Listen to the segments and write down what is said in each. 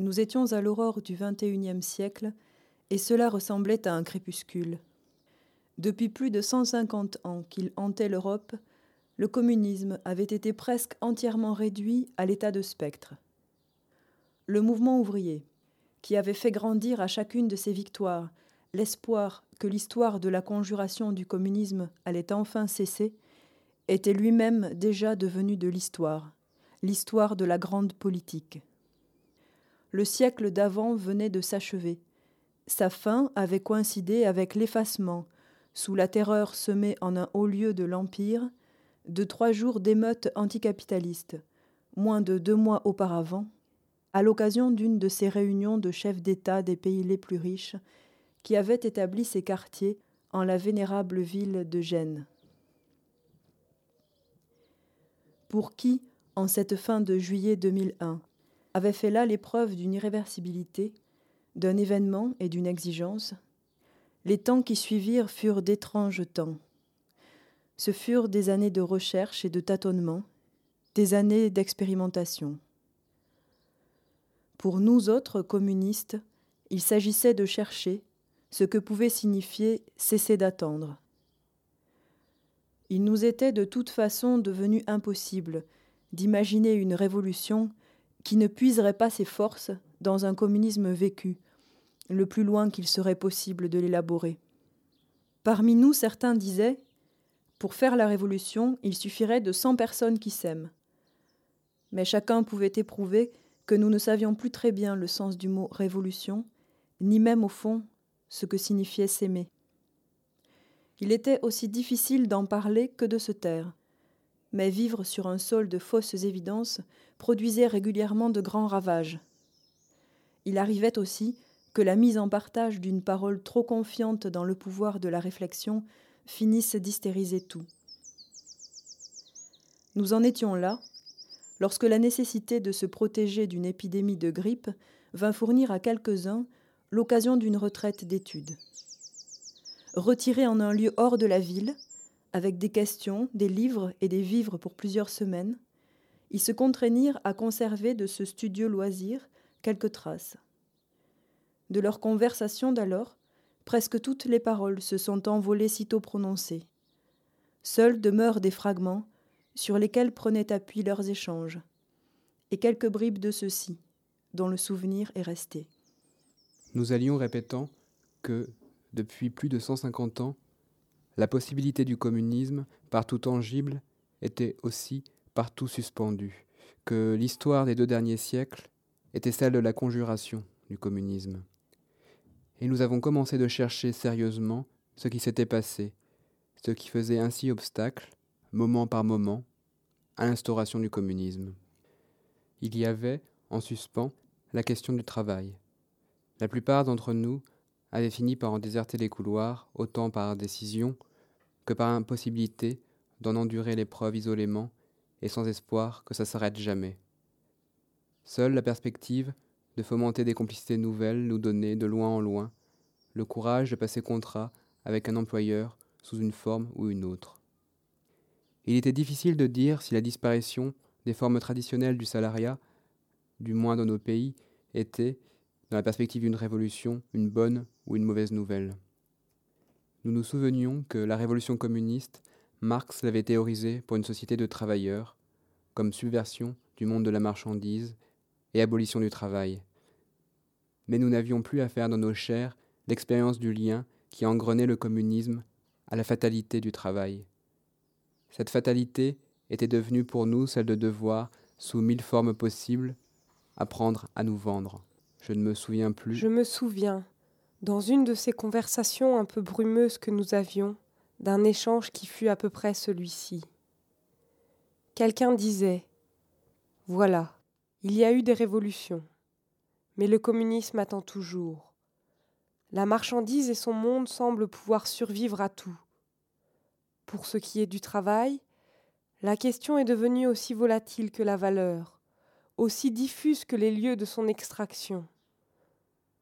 Nous étions à l'aurore du XXIe siècle, et cela ressemblait à un crépuscule. Depuis plus de 150 ans qu'il hantait l'Europe, le communisme avait été presque entièrement réduit à l'état de spectre. Le mouvement ouvrier, qui avait fait grandir à chacune de ses victoires l'espoir que l'histoire de la conjuration du communisme allait enfin cesser, était lui-même déjà devenu de l'histoire, l'histoire de la grande politique. Le siècle d'avant venait de s'achever. Sa fin avait coïncidé avec l'effacement, sous la terreur semée en un haut lieu de l'Empire, de trois jours d'émeutes anticapitalistes, moins de deux mois auparavant, à l'occasion d'une de ces réunions de chefs d'État des pays les plus riches qui avaient établi ses quartiers en la vénérable ville de Gênes. Pour qui, en cette fin de juillet 2001, avait fait là l'épreuve d'une irréversibilité, d'un événement et d'une exigence, les temps qui suivirent furent d'étranges temps. Ce furent des années de recherche et de tâtonnement, des années d'expérimentation. Pour nous autres communistes, il s'agissait de chercher ce que pouvait signifier cesser d'attendre. Il nous était de toute façon devenu impossible d'imaginer une révolution qui ne puiserait pas ses forces dans un communisme vécu, le plus loin qu'il serait possible de l'élaborer. Parmi nous, certains disaient Pour faire la révolution, il suffirait de cent personnes qui s'aiment. Mais chacun pouvait éprouver que nous ne savions plus très bien le sens du mot révolution, ni même au fond ce que signifiait s'aimer. Il était aussi difficile d'en parler que de se taire mais vivre sur un sol de fausses évidences produisait régulièrement de grands ravages. Il arrivait aussi que la mise en partage d'une parole trop confiante dans le pouvoir de la réflexion finisse d'hystériser tout. Nous en étions là, lorsque la nécessité de se protéger d'une épidémie de grippe vint fournir à quelques-uns l'occasion d'une retraite d'études. Retirés en un lieu hors de la ville, avec des questions, des livres et des vivres pour plusieurs semaines, ils se contraignirent à conserver de ce studieux loisir quelques traces. De leur conversation d'alors, presque toutes les paroles se sont envolées sitôt prononcées. Seuls demeurent des fragments sur lesquels prenaient appui leurs échanges, et quelques bribes de ceux-ci, dont le souvenir est resté. Nous allions répétant que, depuis plus de 150 ans, la possibilité du communisme, partout tangible, était aussi partout suspendue, que l'histoire des deux derniers siècles était celle de la conjuration du communisme. Et nous avons commencé de chercher sérieusement ce qui s'était passé, ce qui faisait ainsi obstacle, moment par moment, à l'instauration du communisme. Il y avait, en suspens, la question du travail. La plupart d'entre nous avaient fini par en déserter les couloirs, autant par décision que par impossibilité d'en endurer l'épreuve isolément et sans espoir que ça s'arrête jamais. Seule la perspective de fomenter des complicités nouvelles nous donnait, de loin en loin, le courage de passer contrat avec un employeur sous une forme ou une autre. Il était difficile de dire si la disparition des formes traditionnelles du salariat, du moins dans nos pays, était, dans la perspective d'une révolution, une bonne ou une mauvaise nouvelle. Nous nous souvenions que la révolution communiste, Marx l'avait théorisée pour une société de travailleurs, comme subversion du monde de la marchandise et abolition du travail. Mais nous n'avions plus à faire dans nos chairs l'expérience du lien qui engrenait le communisme à la fatalité du travail. Cette fatalité était devenue pour nous celle de devoir, sous mille formes possibles, apprendre à nous vendre. Je ne me souviens plus. Je me souviens, dans une de ces conversations un peu brumeuses que nous avions, d'un échange qui fut à peu près celui-ci. Quelqu'un disait Voilà, il y a eu des révolutions, mais le communisme attend toujours. La marchandise et son monde semblent pouvoir survivre à tout. Pour ce qui est du travail, la question est devenue aussi volatile que la valeur, aussi diffuse que les lieux de son extraction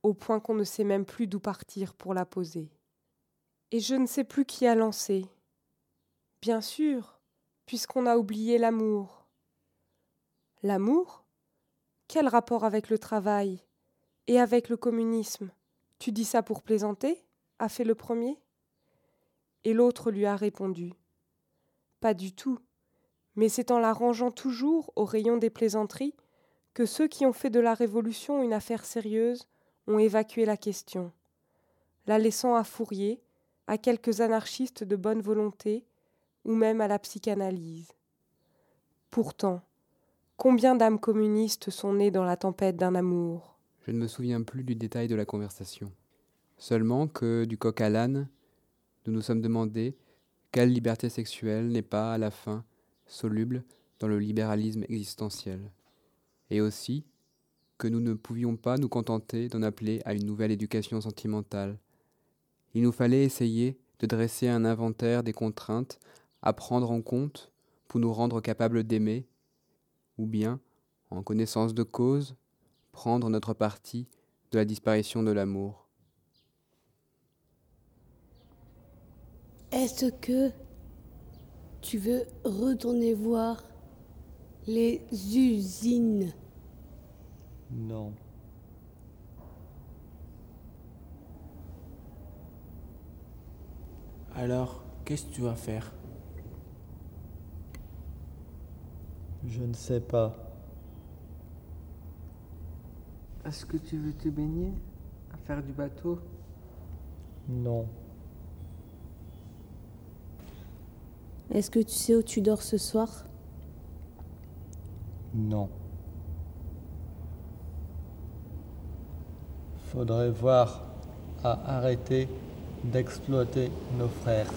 au point qu'on ne sait même plus d'où partir pour la poser. Et je ne sais plus qui a lancé. Bien sûr, puisqu'on a oublié l'amour. L'amour? Quel rapport avec le travail Et avec le communisme, tu dis ça pour plaisanter? a fait le premier. Et l'autre lui a répondu Pas du tout, mais c'est en la rangeant toujours au rayon des plaisanteries que ceux qui ont fait de la Révolution une affaire sérieuse ont évacué la question, la laissant à Fourier, à quelques anarchistes de bonne volonté, ou même à la psychanalyse. Pourtant, combien d'âmes communistes sont nées dans la tempête d'un amour? Je ne me souviens plus du détail de la conversation. Seulement que, du coq à l'âne, nous nous sommes demandé quelle liberté sexuelle n'est pas, à la fin, soluble dans le libéralisme existentiel et aussi que nous ne pouvions pas nous contenter d'en appeler à une nouvelle éducation sentimentale. Il nous fallait essayer de dresser un inventaire des contraintes à prendre en compte pour nous rendre capables d'aimer, ou bien, en connaissance de cause, prendre notre parti de la disparition de l'amour. Est-ce que tu veux retourner voir les usines? Non. Alors, qu'est-ce que tu vas faire? Je ne sais pas. Est-ce que tu veux te baigner? À faire du bateau? Non. Est-ce que tu sais où tu dors ce soir? Non. Faudrait voir à arrêter d'exploiter nos frères.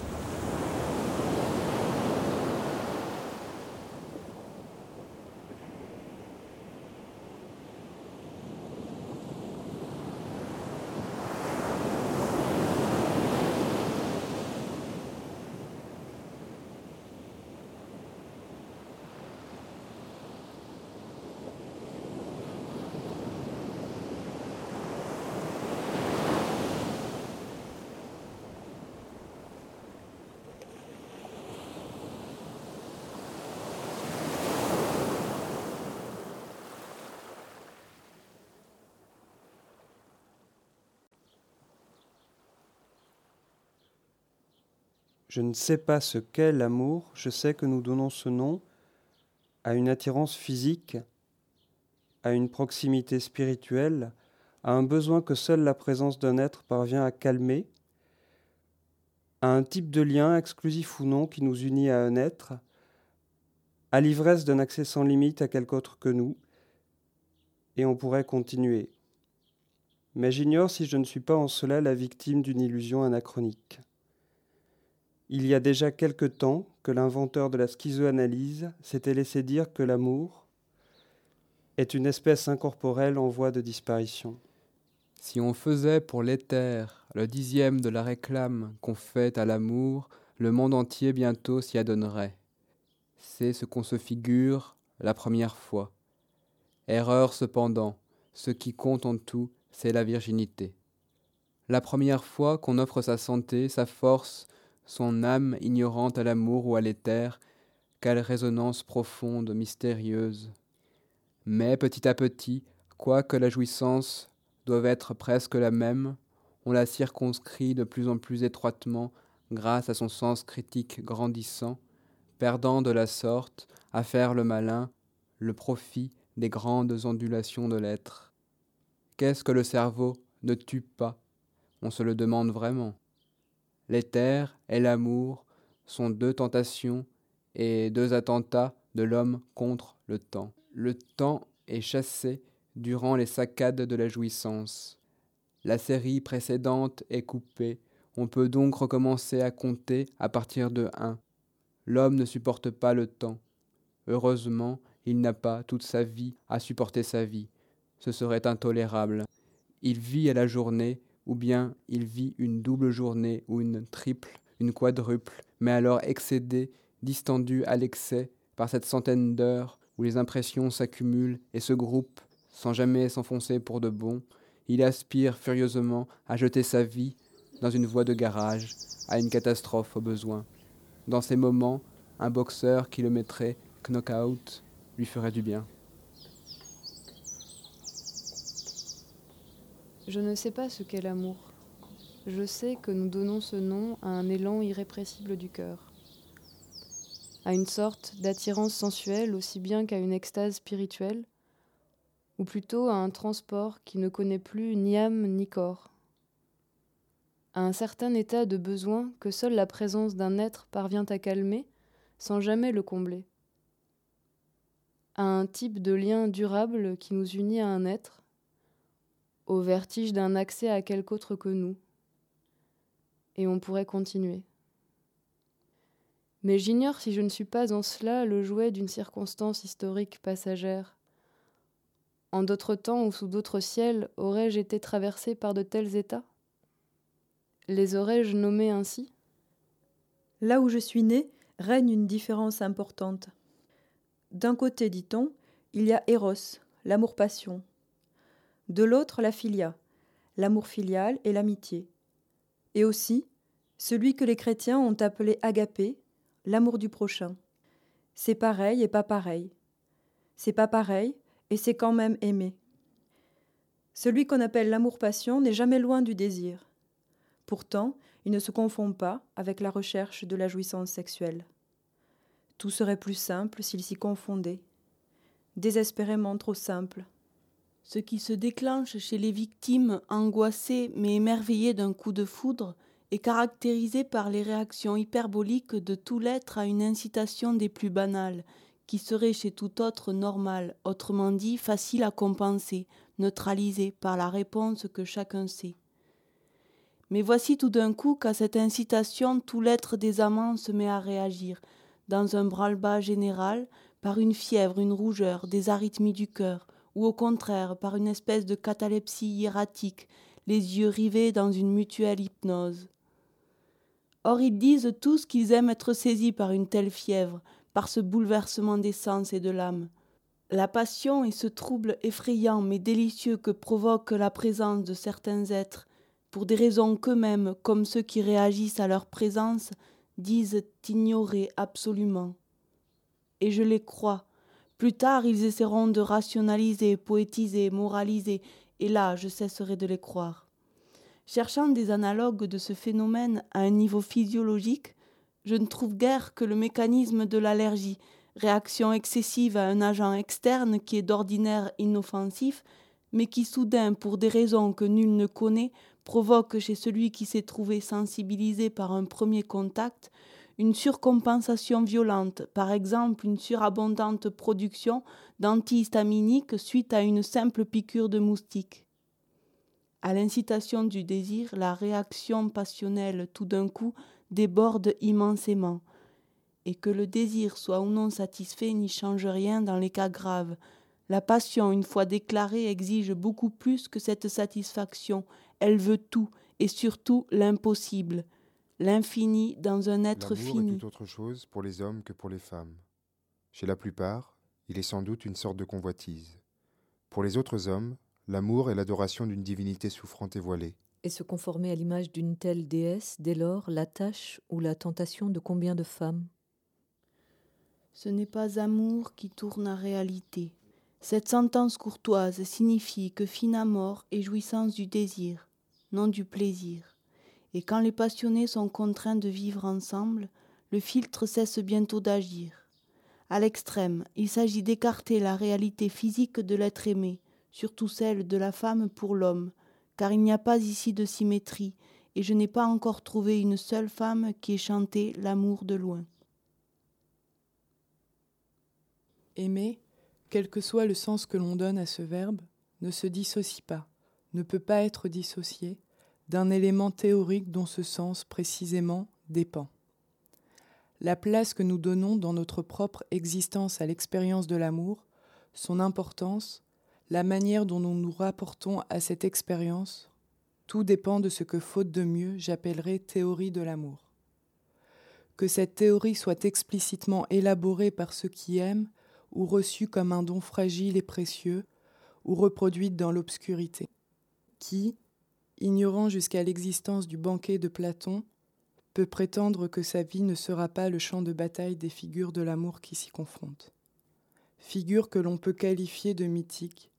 Je ne sais pas ce qu'est l'amour, je sais que nous donnons ce nom à une attirance physique, à une proximité spirituelle, à un besoin que seule la présence d'un être parvient à calmer, à un type de lien, exclusif ou non, qui nous unit à un être, à l'ivresse d'un accès sans limite à quelque autre que nous, et on pourrait continuer. Mais j'ignore si je ne suis pas en cela la victime d'une illusion anachronique. Il y a déjà quelque temps que l'inventeur de la schizoanalyse s'était laissé dire que l'amour est une espèce incorporelle en voie de disparition. Si on faisait pour l'éther le dixième de la réclame qu'on fait à l'amour, le monde entier bientôt s'y adonnerait. C'est ce qu'on se figure la première fois. Erreur cependant, ce qui compte en tout, c'est la virginité. La première fois qu'on offre sa santé, sa force, son âme ignorante à l'amour ou à l'éther, quelle résonance profonde, mystérieuse. Mais petit à petit, quoique la jouissance doive être presque la même, on la circonscrit de plus en plus étroitement grâce à son sens critique grandissant, perdant de la sorte, à faire le malin, le profit des grandes ondulations de l'être. Qu'est-ce que le cerveau ne tue pas? On se le demande vraiment. L'éther et l'amour sont deux tentations et deux attentats de l'homme contre le temps. Le temps est chassé durant les saccades de la jouissance. La série précédente est coupée. On peut donc recommencer à compter à partir de un. L'homme ne supporte pas le temps. Heureusement, il n'a pas toute sa vie à supporter sa vie. Ce serait intolérable. Il vit à la journée ou bien il vit une double journée ou une triple, une quadruple, mais alors excédé, distendu à l'excès par cette centaine d'heures où les impressions s'accumulent et se groupent sans jamais s'enfoncer pour de bon, il aspire furieusement à jeter sa vie dans une voie de garage, à une catastrophe au besoin. Dans ces moments, un boxeur qui le mettrait knock-out lui ferait du bien. Je ne sais pas ce qu'est l'amour. Je sais que nous donnons ce nom à un élan irrépressible du cœur, à une sorte d'attirance sensuelle aussi bien qu'à une extase spirituelle, ou plutôt à un transport qui ne connaît plus ni âme ni corps, à un certain état de besoin que seule la présence d'un être parvient à calmer sans jamais le combler, à un type de lien durable qui nous unit à un être, au vertige d'un accès à quelque autre que nous. Et on pourrait continuer. Mais j'ignore si je ne suis pas en cela le jouet d'une circonstance historique passagère. En d'autres temps ou sous d'autres ciels aurais-je été traversé par de tels états? Les aurais-je nommés ainsi? Là où je suis né, règne une différence importante. D'un côté, dit-on, il y a Eros, l'amour-passion. De l'autre, la filia, l'amour filial et l'amitié. Et aussi, celui que les chrétiens ont appelé agapé, l'amour du prochain. C'est pareil et pas pareil. C'est pas pareil et c'est quand même aimer. Celui qu'on appelle l'amour-passion n'est jamais loin du désir. Pourtant, il ne se confond pas avec la recherche de la jouissance sexuelle. Tout serait plus simple s'il s'y confondait. Désespérément trop simple. Ce qui se déclenche chez les victimes angoissées mais émerveillées d'un coup de foudre est caractérisé par les réactions hyperboliques de tout l'être à une incitation des plus banales, qui serait chez tout autre normale, autrement dit facile à compenser, neutralisée par la réponse que chacun sait. Mais voici tout d'un coup qu'à cette incitation tout l'être des amants se met à réagir, dans un branle-bas général, par une fièvre, une rougeur, des arythmies du cœur, ou au contraire par une espèce de catalepsie hiératique, les yeux rivés dans une mutuelle hypnose. Or ils disent tous qu'ils aiment être saisis par une telle fièvre, par ce bouleversement des sens et de l'âme. La passion et ce trouble effrayant mais délicieux que provoque la présence de certains êtres, pour des raisons qu'eux-mêmes, comme ceux qui réagissent à leur présence, disent ignorer absolument. Et je les crois. Plus tard, ils essaieront de rationaliser, poétiser, moraliser, et là, je cesserai de les croire. Cherchant des analogues de ce phénomène à un niveau physiologique, je ne trouve guère que le mécanisme de l'allergie, réaction excessive à un agent externe qui est d'ordinaire inoffensif, mais qui soudain, pour des raisons que nul ne connaît, provoque chez celui qui s'est trouvé sensibilisé par un premier contact une surcompensation violente, par exemple une surabondante production d'antihistaminiques suite à une simple piqûre de moustique. À l'incitation du désir, la réaction passionnelle tout d'un coup déborde immensément, et que le désir soit ou non satisfait n'y change rien dans les cas graves. La passion, une fois déclarée, exige beaucoup plus que cette satisfaction, elle veut tout, et surtout l'impossible, l'infini dans un être fini. est tout autre chose pour les hommes que pour les femmes. Chez la plupart, il est sans doute une sorte de convoitise. Pour les autres hommes, l'amour est l'adoration d'une divinité souffrante et voilée. Et se conformer à l'image d'une telle déesse, dès lors, la tâche ou la tentation de combien de femmes? Ce n'est pas amour qui tourne à réalité. Cette sentence courtoise signifie que fine à mort est jouissance du désir, non du plaisir. Et quand les passionnés sont contraints de vivre ensemble, le filtre cesse bientôt d'agir. À l'extrême, il s'agit d'écarter la réalité physique de l'être aimé, surtout celle de la femme pour l'homme, car il n'y a pas ici de symétrie, et je n'ai pas encore trouvé une seule femme qui ait chanté l'amour de loin. Aimer, quel que soit le sens que l'on donne à ce verbe, ne se dissocie pas ne peut pas être dissocié d'un élément théorique dont ce sens précisément dépend. La place que nous donnons dans notre propre existence à l'expérience de l'amour, son importance, la manière dont nous nous rapportons à cette expérience, tout dépend de ce que, faute de mieux, j'appellerais théorie de l'amour. Que cette théorie soit explicitement élaborée par ceux qui aiment, ou reçue comme un don fragile et précieux, ou reproduite dans l'obscurité qui, ignorant jusqu'à l'existence du banquet de Platon, peut prétendre que sa vie ne sera pas le champ de bataille des figures de l'amour qui s'y confrontent. Figures que l'on peut qualifier de mythiques,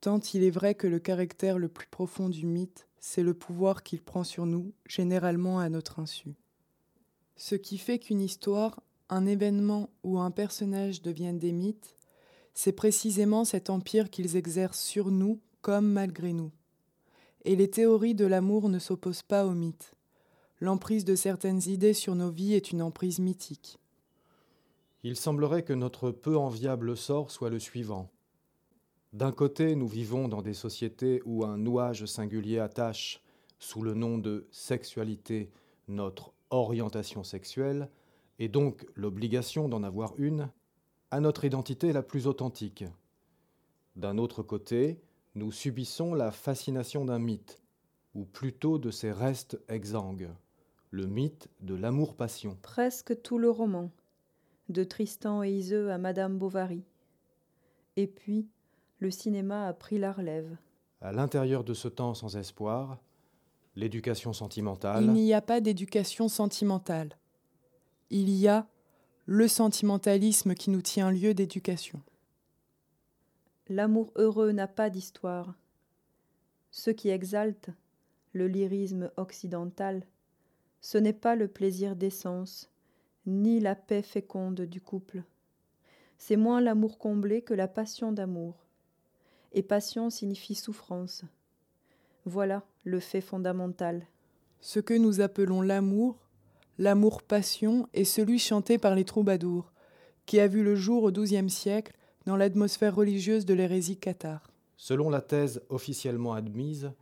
tant il est vrai que le caractère le plus profond du mythe, c'est le pouvoir qu'il prend sur nous, généralement à notre insu. Ce qui fait qu'une histoire, un événement ou un personnage deviennent des mythes, c'est précisément cet empire qu'ils exercent sur nous comme malgré nous. Et les théories de l'amour ne s'opposent pas aux mythes. L'emprise de certaines idées sur nos vies est une emprise mythique. Il semblerait que notre peu enviable sort soit le suivant. D'un côté, nous vivons dans des sociétés où un nouage singulier attache, sous le nom de sexualité, notre orientation sexuelle, et donc l'obligation d'en avoir une, à notre identité la plus authentique. D'un autre côté, nous subissons la fascination d'un mythe, ou plutôt de ses restes exsangues, le mythe de l'amour-passion. Presque tout le roman, de Tristan et Iseux à Madame Bovary. Et puis, le cinéma a pris la relève. À l'intérieur de ce temps sans espoir, l'éducation sentimentale. Il n'y a pas d'éducation sentimentale. Il y a le sentimentalisme qui nous tient lieu d'éducation. L'amour heureux n'a pas d'histoire. Ce qui exalte, le lyrisme occidental, ce n'est pas le plaisir d'essence, ni la paix féconde du couple. C'est moins l'amour comblé que la passion d'amour et passion signifie souffrance. Voilà le fait fondamental. Ce que nous appelons l'amour, l'amour-passion, est celui chanté par les troubadours, qui a vu le jour au XIIe siècle l'atmosphère religieuse de l'hérésie cathare. Selon la thèse officiellement admise,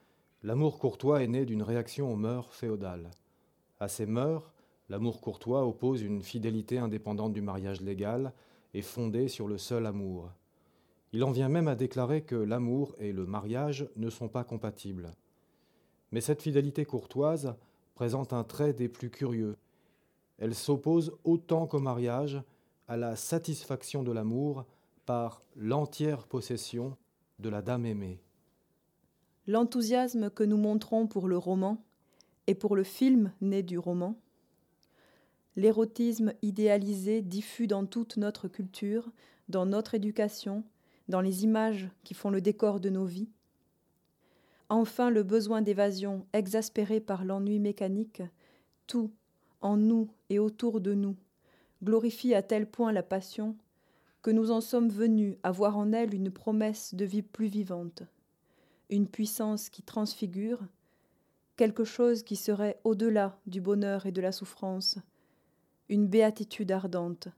l'amour courtois est né d'une réaction aux mœurs féodales. À ces mœurs, l'amour courtois oppose une fidélité indépendante du mariage légal et fondée sur le seul amour. Il en vient même à déclarer que l'amour et le mariage ne sont pas compatibles. Mais cette fidélité courtoise présente un trait des plus curieux. Elle s'oppose autant qu'au mariage à la satisfaction de l'amour par l'entière possession de la dame aimée. L'enthousiasme que nous montrons pour le roman et pour le film né du roman, l'érotisme idéalisé diffus dans toute notre culture, dans notre éducation, dans les images qui font le décor de nos vies. Enfin, le besoin d'évasion exaspéré par l'ennui mécanique, tout, en nous et autour de nous, glorifie à tel point la passion nous en sommes venus à voir en elle une promesse de vie plus vivante, une puissance qui transfigure, quelque chose qui serait au-delà du bonheur et de la souffrance, une béatitude ardente.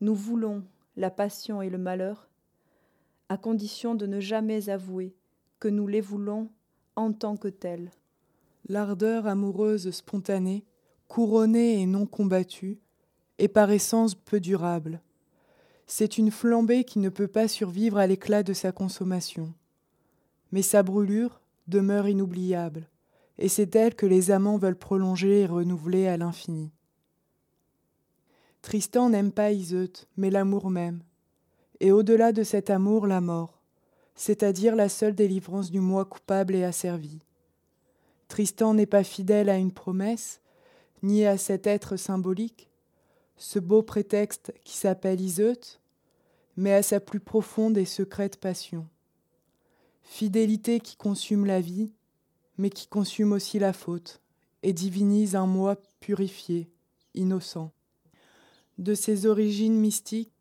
Nous voulons la passion et le malheur, à condition de ne jamais avouer que nous les voulons en tant que tels. L'ardeur amoureuse spontanée, couronnée et non combattue, est par essence peu durable. C'est une flambée qui ne peut pas survivre à l'éclat de sa consommation. Mais sa brûlure demeure inoubliable, et c'est elle que les amants veulent prolonger et renouveler à l'infini. Tristan n'aime pas Iseut, mais l'amour même, et au-delà de cet amour la mort, c'est-à-dire la seule délivrance du moi coupable et asservi. Tristan n'est pas fidèle à une promesse, ni à cet être symbolique, ce beau prétexte qui s'appelle Iseut, mais à sa plus profonde et secrète passion. Fidélité qui consume la vie, mais qui consume aussi la faute, et divinise un moi purifié, innocent. De ses origines mystiques,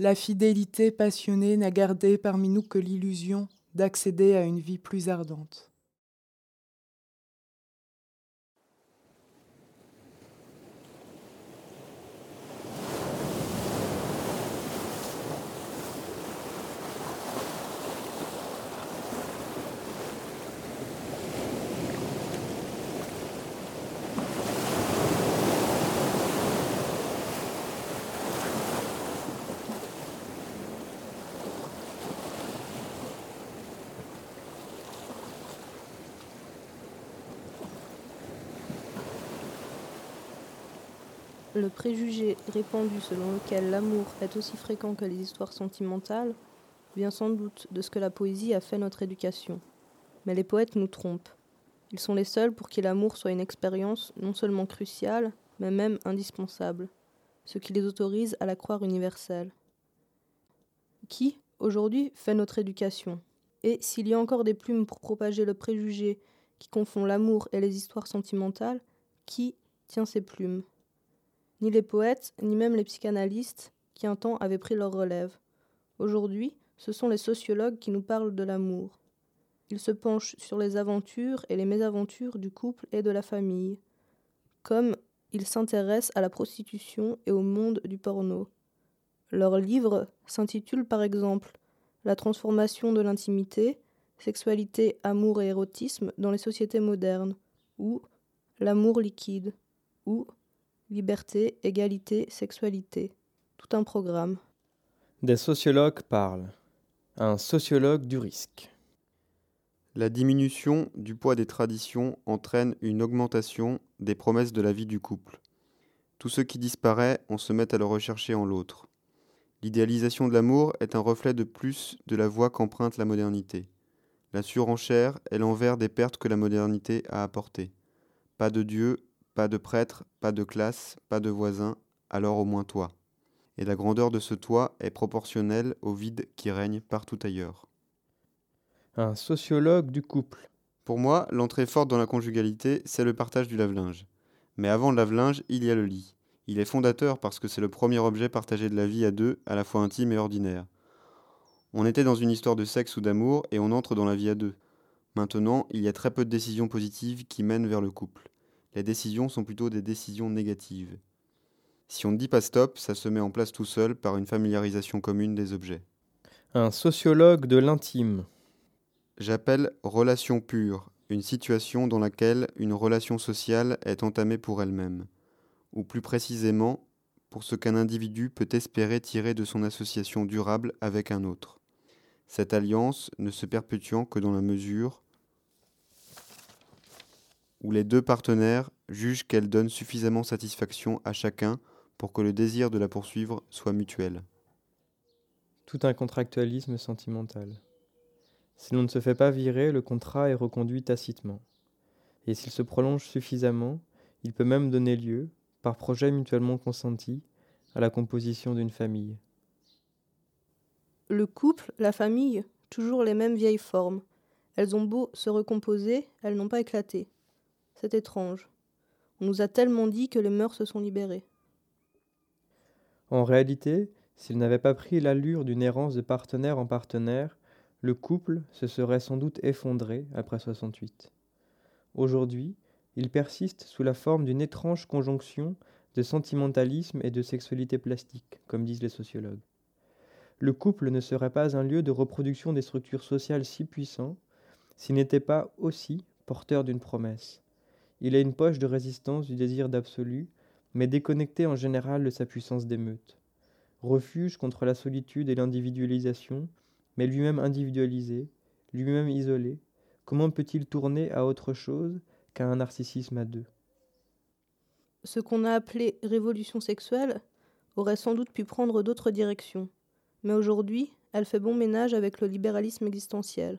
la fidélité passionnée n'a gardé parmi nous que l'illusion d'accéder à une vie plus ardente. Le préjugé répandu selon lequel l'amour est aussi fréquent que les histoires sentimentales vient sans doute de ce que la poésie a fait notre éducation. Mais les poètes nous trompent. Ils sont les seuls pour qui l'amour soit une expérience non seulement cruciale, mais même indispensable, ce qui les autorise à la croire universelle. Qui, aujourd'hui, fait notre éducation? Et s'il y a encore des plumes pour propager le préjugé qui confond l'amour et les histoires sentimentales, qui tient ces plumes? Ni les poètes, ni même les psychanalystes qui un temps avaient pris leur relève. Aujourd'hui, ce sont les sociologues qui nous parlent de l'amour. Ils se penchent sur les aventures et les mésaventures du couple et de la famille, comme ils s'intéressent à la prostitution et au monde du porno. Leur livre s'intitule par exemple La transformation de l'intimité, sexualité, amour et érotisme dans les sociétés modernes, ou L'amour liquide, ou Liberté, égalité, sexualité. Tout un programme. Des sociologues parlent. Un sociologue du risque. La diminution du poids des traditions entraîne une augmentation des promesses de la vie du couple. Tout ce qui disparaît, on se met à le rechercher en l'autre. L'idéalisation de l'amour est un reflet de plus de la voie qu'emprunte la modernité. La surenchère est l'envers des pertes que la modernité a apportées. Pas de Dieu, pas de prêtre, pas de classe, pas de voisin, alors au moins toi. Et la grandeur de ce toit est proportionnelle au vide qui règne partout ailleurs un sociologue du couple. Pour moi, l'entrée forte dans la conjugalité, c'est le partage du lave-linge. Mais avant le lave-linge, il y a le lit. Il est fondateur parce que c'est le premier objet partagé de la vie à deux, à la fois intime et ordinaire. On était dans une histoire de sexe ou d'amour et on entre dans la vie à deux. Maintenant, il y a très peu de décisions positives qui mènent vers le couple. Les décisions sont plutôt des décisions négatives. Si on ne dit pas stop, ça se met en place tout seul par une familiarisation commune des objets. Un sociologue de l'intime. J'appelle relation pure une situation dans laquelle une relation sociale est entamée pour elle-même, ou plus précisément pour ce qu'un individu peut espérer tirer de son association durable avec un autre. Cette alliance ne se perpétuant que dans la mesure où les deux partenaires jugent qu'elle donne suffisamment satisfaction à chacun pour que le désir de la poursuivre soit mutuel. Tout un contractualisme sentimental. Si l'on ne se fait pas virer, le contrat est reconduit tacitement. Et s'il se prolonge suffisamment, il peut même donner lieu, par projet mutuellement consenti, à la composition d'une famille. Le couple, la famille, toujours les mêmes vieilles formes. Elles ont beau se recomposer, elles n'ont pas éclaté. C'est étrange. On nous a tellement dit que les mœurs se sont libérées. En réalité, s'ils n'avaient pas pris l'allure d'une errance de partenaire en partenaire, le couple se serait sans doute effondré après 68. Aujourd'hui, il persiste sous la forme d'une étrange conjonction de sentimentalisme et de sexualité plastique, comme disent les sociologues. Le couple ne serait pas un lieu de reproduction des structures sociales si puissants s'il n'était pas aussi porteur d'une promesse. Il a une poche de résistance du désir d'absolu, mais déconnecté en général de sa puissance d'émeute. Refuge contre la solitude et l'individualisation, mais lui-même individualisé, lui-même isolé, comment peut-il tourner à autre chose qu'à un narcissisme à deux? Ce qu'on a appelé révolution sexuelle aurait sans doute pu prendre d'autres directions, mais aujourd'hui, elle fait bon ménage avec le libéralisme existentiel,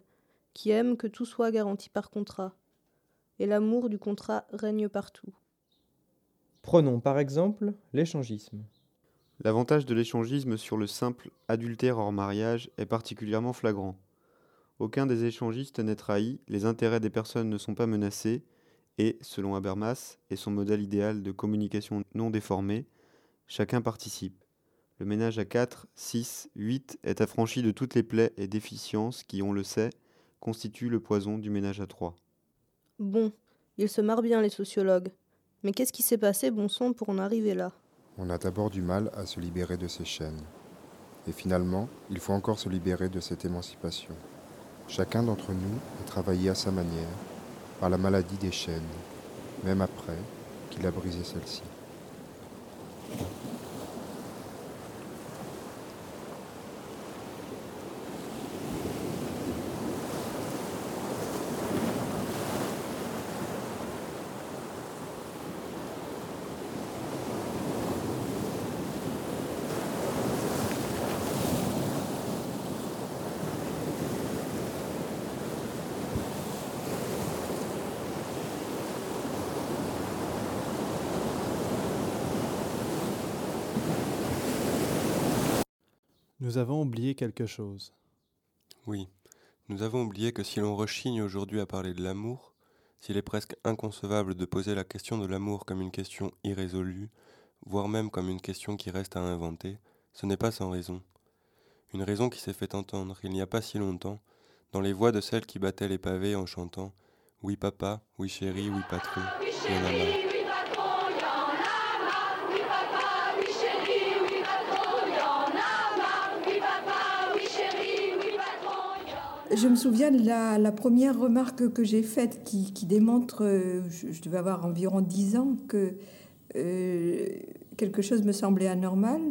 qui aime que tout soit garanti par contrat, et l'amour du contrat règne partout. Prenons par exemple l'échangisme. L'avantage de l'échangisme sur le simple adultère hors mariage est particulièrement flagrant. Aucun des échangistes n'est trahi, les intérêts des personnes ne sont pas menacés, et, selon Habermas et son modèle idéal de communication non déformée, chacun participe. Le ménage à 4, 6, 8 est affranchi de toutes les plaies et déficiences qui, on le sait, constituent le poison du ménage à 3. Bon, ils se marrent bien les sociologues. Mais qu'est-ce qui s'est passé, bon sang, pour en arriver là? On a d'abord du mal à se libérer de ces chaînes. Et finalement, il faut encore se libérer de cette émancipation. Chacun d'entre nous est travaillé à sa manière par la maladie des chaînes, même après qu'il a brisé celle-ci. Nous avons oublié quelque chose. Oui, Nous avons oublié que si l'on rechigne aujourd'hui à parler de l'amour, s'il est presque inconcevable de poser la question de l'amour comme une question irrésolue, voire même comme une question qui reste à inventer, ce n'est pas sans raison. Une raison qui s'est fait entendre il n'y a pas si longtemps, dans les voix de celles qui battaient les pavés en chantant Oui papa, oui chéri, oui patron, il y Je me souviens de la, première remarque que j'ai faite qui, démontre, euh, je, devais avoir environ 10 ans, que euh, quelque chose me semblait anormal.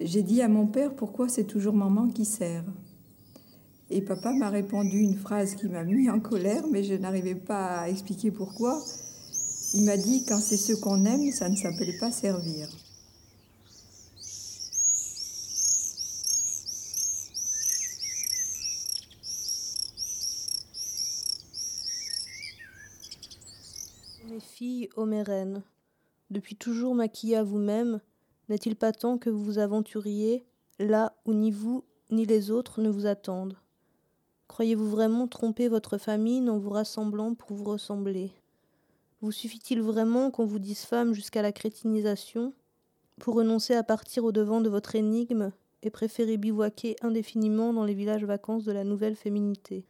J'ai dit à mon père pourquoi c'est toujours maman qui sert? Et papa m'a répondu une phrase qui m'a mis en colère, mais je n'arrivais pas à expliquer pourquoi. Il m'a dit quand c'est ce qu'on aime, ça ne s'appelle pas servir. Mes reines, depuis toujours maquillées à vous-même, n'est-il pas temps que vous vous aventuriez là où ni vous ni les autres ne vous attendent? Croyez-vous vraiment tromper votre famille en vous rassemblant pour vous ressembler? Vous suffit-il vraiment qu'on vous dise femme jusqu'à la crétinisation pour renoncer à partir au devant de votre énigme et préférer bivouaquer indéfiniment dans les villages vacances de la nouvelle féminité?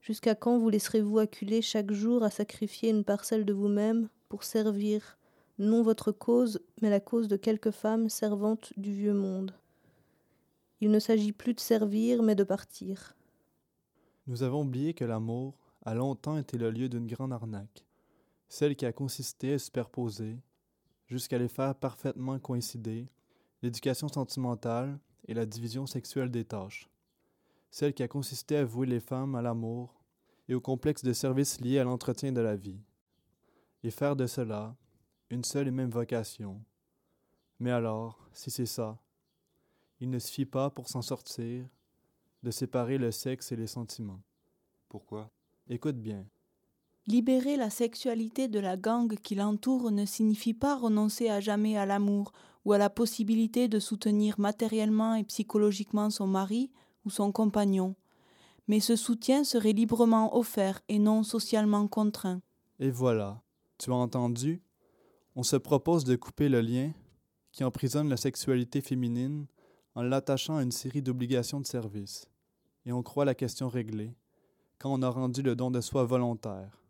Jusqu'à quand vous laisserez-vous acculer chaque jour à sacrifier une parcelle de vous-même pour servir non votre cause, mais la cause de quelques femmes servantes du vieux monde? Il ne s'agit plus de servir, mais de partir. Nous avons oublié que l'amour a longtemps été le lieu d'une grande arnaque, celle qui a consisté à superposer, jusqu'à les faire parfaitement coïncider, l'éducation sentimentale et la division sexuelle des tâches, celle qui a consisté à vouer les femmes à l'amour et au complexe de services liés à l'entretien de la vie, et faire de cela une seule et même vocation. Mais alors, si c'est ça, il ne suffit pas pour s'en sortir de séparer le sexe et les sentiments. Pourquoi? Écoute bien. Libérer la sexualité de la gangue qui l'entoure ne signifie pas renoncer à jamais à l'amour ou à la possibilité de soutenir matériellement et psychologiquement son mari son compagnon, mais ce soutien serait librement offert et non socialement contraint. Et voilà, tu as entendu? On se propose de couper le lien qui emprisonne la sexualité féminine en l'attachant à une série d'obligations de service. Et on croit la question réglée quand on a rendu le don de soi volontaire.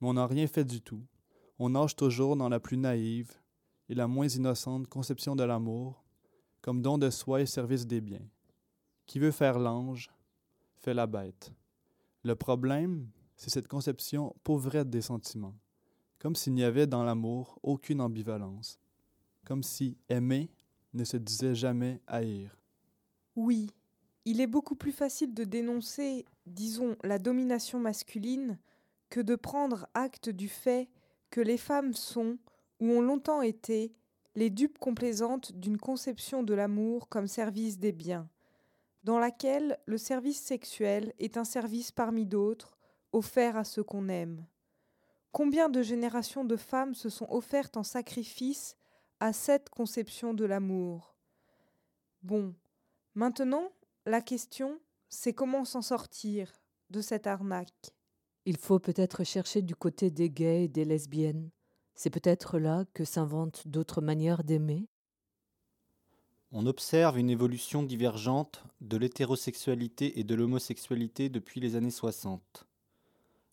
Mais on n'a rien fait du tout. On nage toujours dans la plus naïve et la moins innocente conception de l'amour, comme don de soi et service des biens. Qui veut faire l'ange, fait la bête. Le problème, c'est cette conception pauvrette des sentiments, comme s'il n'y avait dans l'amour aucune ambivalence, comme si aimer ne se disait jamais haïr. Oui, il est beaucoup plus facile de dénoncer, disons, la domination masculine que de prendre acte du fait que les femmes sont, ou ont longtemps été, les dupes complaisantes d'une conception de l'amour comme service des biens, dans laquelle le service sexuel est un service parmi d'autres offert à ceux qu'on aime. Combien de générations de femmes se sont offertes en sacrifice à cette conception de l'amour? Bon, maintenant, la question, c'est comment s'en sortir de cette arnaque? Il faut peut-être chercher du côté des gays et des lesbiennes. C'est peut-être là que s'inventent d'autres manières d'aimer. On observe une évolution divergente de l'hétérosexualité et de l'homosexualité depuis les années 60.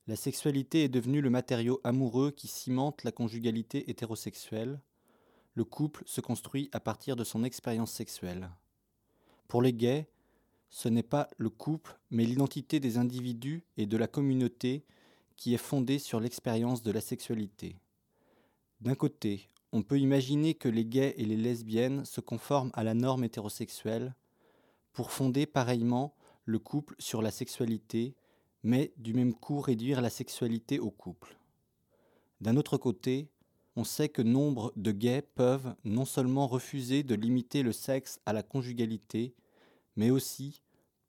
La sexualité est devenue le matériau amoureux qui cimente la conjugalité hétérosexuelle, le couple se construit à partir de son expérience sexuelle. Pour les gays, ce n'est pas le couple, mais l'identité des individus et de la communauté qui est fondée sur l'expérience de la sexualité. D'un côté, on peut imaginer que les gays et les lesbiennes se conforment à la norme hétérosexuelle pour fonder pareillement le couple sur la sexualité, mais du même coup réduire la sexualité au couple. D'un autre côté, on sait que nombre de gays peuvent non seulement refuser de limiter le sexe à la conjugalité, mais aussi,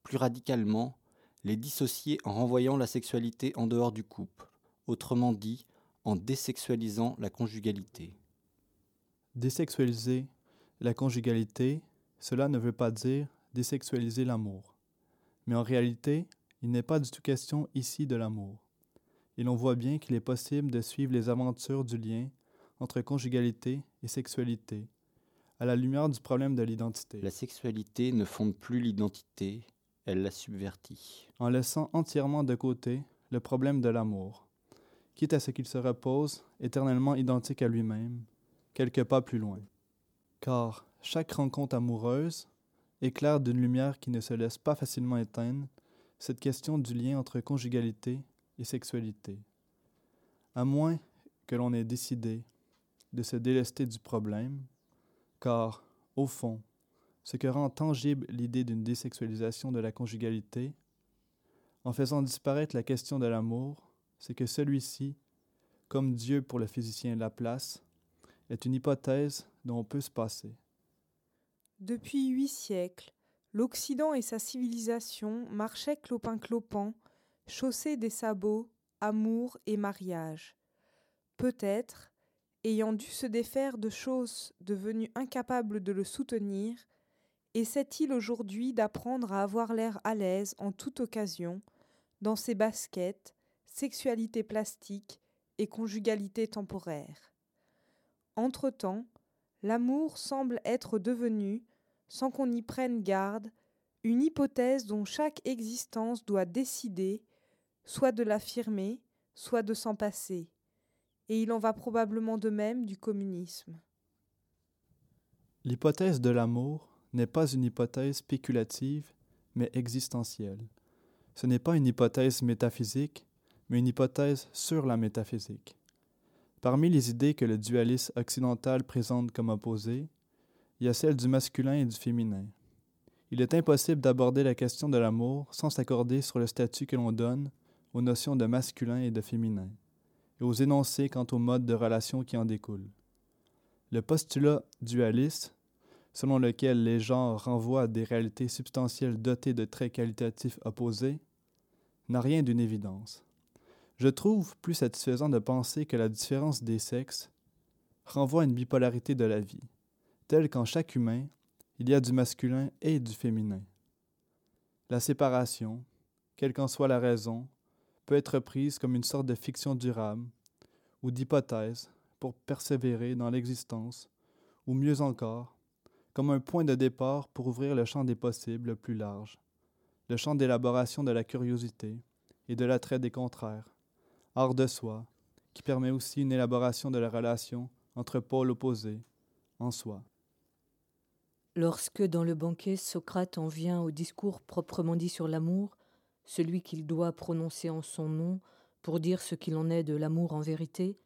plus radicalement, les dissocier en renvoyant la sexualité en dehors du couple, autrement dit, en désexualisant la conjugalité. Désexualiser la conjugalité, cela ne veut pas dire désexualiser l'amour. Mais en réalité, Il n'est pas du tout question ici de l'amour. Et l'on voit bien qu'il est possible de suivre les aventures du lien entre conjugalité et sexualité, à la lumière du problème de l'identité. La sexualité ne fonde plus l'identité, elle la subvertit. En laissant entièrement de côté le problème de l'amour, quitte à ce qu'il se repose éternellement identique à lui-même, quelques pas plus loin. Car chaque rencontre amoureuse éclaire d'une lumière qui ne se laisse pas facilement éteindre cette question du lien entre conjugalité et sexualité. À moins que l'on ait décidé de se délester du problème, car, au fond, ce que rend tangible l'idée d'une désexualisation de la conjugalité, en faisant disparaître la question de l'amour, c'est que celui-ci, comme Dieu pour le physicien Laplace, est une hypothèse dont on peut se passer. Depuis huit siècles, l'Occident et sa civilisation marchaient clopin-clopant, chaussés des sabots, amour et mariage. Peut-être, ayant dû se défaire de choses devenues incapables de le soutenir, essaie-t-il aujourd'hui d'apprendre à avoir l'air à l'aise en toute occasion, dans ses baskets, sexualité plastique et conjugalité temporaire. Entre-temps, l'amour semble être devenu, sans qu'on y prenne garde, une hypothèse dont chaque existence doit décider, soit de l'affirmer, soit de s'en passer. Et il en va probablement de même du communisme. L'hypothèse de l'amour n'est pas une hypothèse spéculative, mais existentielle. Ce n'est pas une hypothèse métaphysique, mais une hypothèse sur la métaphysique. Parmi les idées que le dualisme occidental présente comme opposées, il y a celle du masculin et du féminin. Il est impossible d'aborder la question de l'amour sans s'accorder sur le statut que l'on donne aux notions de masculin et de féminin, et aux énoncés quant au mode de relation qui en découle. Le postulat dualiste, selon lequel les genres renvoient à des réalités substantielles dotées de traits qualitatifs opposés, n'a rien d'une évidence. Je trouve plus satisfaisant de penser que la différence des sexes renvoie à une bipolarité de la vie, telle qu'en chaque humain, il y a du masculin et du féminin. La séparation, quelle qu'en soit la raison, peut être prise comme une sorte de fiction durable ou d'hypothèse pour persévérer dans l'existence, ou mieux encore, comme un point de départ pour ouvrir le champ des possibles le plus large, le champ d'élaboration de la curiosité et de l'attrait des contraires, hors de soi, qui permet aussi une élaboration de la relation entre pôles opposés en soi. Lorsque dans le banquet Socrate en vient au discours proprement dit sur l'amour, celui qu'il doit prononcer en son nom pour dire ce qu'il en est de l'amour en vérité,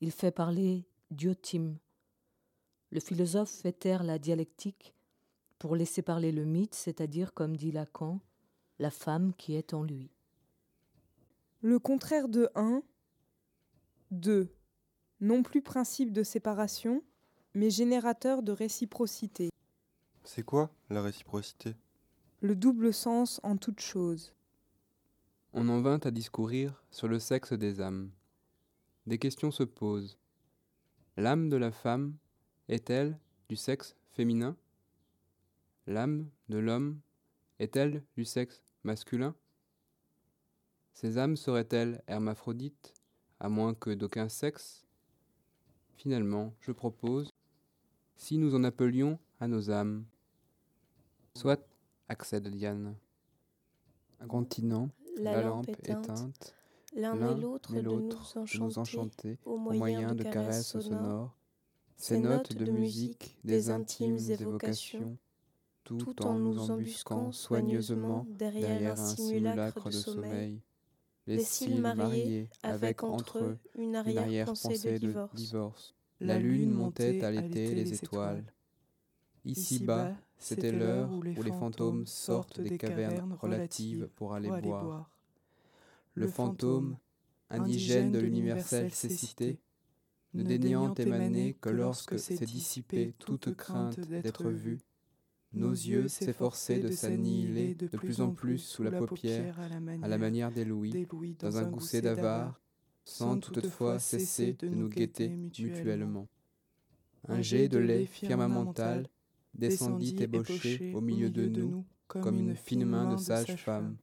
il fait parler Diotime. Le philosophe fait taire la dialectique pour laisser parler le mythe, c'est-à-dire, comme dit Lacan, la femme qui est en lui. Le contraire de 1, 2. Non plus principe de séparation, mais générateur de réciprocité. C'est quoi la réciprocité? Le double sens en toute chose. On en vint à discourir sur le sexe des âmes. Des questions se posent. L'âme de la femme est-elle du sexe féminin? L'âme de l'homme est-elle du sexe masculin? Ces âmes seraient-elles hermaphrodites, à moins que d'aucun sexe? Finalement, je propose, si nous en appelions à nos âmes, soit accède Diane. Un continent, la, lampe éteinte, l'un et l'autre de nous enchanter, enchanter au moyen de caresses sonores, ces notes de musique, des intimes évocations, tout en nous embusquant soigneusement derrière un simulacre de sommeil. Les cils mariés, avec entre eux une arrière-pensée de divorce. La lune montait à l'été les étoiles. Ici-bas, c'était l'heure où les fantômes sortent des cavernes relatives pour aller boire. Le fantôme, indigène de l'universelle cécité, ne daignant émaner que lorsque s'est dissipée toute crainte d'être vu, nos yeux s'efforçaient de s'annihiler de plus en plus sous la paupière, à la manière des louis, dans un gousset d'avare, sans toutefois cesser de nous guetter mutuellement. Un jet de lait firmamental descendit ébauché au milieu de nous, comme une fine main de sage-femme.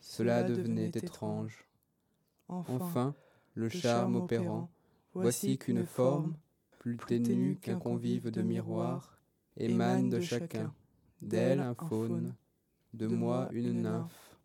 cela devenait étrange. Enfin, le charme opérant, voici qu'une forme, plus ténue qu'un convive de miroir, émane de chacun, d'elle un faune, de moi une nymphe.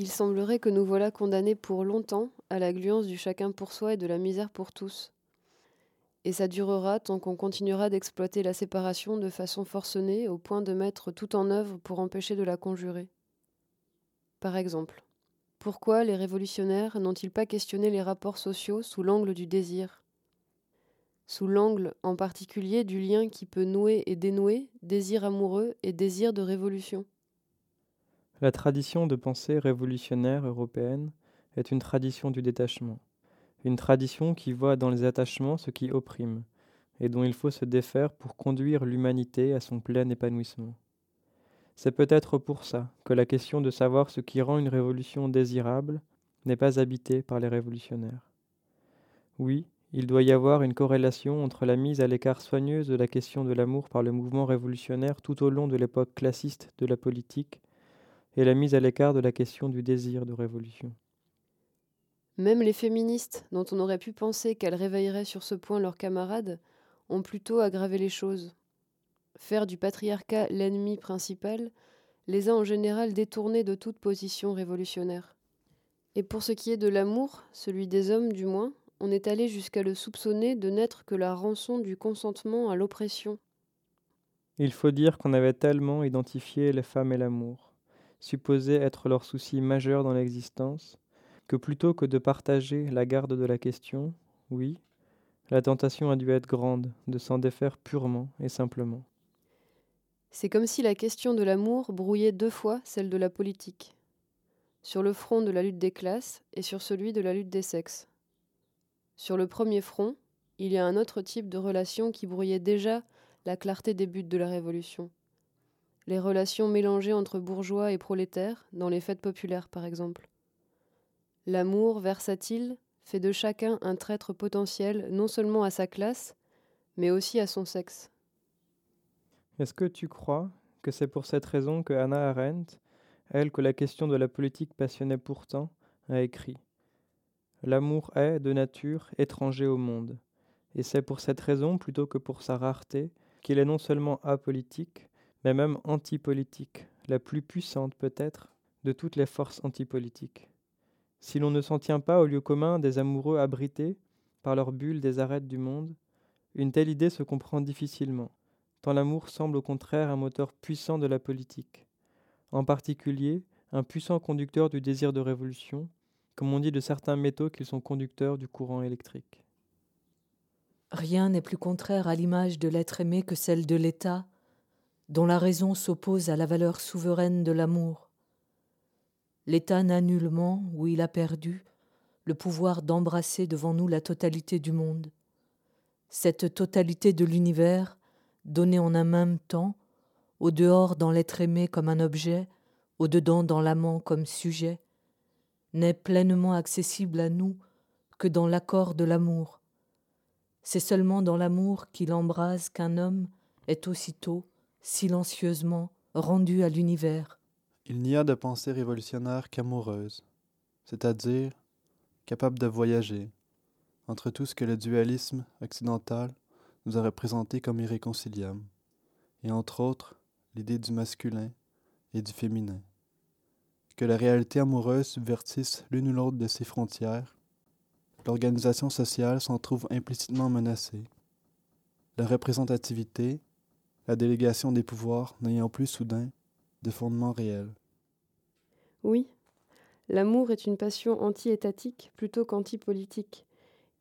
Il semblerait que nous voilà condamnés pour longtemps à la gluance du chacun pour soi et de la misère pour tous. Et ça durera tant qu'on continuera d'exploiter la séparation de façon forcenée au point de mettre tout en œuvre pour empêcher de la conjurer. Par exemple, pourquoi les révolutionnaires n'ont-ils pas questionné les rapports sociaux sous l'angle du désir? Sous l'angle en particulier du lien qui peut nouer et dénouer désir amoureux et désir de révolution la tradition de pensée révolutionnaire européenne est une tradition du détachement, une tradition qui voit dans les attachements ce qui opprime, et dont il faut se défaire pour conduire l'humanité à son plein épanouissement. C'est peut-être pour ça que la question de savoir ce qui rend une révolution désirable n'est pas habitée par les révolutionnaires. Oui, il doit y avoir une corrélation entre la mise à l'écart soigneuse de la question de l'amour par le mouvement révolutionnaire tout au long de l'époque classiste de la politique et la mise à l'écart de la question du désir de révolution. Même les féministes, dont on aurait pu penser qu'elles réveilleraient sur ce point leurs camarades, ont plutôt aggravé les choses. Faire du patriarcat l'ennemi principal les a en général détournés de toute position révolutionnaire. Et pour ce qui est de l'amour, celui des hommes du moins, on est allé jusqu'à le soupçonner de n'être que la rançon du consentement à l'oppression. Il faut dire qu'on avait tellement identifié les femmes et l'amour supposé être leur souci majeur dans l'existence, que plutôt que de partager la garde de la question, oui, la tentation a dû être grande de s'en défaire purement et simplement. C'est comme si la question de l'amour brouillait deux fois celle de la politique, sur le front de la lutte des classes et sur celui de la lutte des sexes. Sur le premier front, il y a un autre type de relation qui brouillait déjà la clarté des buts de la Révolution les relations mélangées entre bourgeois et prolétaires, dans les fêtes populaires par exemple. L'amour versatile fait de chacun un traître potentiel non seulement à sa classe, mais aussi à son sexe. Est-ce que tu crois que c'est pour cette raison que Hannah Arendt, elle que la question de la politique passionnait pourtant, a écrit L'amour est, de nature, étranger au monde, et c'est pour cette raison, plutôt que pour sa rareté, qu'il est non seulement apolitique, mais même antipolitique, la plus puissante peut-être de toutes les forces antipolitiques. Si l'on ne s'en tient pas au lieu commun des amoureux abrités par leur bulle des arêtes du monde, une telle idée se comprend difficilement, tant l'amour semble au contraire un moteur puissant de la politique, en particulier un puissant conducteur du désir de révolution, comme on dit de certains métaux qu'ils sont conducteurs du courant électrique. Rien n'est plus contraire à l'image de l'être aimé que celle de l'État, dont la raison s'oppose à la valeur souveraine de l'amour. L'État n'a nullement, où il a perdu, le pouvoir d'embrasser devant nous la totalité du monde. Cette totalité de l'univers, donnée en un même temps, au dehors dans l'être aimé comme un objet, au dedans dans l'amant comme sujet, n'est pleinement accessible à nous que dans l'accord de l'amour. C'est seulement dans l'amour qu'il embrase qu'un homme est aussitôt silencieusement rendu à l'univers. Il n'y a de pensée révolutionnaire qu'amoureuse, c'est-à-dire capable de voyager entre tout ce que le dualisme occidental nous aurait présenté comme irréconciliable, et entre autres l'idée du masculin et du féminin. que la réalité amoureuse subvertisse l'une ou l'autre de ses frontières, l'organisation sociale s'en trouve implicitement menacée. La représentativité, la délégation des pouvoirs n'ayant plus soudain de fondement réel. Oui, l'amour est une passion anti-étatique plutôt qu'anti-politique,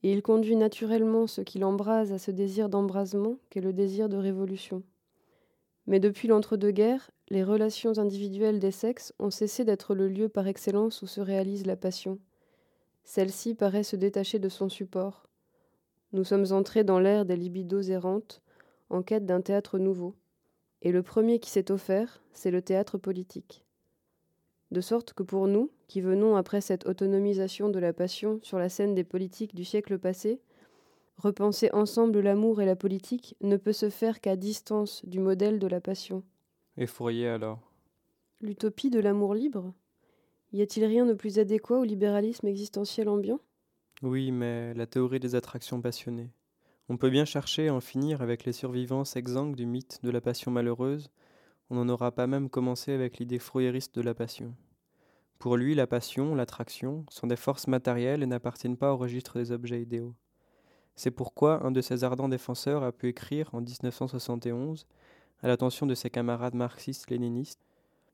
et il conduit naturellement ce qui l'embrase à ce désir d'embrasement qu'est le désir de révolution. Mais depuis l'entre-deux-guerres, les relations individuelles des sexes ont cessé d'être le lieu par excellence où se réalise la passion. Celle-ci paraît se détacher de son support. Nous sommes entrés dans l'ère des libidos errantes, en quête d'un théâtre nouveau. Et le premier qui s'est offert, c'est le théâtre politique. De sorte que pour nous, qui venons après cette autonomisation de la passion sur la scène des politiques du siècle passé, repenser ensemble l'amour et la politique ne peut se faire qu'à distance du modèle de la passion. Et Fourier alors? L'utopie de l'amour libre? Y a-t-il rien de plus adéquat au libéralisme existentiel ambiant? Oui, mais la théorie des attractions passionnées. On peut bien chercher à en finir avec les survivances exsangues du mythe de la passion malheureuse, on n'en aura pas même commencé avec l'idée fourriériste de la passion. Pour lui, la passion, l'attraction, sont des forces matérielles et n'appartiennent pas au registre des objets idéaux. C'est pourquoi un de ses ardents défenseurs a pu écrire en 1971, à l'attention de ses camarades marxistes-léninistes,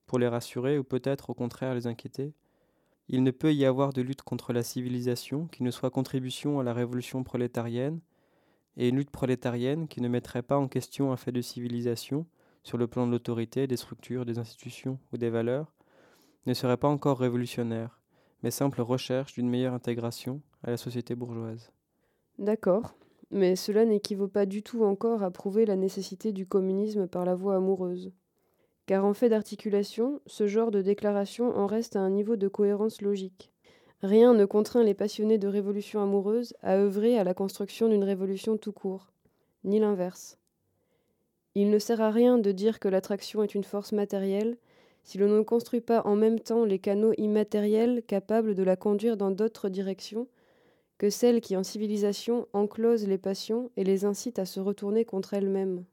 pour les rassurer ou peut-être au contraire les inquiéter, il ne peut y avoir de lutte contre la civilisation qui ne soit contribution à la révolution prolétarienne, et une lutte prolétarienne qui ne mettrait pas en question un fait de civilisation, sur le plan de l'autorité, des structures, des institutions ou des valeurs, ne serait pas encore révolutionnaire, mais simple recherche d'une meilleure intégration à la société bourgeoise. D'accord, mais cela n'équivaut pas du tout encore à prouver la nécessité du communisme par la voie amoureuse. Car en fait d'articulation, ce genre de déclaration en reste à un niveau de cohérence logique. Rien ne contraint les passionnés de révolution amoureuse à œuvrer à la construction d'une révolution tout court, ni l'inverse. Il ne sert à rien de dire que l'attraction est une force matérielle si l'on ne construit pas en même temps les canaux immatériels capables de la conduire dans d'autres directions que celles qui en civilisation enclosent les passions et les incitent à se retourner contre elles-mêmes.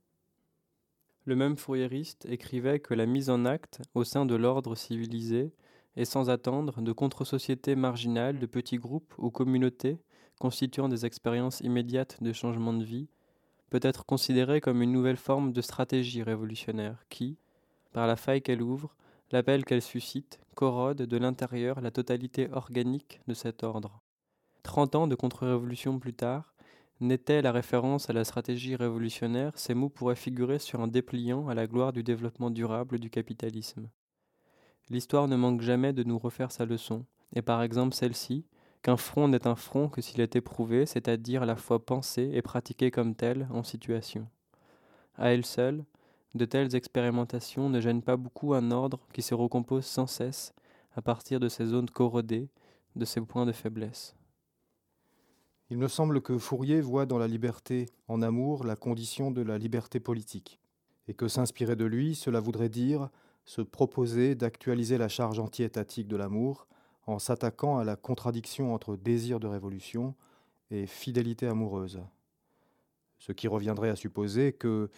Le même fourriériste écrivait que la mise en acte, au sein de l'ordre civilisé, et sans attendre, de contre-sociétés marginales, de petits groupes ou communautés constituant des expériences immédiates de changement de vie, peut être considérée comme une nouvelle forme de stratégie révolutionnaire qui, par la faille qu'elle ouvre, l'appel qu'elle suscite, corrode de l'intérieur la totalité organique de cet ordre. Trente ans de contre-révolution plus tard, n'était la référence à la stratégie révolutionnaire, ces mots pourraient figurer sur un dépliant à la gloire du développement durable du capitalisme. L'histoire ne manque jamais de nous refaire sa leçon, et par exemple celle-ci, qu'un front n'est un front que s'il est éprouvé, c'est-à-dire à la fois pensé et pratiqué comme tel en situation. À elle seule, de telles expérimentations ne gênent pas beaucoup un ordre qui se recompose sans cesse à partir de ses zones corrodées, de ses points de faiblesse. Il me semble que Fourier voit dans la liberté en amour la condition de la liberté politique, et que s'inspirer de lui, cela voudrait dire se proposer d'actualiser la charge anti-étatique de l'amour en s'attaquant à la contradiction entre désir de révolution et fidélité amoureuse. Ce qui reviendrait à supposer que,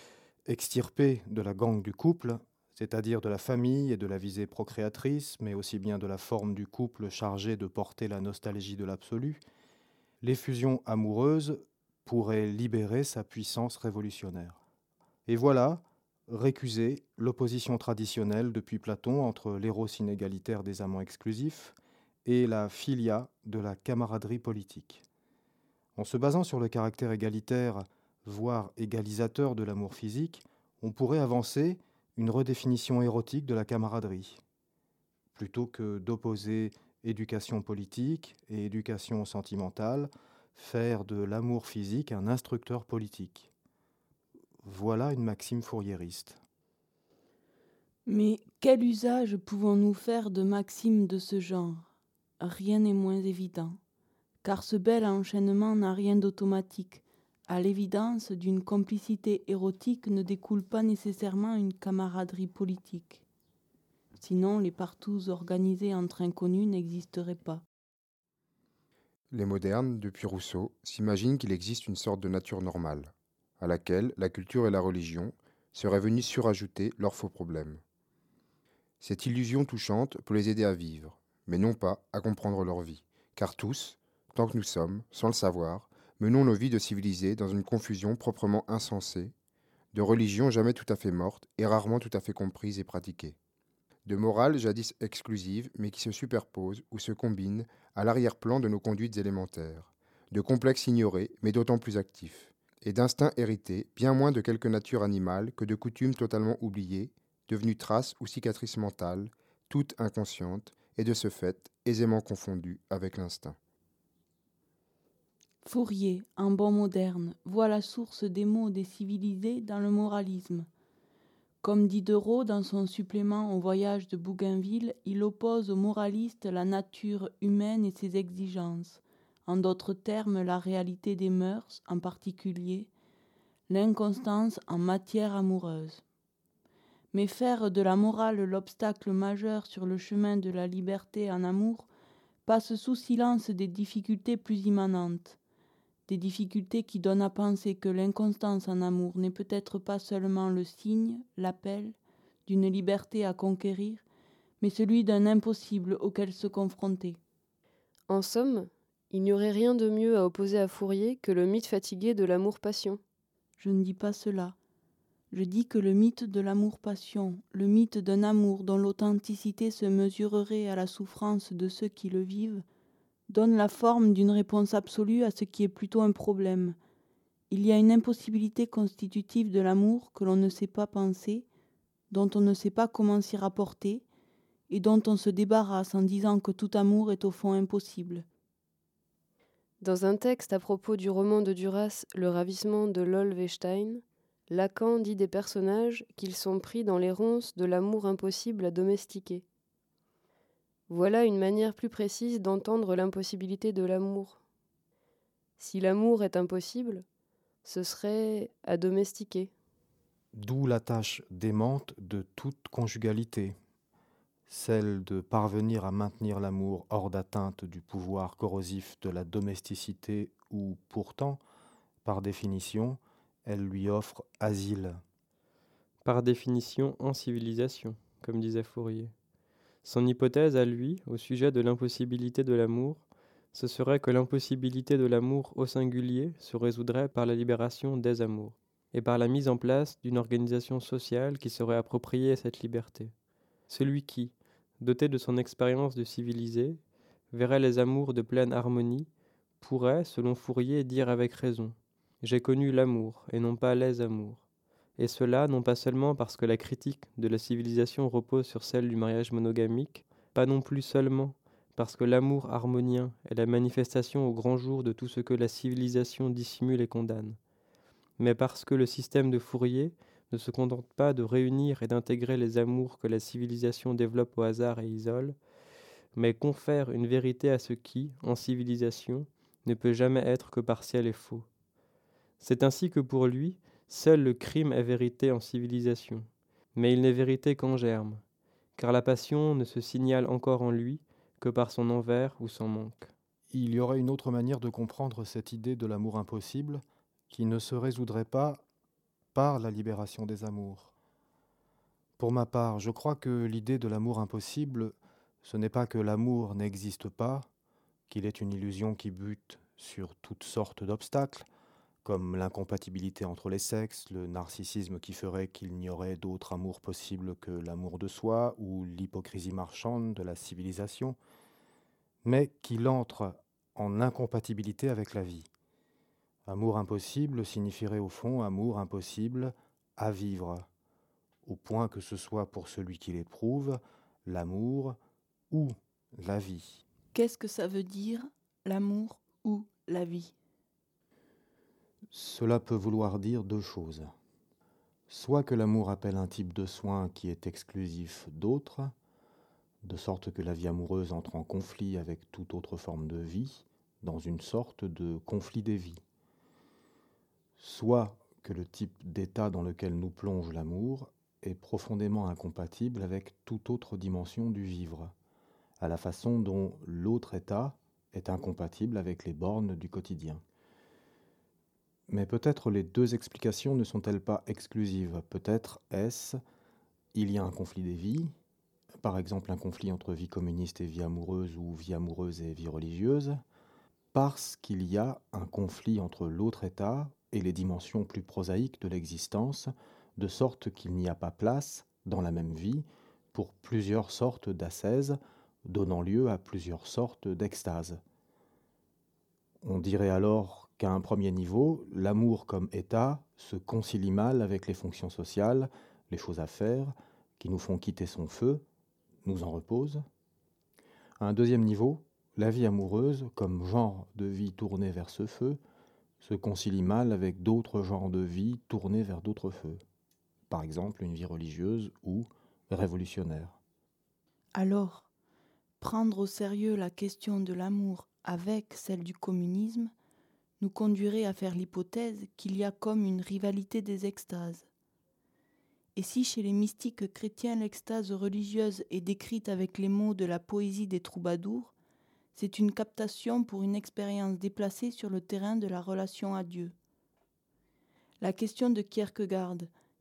extirpé de la gangue du couple, c'est-à-dire de la famille et de la visée procréatrice, mais aussi bien de la forme du couple chargée de porter la nostalgie de l'absolu, l'effusion amoureuse pourrait libérer sa puissance révolutionnaire. Et voilà, récuser l'opposition traditionnelle depuis Platon entre l'éros inégalitaire des amants exclusifs et la filia de la camaraderie politique. En se basant sur le caractère égalitaire, voire égalisateur de l'amour physique, on pourrait avancer une redéfinition érotique de la camaraderie. Plutôt que d'opposer éducation politique et éducation sentimentale, faire de l'amour physique un instructeur politique. Voilà une maxime fourriériste. Mais quel usage pouvons-nous faire de maximes de ce genre? Rien n'est moins évident, car ce bel enchaînement n'a rien d'automatique. À l'évidence d'une complicité érotique ne découle pas nécessairement une camaraderie politique. Sinon, les partous organisés entre inconnus n'existeraient pas. Les modernes, depuis Rousseau, s'imaginent qu'il existe une sorte de nature normale, à laquelle la culture et la religion seraient venues surajouter leurs faux problèmes. Cette illusion touchante peut les aider à vivre, mais non pas à comprendre leur vie, car tous, tant que nous sommes, sans le savoir, menons nos vies de civilisés dans une confusion proprement insensée, de religion jamais tout à fait morte et rarement tout à fait comprise et pratiquée, de morale jadis exclusive mais qui se superpose ou se combine à l'arrière-plan de nos conduites élémentaires, de complexes ignorés mais d'autant plus actifs, et d'instincts hérités bien moins de quelque nature animale que de coutumes totalement oubliées, devenues traces ou cicatrices mentales, toutes inconscientes et de ce fait aisément confondues avec l'instinct. Fourier, un bon moderne, voit la source des maux des civilisés dans le moralisme. Comme Diderot dans son supplément au voyage de Bougainville, il oppose aux moralistes la nature humaine et ses exigences, en d'autres termes la réalité des mœurs en particulier, l'inconstance en matière amoureuse. Mais faire de la morale l'obstacle majeur sur le chemin de la liberté en amour passe sous silence des difficultés plus immanentes des difficultés qui donnent à penser que l'inconstance en amour n'est peut-être pas seulement le signe, l'appel, d'une liberté à conquérir, mais celui d'un impossible auquel se confronter. En somme, il n'y aurait rien de mieux à opposer à Fourier que le mythe fatigué de l'amour-passion. Je ne dis pas cela. Je dis que le mythe de l'amour-passion, le mythe d'un amour dont l'authenticité se mesurerait à la souffrance de ceux qui le vivent, donne la forme d'une réponse absolue à ce qui est plutôt un problème. Il y a une impossibilité constitutive de l'amour que l'on ne sait pas penser, dont on ne sait pas comment s'y rapporter, et dont on se débarrasse en disant que tout amour est au fond impossible. Dans un texte à propos du roman de Duras Le ravissement de Lolvestein, Lacan dit des personnages qu'ils sont pris dans les ronces de l'amour impossible à domestiquer. Voilà une manière plus précise d'entendre l'impossibilité de l'amour. Si l'amour est impossible, ce serait à domestiquer. D'où la tâche démente de toute conjugalité, celle de parvenir à maintenir l'amour hors d'atteinte du pouvoir corrosif de la domesticité où, pourtant, par définition, elle lui offre asile. Par définition, en civilisation, comme disait Fourier. Son hypothèse à lui, au sujet de l'impossibilité de l'amour, ce serait que l'impossibilité de l'amour au singulier se résoudrait par la libération des amours, et par la mise en place d'une organisation sociale qui serait appropriée à cette liberté. Celui qui, doté de son expérience de civilisé, verrait les amours de pleine harmonie, pourrait, selon Fourier, dire avec raison J'ai connu l'amour, et non pas les amours et cela non pas seulement parce que la critique de la civilisation repose sur celle du mariage monogamique, pas non plus seulement parce que l'amour harmonien est la manifestation au grand jour de tout ce que la civilisation dissimule et condamne, mais parce que le système de Fourier ne se contente pas de réunir et d'intégrer les amours que la civilisation développe au hasard et isole, mais confère une vérité à ce qui, en civilisation, ne peut jamais être que partiel et faux. C'est ainsi que pour lui, Seul le crime est vérité en civilisation, mais il n'est vérité qu'en germe, car la passion ne se signale encore en lui que par son envers ou son manque. Il y aurait une autre manière de comprendre cette idée de l'amour impossible qui ne se résoudrait pas par la libération des amours. Pour ma part, je crois que l'idée de l'amour impossible, ce n'est pas que l'amour n'existe pas, qu'il est une illusion qui bute sur toutes sortes d'obstacles, comme l'incompatibilité entre les sexes, le narcissisme qui ferait qu'il n'y aurait d'autre amour possible que l'amour de soi, ou l'hypocrisie marchande de la civilisation, mais qu'il entre en incompatibilité avec la vie. Amour impossible signifierait au fond amour impossible à vivre, au point que ce soit pour celui qui l'éprouve, l'amour ou la vie. Qu'est-ce que ça veut dire, l'amour ou la vie? Cela peut vouloir dire deux choses. Soit que l'amour appelle un type de soin qui est exclusif d'autres, de sorte que la vie amoureuse entre en conflit avec toute autre forme de vie, dans une sorte de conflit des vies. Soit que le type d'état dans lequel nous plonge l'amour est profondément incompatible avec toute autre dimension du vivre, à la façon dont l'autre état est incompatible avec les bornes du quotidien. Mais peut-être les deux explications ne sont-elles pas exclusives Peut-être est-ce il y a un conflit des vies par exemple un conflit entre vie communiste et vie amoureuse ou vie amoureuse et vie religieuse, parce qu'il y a un conflit entre l'autre état et les dimensions plus prosaïques de l'existence, de sorte qu'il n'y a pas place, dans la même vie, pour plusieurs sortes d'ascèse, donnant lieu à plusieurs sortes d'extase. On dirait alors qu'à un premier niveau, l'amour comme état se concilie mal avec les fonctions sociales, les choses à faire, qui nous font quitter son feu, nous en reposent. À un deuxième niveau, la vie amoureuse, comme genre de vie tournée vers ce feu, se concilie mal avec d'autres genres de vie tournés vers d'autres feux, par exemple une vie religieuse ou révolutionnaire. Alors, prendre au sérieux la question de l'amour avec celle du communisme nous conduirait à faire l'hypothèse qu'il y a comme une rivalité des extases. Et si chez les mystiques chrétiens l'extase religieuse est décrite avec les mots de la poésie des troubadours, c'est une captation pour une expérience déplacée sur le terrain de la relation à Dieu. La question de Kierkegaard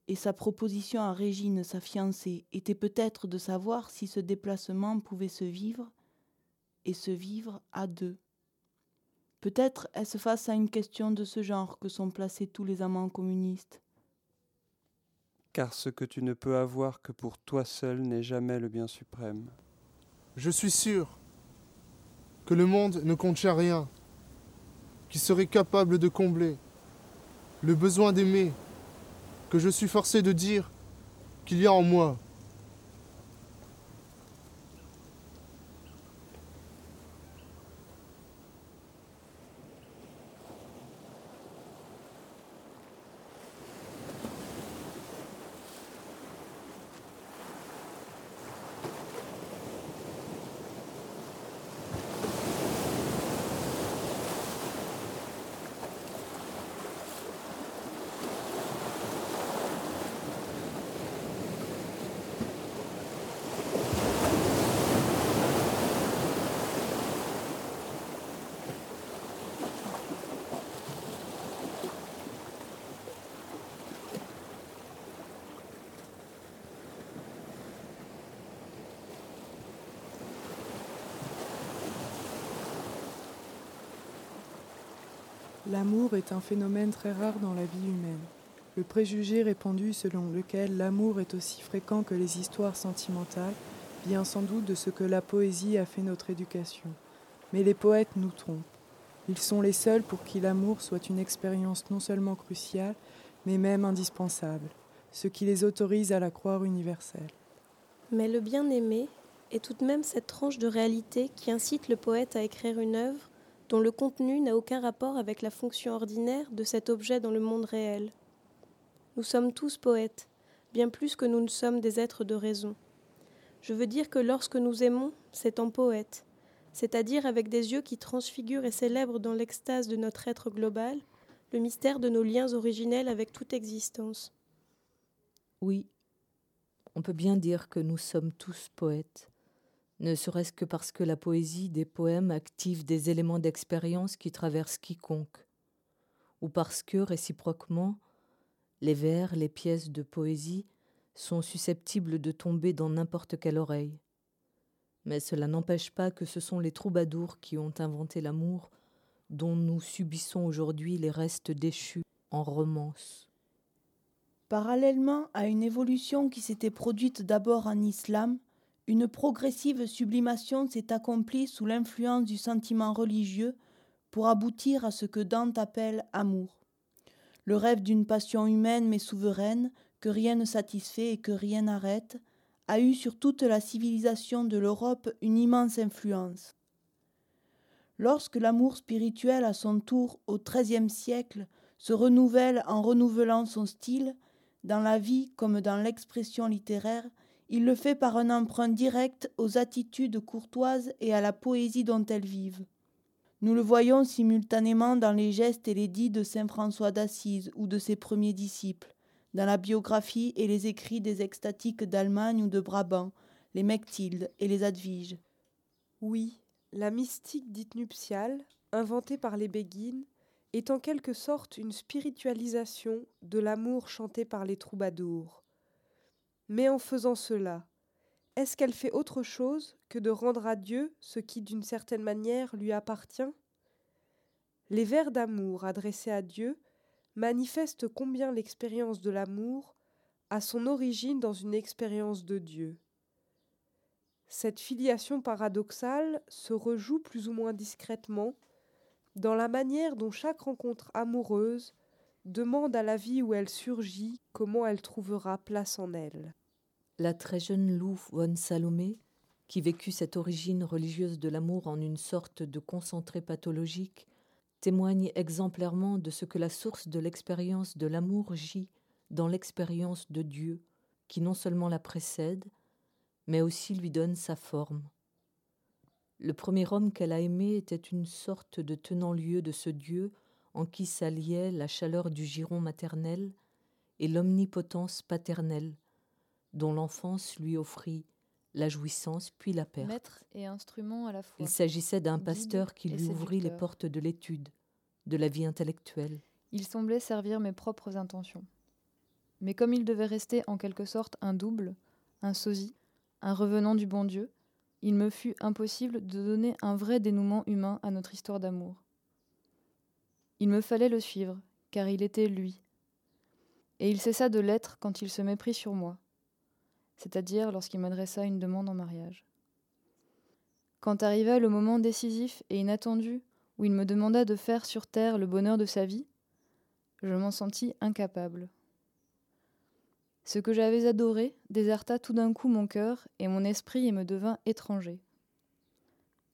et sa proposition à Régine, sa fiancée, était peut-être de savoir si ce déplacement pouvait se vivre et se vivre à deux. Peut-être est-ce face à une question de ce genre que sont placés tous les amants communistes. Car ce que tu ne peux avoir que pour toi seul n'est jamais le bien suprême. Je suis sûr que le monde ne contient rien qui serait capable de combler le besoin d'aimer que je suis forcé de dire qu'il y a en moi. L'amour est un phénomène très rare dans la vie humaine. Le préjugé répandu selon lequel l'amour est aussi fréquent que les histoires sentimentales vient sans doute de ce que la poésie a fait notre éducation. Mais les poètes nous trompent. Ils sont les seuls pour qui l'amour soit une expérience non seulement cruciale, mais même indispensable, ce qui les autorise à la croire universelle. Mais le bien-aimé est tout de même cette tranche de réalité qui incite le poète à écrire une œuvre dont le contenu n'a aucun rapport avec la fonction ordinaire de cet objet dans le monde réel. Nous sommes tous poètes, bien plus que nous ne sommes des êtres de raison. Je veux dire que lorsque nous aimons, c'est en poète, c'est-à-dire avec des yeux qui transfigurent et célèbrent dans l'extase de notre être global le mystère de nos liens originels avec toute existence. Oui, on peut bien dire que nous sommes tous poètes ne serait-ce que parce que la poésie des poèmes active des éléments d'expérience qui traversent quiconque, ou parce que, réciproquement, les vers, les pièces de poésie sont susceptibles de tomber dans n'importe quelle oreille. Mais cela n'empêche pas que ce sont les troubadours qui ont inventé l'amour dont nous subissons aujourd'hui les restes déchus en romance. Parallèlement à une évolution qui s'était produite d'abord en islam, une progressive sublimation s'est accomplie sous l'influence du sentiment religieux pour aboutir à ce que Dante appelle amour. Le rêve d'une passion humaine mais souveraine, que rien ne satisfait et que rien n'arrête, a eu sur toute la civilisation de l'Europe une immense influence. Lorsque l'amour spirituel à son tour au XIIIe siècle se renouvelle en renouvelant son style, dans la vie comme dans l'expression littéraire, il le fait par un emprunt direct aux attitudes courtoises et à la poésie dont elles vivent. Nous le voyons simultanément dans les gestes et les dits de saint François d'Assise ou de ses premiers disciples, dans la biographie et les écrits des extatiques d'Allemagne ou de Brabant, les Mechtilde et les Adviges. Oui, la mystique dite nuptiale, inventée par les Béguines, est en quelque sorte une spiritualisation de l'amour chanté par les troubadours. Mais en faisant cela, est-ce qu'elle fait autre chose que de rendre à Dieu ce qui d'une certaine manière lui appartient? Les vers d'amour adressés à Dieu manifestent combien l'expérience de l'amour a son origine dans une expérience de Dieu. Cette filiation paradoxale se rejoue plus ou moins discrètement dans la manière dont chaque rencontre amoureuse demande à la vie où elle surgit comment elle trouvera place en elle. La très jeune Lou von Salomé, qui vécut cette origine religieuse de l'amour en une sorte de concentré pathologique, témoigne exemplairement de ce que la source de l'expérience de l'amour gît dans l'expérience de Dieu, qui non seulement la précède, mais aussi lui donne sa forme. Le premier homme qu'elle a aimé était une sorte de tenant-lieu de ce Dieu en qui s'alliait la chaleur du giron maternel et l'omnipotence paternelle, dont l'enfance lui offrit la jouissance puis la perte. Maître et instrument à la fois. Il s'agissait d'un pasteur qui lui ouvrit les portes de l'étude, de la vie intellectuelle. Il semblait servir mes propres intentions. Mais comme il devait rester en quelque sorte un double, un sosie, un revenant du bon Dieu, il me fut impossible de donner un vrai dénouement humain à notre histoire d'amour. Il me fallait le suivre, car il était lui. Et il cessa de l'être quand il se méprit sur moi, c'est-à-dire lorsqu'il m'adressa une demande en mariage. Quand arriva le moment décisif et inattendu où il me demanda de faire sur terre le bonheur de sa vie, je m'en sentis incapable. Ce que j'avais adoré déserta tout d'un coup mon cœur et mon esprit et me devint étranger.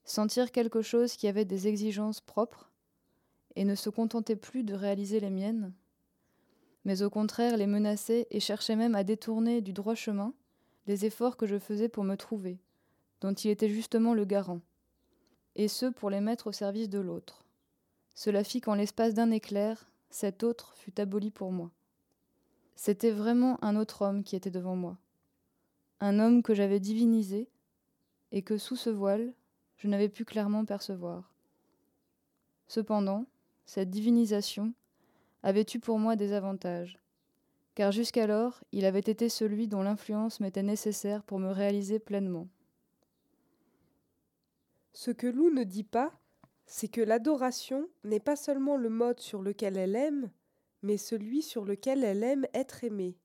Sentir quelque chose qui avait des exigences propres et ne se contentait plus de réaliser les miennes, mais au contraire les menaçait et cherchait même à détourner du droit chemin les efforts que je faisais pour me trouver, dont il était justement le garant, et ce pour les mettre au service de l'autre. Cela fit qu'en l'espace d'un éclair, cet autre fut aboli pour moi. C'était vraiment un autre homme qui était devant moi. Un homme que j'avais divinisé et que sous ce voile, je n'avais pu clairement percevoir. Cependant, cette divinisation avait eu pour moi des avantages, car jusqu'alors il avait été celui dont l'influence m'était nécessaire pour me réaliser pleinement. Ce que Lou ne dit pas, c'est que l'adoration n'est pas seulement le mode sur lequel elle aime, mais celui sur lequel elle aime être aimée,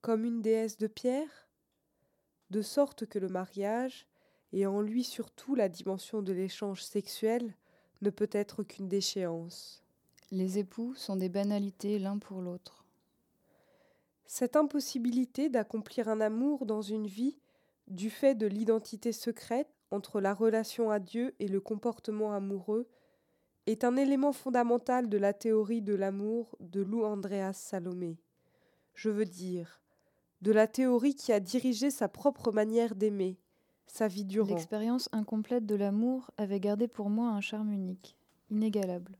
comme une déesse de pierre, de sorte que le mariage, et en lui surtout la dimension de l'échange sexuel, ne peut être qu'une déchéance. Les époux sont des banalités l'un pour l'autre. Cette impossibilité d'accomplir un amour dans une vie, du fait de l'identité secrète entre la relation à Dieu et le comportement amoureux, est un élément fondamental de la théorie de l'amour de Lou Andreas Salomé. Je veux dire, de la théorie qui a dirigé sa propre manière d'aimer, sa vie durant. L'expérience incomplète de l'amour avait gardé pour moi un charme unique, inégalable,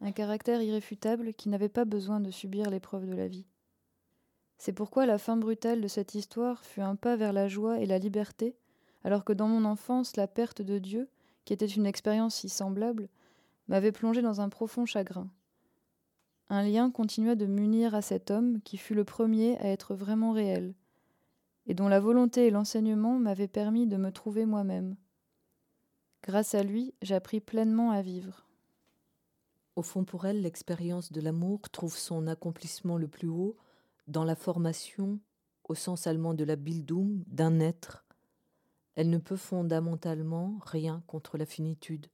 un caractère irréfutable qui n'avait pas besoin de subir l'épreuve de la vie. C'est pourquoi la fin brutale de cette histoire fut un pas vers la joie et la liberté, alors que dans mon enfance la perte de Dieu, qui était une expérience si semblable, m'avait plongé dans un profond chagrin. Un lien continua de m'unir à cet homme qui fut le premier à être vraiment réel, et dont la volonté et l'enseignement m'avaient permis de me trouver moi-même. Grâce à lui, j'appris pleinement à vivre. Au fond, pour elle, l'expérience de l'amour trouve son accomplissement le plus haut dans la formation, au sens allemand de la Bildung, d'un être. Elle ne peut fondamentalement rien contre la finitude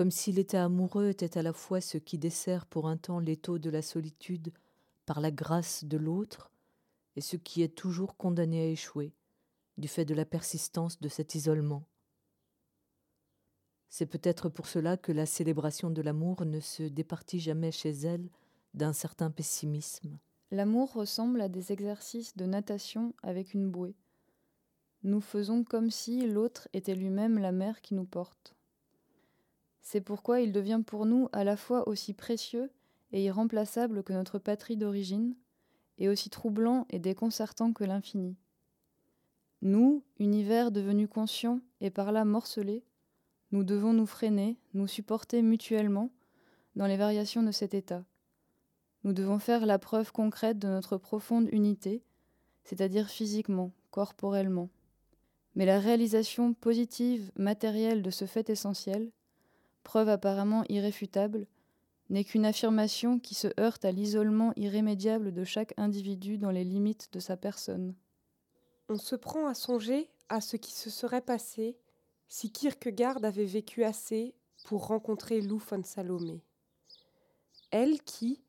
comme s'il était amoureux était à la fois ce qui dessert pour un temps l'étau de la solitude par la grâce de l'autre, et ce qui est toujours condamné à échouer, du fait de la persistance de cet isolement. C'est peut-être pour cela que la célébration de l'amour ne se départit jamais chez elle d'un certain pessimisme. L'amour ressemble à des exercices de natation avec une bouée. Nous faisons comme si l'autre était lui-même la mer qui nous porte. C'est pourquoi il devient pour nous à la fois aussi précieux et irremplaçable que notre patrie d'origine, et aussi troublant et déconcertant que l'infini. Nous, univers devenu conscient et par là morcelé, nous devons nous freiner, nous supporter mutuellement dans les variations de cet état. Nous devons faire la preuve concrète de notre profonde unité, c'est-à-dire physiquement, corporellement. Mais la réalisation positive, matérielle de ce fait essentiel, preuve apparemment irréfutable, n'est qu'une affirmation qui se heurte à l'isolement irrémédiable de chaque individu dans les limites de sa personne. On se prend à songer à ce qui se serait passé si Kierkegaard avait vécu assez pour rencontrer Lou von Salomé. Elle qui,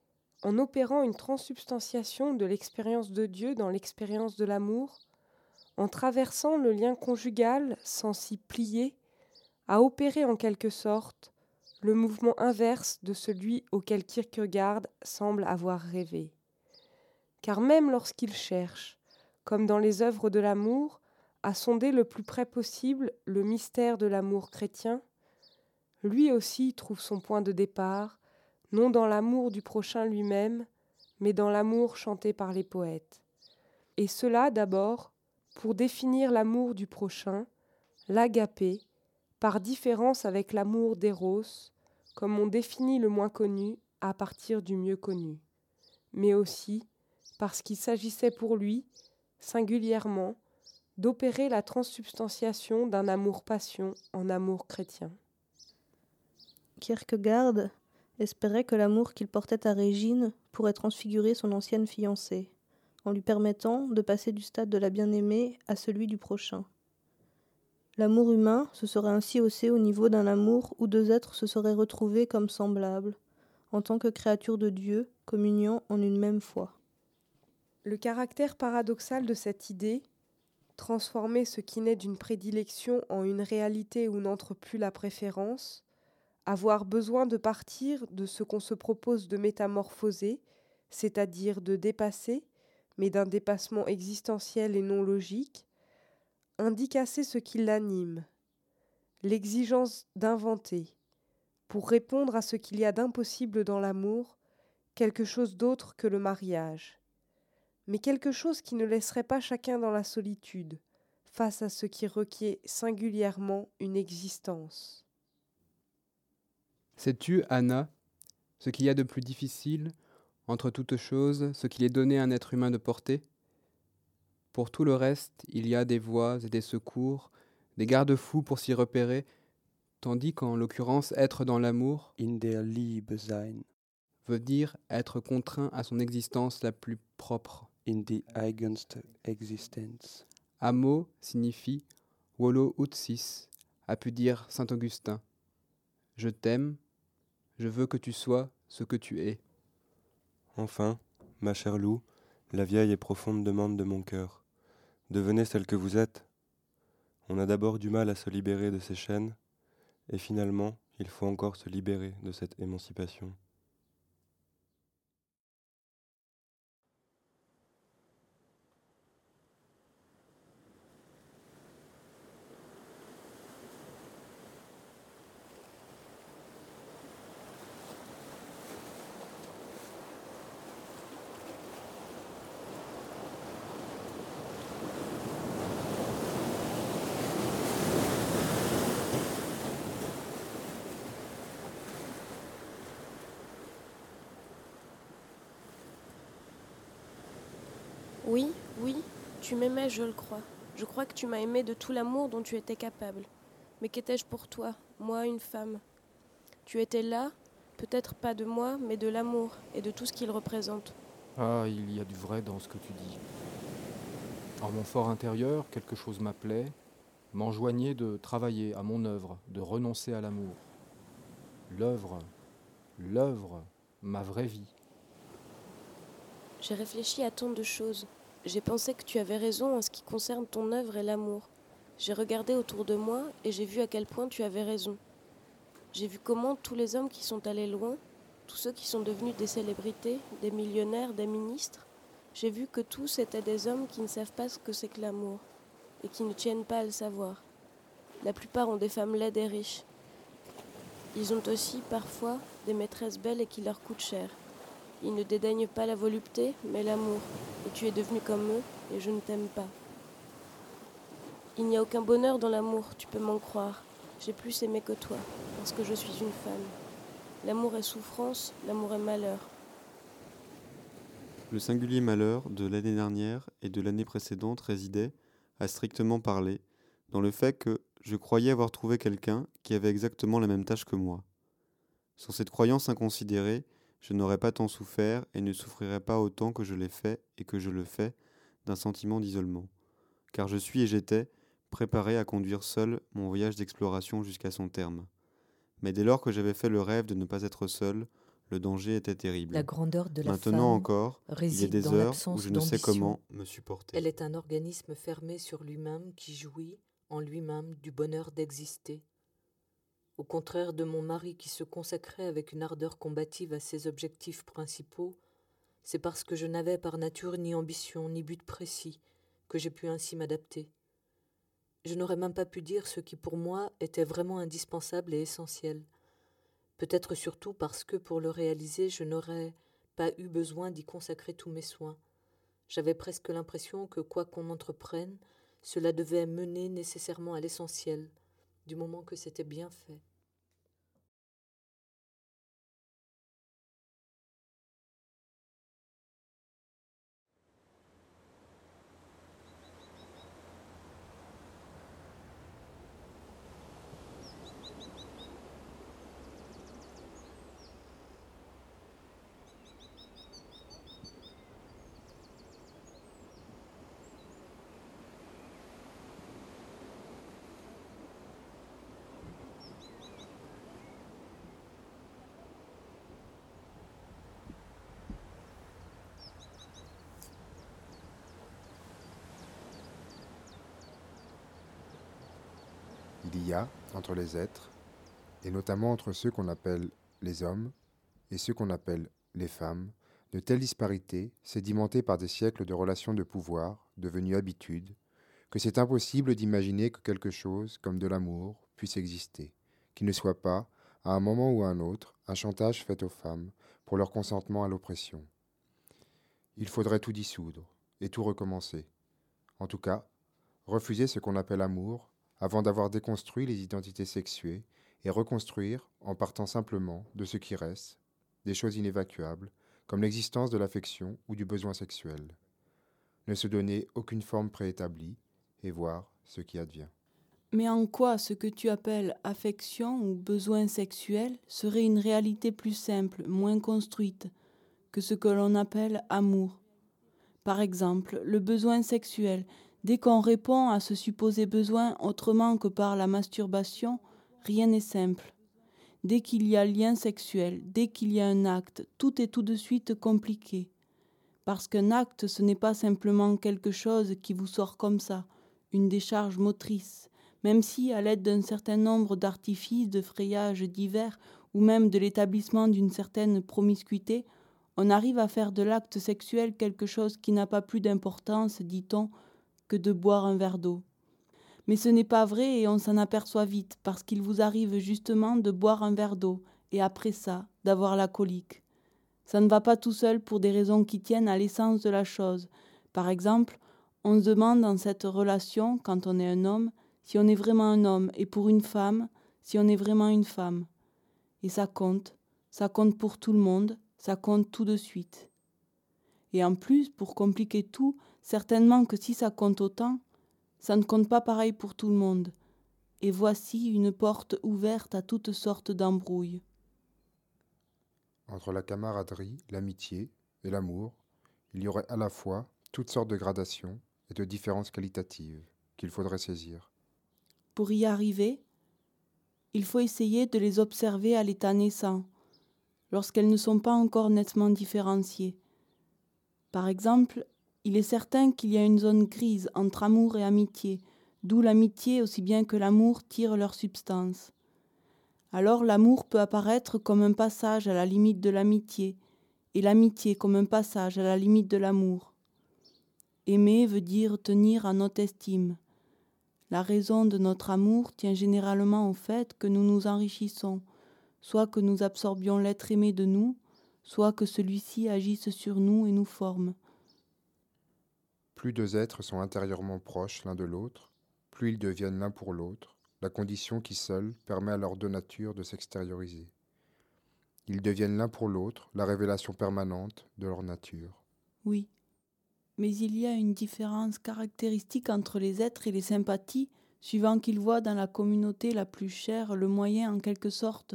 en opérant une transsubstantiation de l'expérience de Dieu dans l'expérience de l'amour, en traversant le lien conjugal sans s'y plier, a opéré en quelque sorte le mouvement inverse de celui auquel Kierkegaard semble avoir rêvé. Car même lorsqu'il cherche, comme dans les œuvres de l'amour, à sonder le plus près possible le mystère de l'amour chrétien, lui aussi trouve son point de départ, non dans l'amour du prochain lui-même, mais dans l'amour chanté par les poètes. Et cela d'abord pour définir l'amour du prochain, l'agapé, par différence avec l'amour d'éros, comme on définit le moins connu à partir du mieux connu, mais aussi parce qu'il s'agissait pour lui, singulièrement, d'opérer la transsubstantiation d'un amour-passion en amour chrétien. Kierkegaard espérait que l'amour qu'il portait à Régine pourrait transfigurer son ancienne fiancée, en lui permettant de passer du stade de la bien-aimée à celui du prochain. L'amour humain se serait ainsi haussé au niveau d'un amour où deux êtres se seraient retrouvés comme semblables, en tant que créatures de Dieu, communiant en une même foi. Le caractère paradoxal de cette idée, transformer ce qui naît d'une prédilection en une réalité où n'entre plus la préférence, avoir besoin de partir de ce qu'on se propose de métamorphoser, c'est-à-dire de dépasser, mais d'un dépassement existentiel et non logique, indique assez ce qui l'anime, l'exigence d'inventer, pour répondre à ce qu'il y a d'impossible dans l'amour, quelque chose d'autre que le mariage, mais quelque chose qui ne laisserait pas chacun dans la solitude, face à ce qui requiert singulièrement une existence. Sais-tu, Anna, ce qu'il y a de plus difficile, entre toutes choses, ce qu'il est donné à un être humain de porter? Pour tout le reste, il y a des voies et des secours, des garde-fous pour s'y repérer, tandis qu'en l'occurrence, être dans l'amour, in der Liebe sein, veut dire être contraint à son existence la plus propre. In die eigenste Existenz. Amo signifie Wolo Utsis, a pu dire saint Augustin. Je t'aime, je veux que tu sois ce que tu es. Enfin, ma chère Lou, la vieille et profonde demande de mon cœur. Devenez celle que vous êtes. On a d'abord du mal à se libérer de ces chaînes, et finalement, il faut encore se libérer de cette émancipation. Oui, oui, tu m'aimais, je le crois. Je crois que tu m'as aimé de tout l'amour dont tu étais capable. Mais qu'étais-je pour toi, moi, une femme? Tu étais là, peut-être pas de moi, mais de l'amour et de tout ce qu'il représente. Ah, il y a du vrai dans ce que tu dis. En mon fort intérieur, quelque chose m'appelait, m'enjoignait de travailler à mon œuvre, de renoncer à l'amour. L'œuvre, l'œuvre, ma vraie vie. J'ai réfléchi à tant de choses. J'ai pensé que tu avais raison en ce qui concerne ton œuvre et l'amour. J'ai regardé autour de moi et j'ai vu à quel point tu avais raison. J'ai vu comment tous les hommes qui sont allés loin, tous ceux qui sont devenus des célébrités, des millionnaires, des ministres, j'ai vu que tous étaient des hommes qui ne savent pas ce que c'est que l'amour et qui ne tiennent pas à le savoir. La plupart ont des femmes laides et riches. Ils ont aussi parfois des maîtresses belles et qui leur coûtent cher. Ils ne dédaignent pas la volupté, mais l'amour. Et tu es devenu comme eux, et je ne t'aime pas. Il n'y a aucun bonheur dans l'amour, tu peux m'en croire. J'ai plus aimé que toi, parce que je suis une femme. L'amour est souffrance, l'amour est malheur. Le singulier malheur de l'année dernière et de l'année précédente résidait, à strictement parler, dans le fait que je croyais avoir trouvé quelqu'un qui avait exactement la même tâche que moi. Sans cette croyance inconsidérée, je n'aurais pas tant souffert et ne souffrirais pas autant que je l'ai fait et que je le fais d'un sentiment d'isolement. Car je suis et j'étais préparé à conduire seul mon voyage d'exploration jusqu'à son terme. Mais dès lors que j'avais fait le rêve de ne pas être seul, le danger était terrible. La grandeur de la Maintenant femme encore, il y a réside des dans heures où l'absence je ne sais d'ambition. comment me supporter. Elle est un organisme fermé sur lui-même qui jouit en lui-même du bonheur d'exister. Au contraire de mon mari qui se consacrait avec une ardeur combative à ses objectifs principaux, c'est parce que je n'avais par nature ni ambition ni but précis que j'ai pu ainsi m'adapter. Je n'aurais même pas pu dire ce qui pour moi était vraiment indispensable et essentiel. Peut-être surtout parce que pour le réaliser, je n'aurais pas eu besoin d'y consacrer tous mes soins. J'avais presque l'impression que quoi qu'on entreprenne, cela devait mener nécessairement à l'essentiel, du moment que c'était bien fait. Il y a, entre les êtres, et notamment entre ceux qu'on appelle les hommes et ceux qu'on appelle les femmes, de telles disparités, sédimentées par des siècles de relations de pouvoir, devenues habitudes, que c'est impossible d'imaginer que quelque chose, comme de l'amour, puisse exister, qui ne soit pas, à un moment ou à un autre, un chantage fait aux femmes pour leur consentement à l'oppression. Il faudrait tout dissoudre et tout recommencer. En tout cas, refuser ce qu'on appelle amour avant d'avoir déconstruit les identités sexuées et reconstruire en partant simplement de ce qui reste, des choses inévacuables, comme l'existence de l'affection ou du besoin sexuel. Ne se donner aucune forme préétablie et voir ce qui advient. Mais en quoi ce que tu appelles affection ou besoin sexuel serait une réalité plus simple, moins construite, que ce que l'on appelle amour? Par exemple, le besoin sexuel, dès qu'on répond à ce supposé besoin autrement que par la masturbation, rien n'est simple. Dès qu'il y a lien sexuel, dès qu'il y a un acte, tout est tout de suite compliqué. Parce qu'un acte, ce n'est pas simplement quelque chose qui vous sort comme ça, une décharge motrice, même si, à l'aide d'un certain nombre d'artifices, de frayages divers, ou même de l'établissement d'une certaine promiscuité, on arrive à faire de l'acte sexuel quelque chose qui n'a pas plus d'importance, dit-on, que de boire un verre d'eau. Mais ce n'est pas vrai et on s'en aperçoit vite, parce qu'il vous arrive justement de boire un verre d'eau, et après ça, d'avoir la colique. Ça ne va pas tout seul pour des raisons qui tiennent à l'essence de la chose. Par exemple, on se demande dans cette relation, quand on est un homme, si on est vraiment un homme, et pour une femme, si on est vraiment une femme. Et ça compte, ça compte pour tout le monde, ça compte tout de suite. Et en plus, pour compliquer tout, certainement que si ça compte autant, ça ne compte pas pareil pour tout le monde. Et voici une porte ouverte à toutes sortes d'embrouilles. Entre la camaraderie, l'amitié et l'amour, il y aurait à la fois toutes sortes de gradations et de différences qualitatives qu'il faudrait saisir. Pour y arriver, il faut essayer de les observer à l'état naissant, lorsqu'elles ne sont pas encore nettement différenciées. Par exemple, il est certain qu'il y a une zone grise entre amour et amitié, d'où l'amitié aussi bien que l'amour tirent leur substance. Alors l'amour peut apparaître comme un passage à la limite de l'amitié, et l'amitié comme un passage à la limite de l'amour. Aimer veut dire tenir à notre estime. La raison de notre amour tient généralement au fait que nous nous enrichissons, soit que nous absorbions l'être aimé de nous, soit que celui-ci agisse sur nous et nous forme. Plus deux êtres sont intérieurement proches l'un de l'autre, plus ils deviennent l'un pour l'autre, la condition qui seule permet à leurs deux natures de s'extérioriser. Ils deviennent l'un pour l'autre la révélation permanente de leur nature. Oui, Mais il y a une différence caractéristique entre les êtres et les sympathies, suivant qu'ils voient dans la communauté la plus chère le moyen en quelque sorte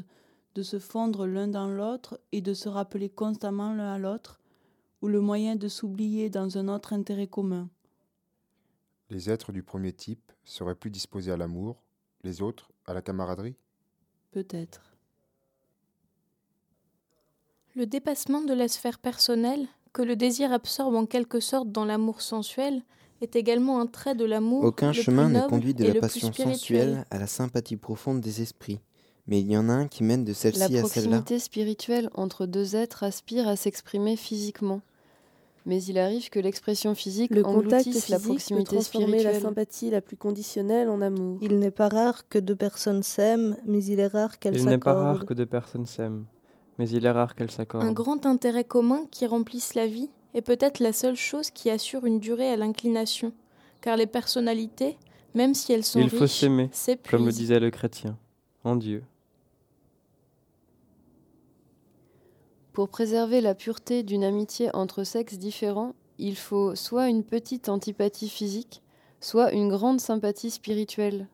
de se fondre l'un dans l'autre et de se rappeler constamment l'un à l'autre, ou le moyen de s'oublier dans un autre intérêt commun. Les êtres du premier type seraient plus disposés à l'amour, les autres à la camaraderie? Peut-être. Le dépassement de la sphère personnelle, que le désir absorbe en quelque sorte dans l'amour sensuel, est également un trait de l'amour. Aucun le chemin plus ne noble conduit de la passion sensuelle à la sympathie profonde des esprits, mais il y en a un qui mène de La celle-ci à celle-là. proximité spirituelle entre deux êtres aspire à s'exprimer physiquement. Mais il arrive que l'expression physique Le contact la peut proximité transformer la sympathie la plus conditionnelle en amour. Il n'est pas rare que deux personnes s'aiment, mais il est rare qu'elles Il s'accordent. n'est pas rare que deux personnes s'aiment, mais il est rare qu'elles s'accordent. Un grand intérêt commun qui remplisse la vie est peut-être la seule chose qui assure une durée à l'inclination, car les personnalités, même si elles sont Il faut riches, s'aimer, comme le disait le chrétien, en Dieu. Pour préserver la pureté d'une amitié entre sexes différents, il faut soit une petite antipathie physique, soit une grande sympathie spirituelle.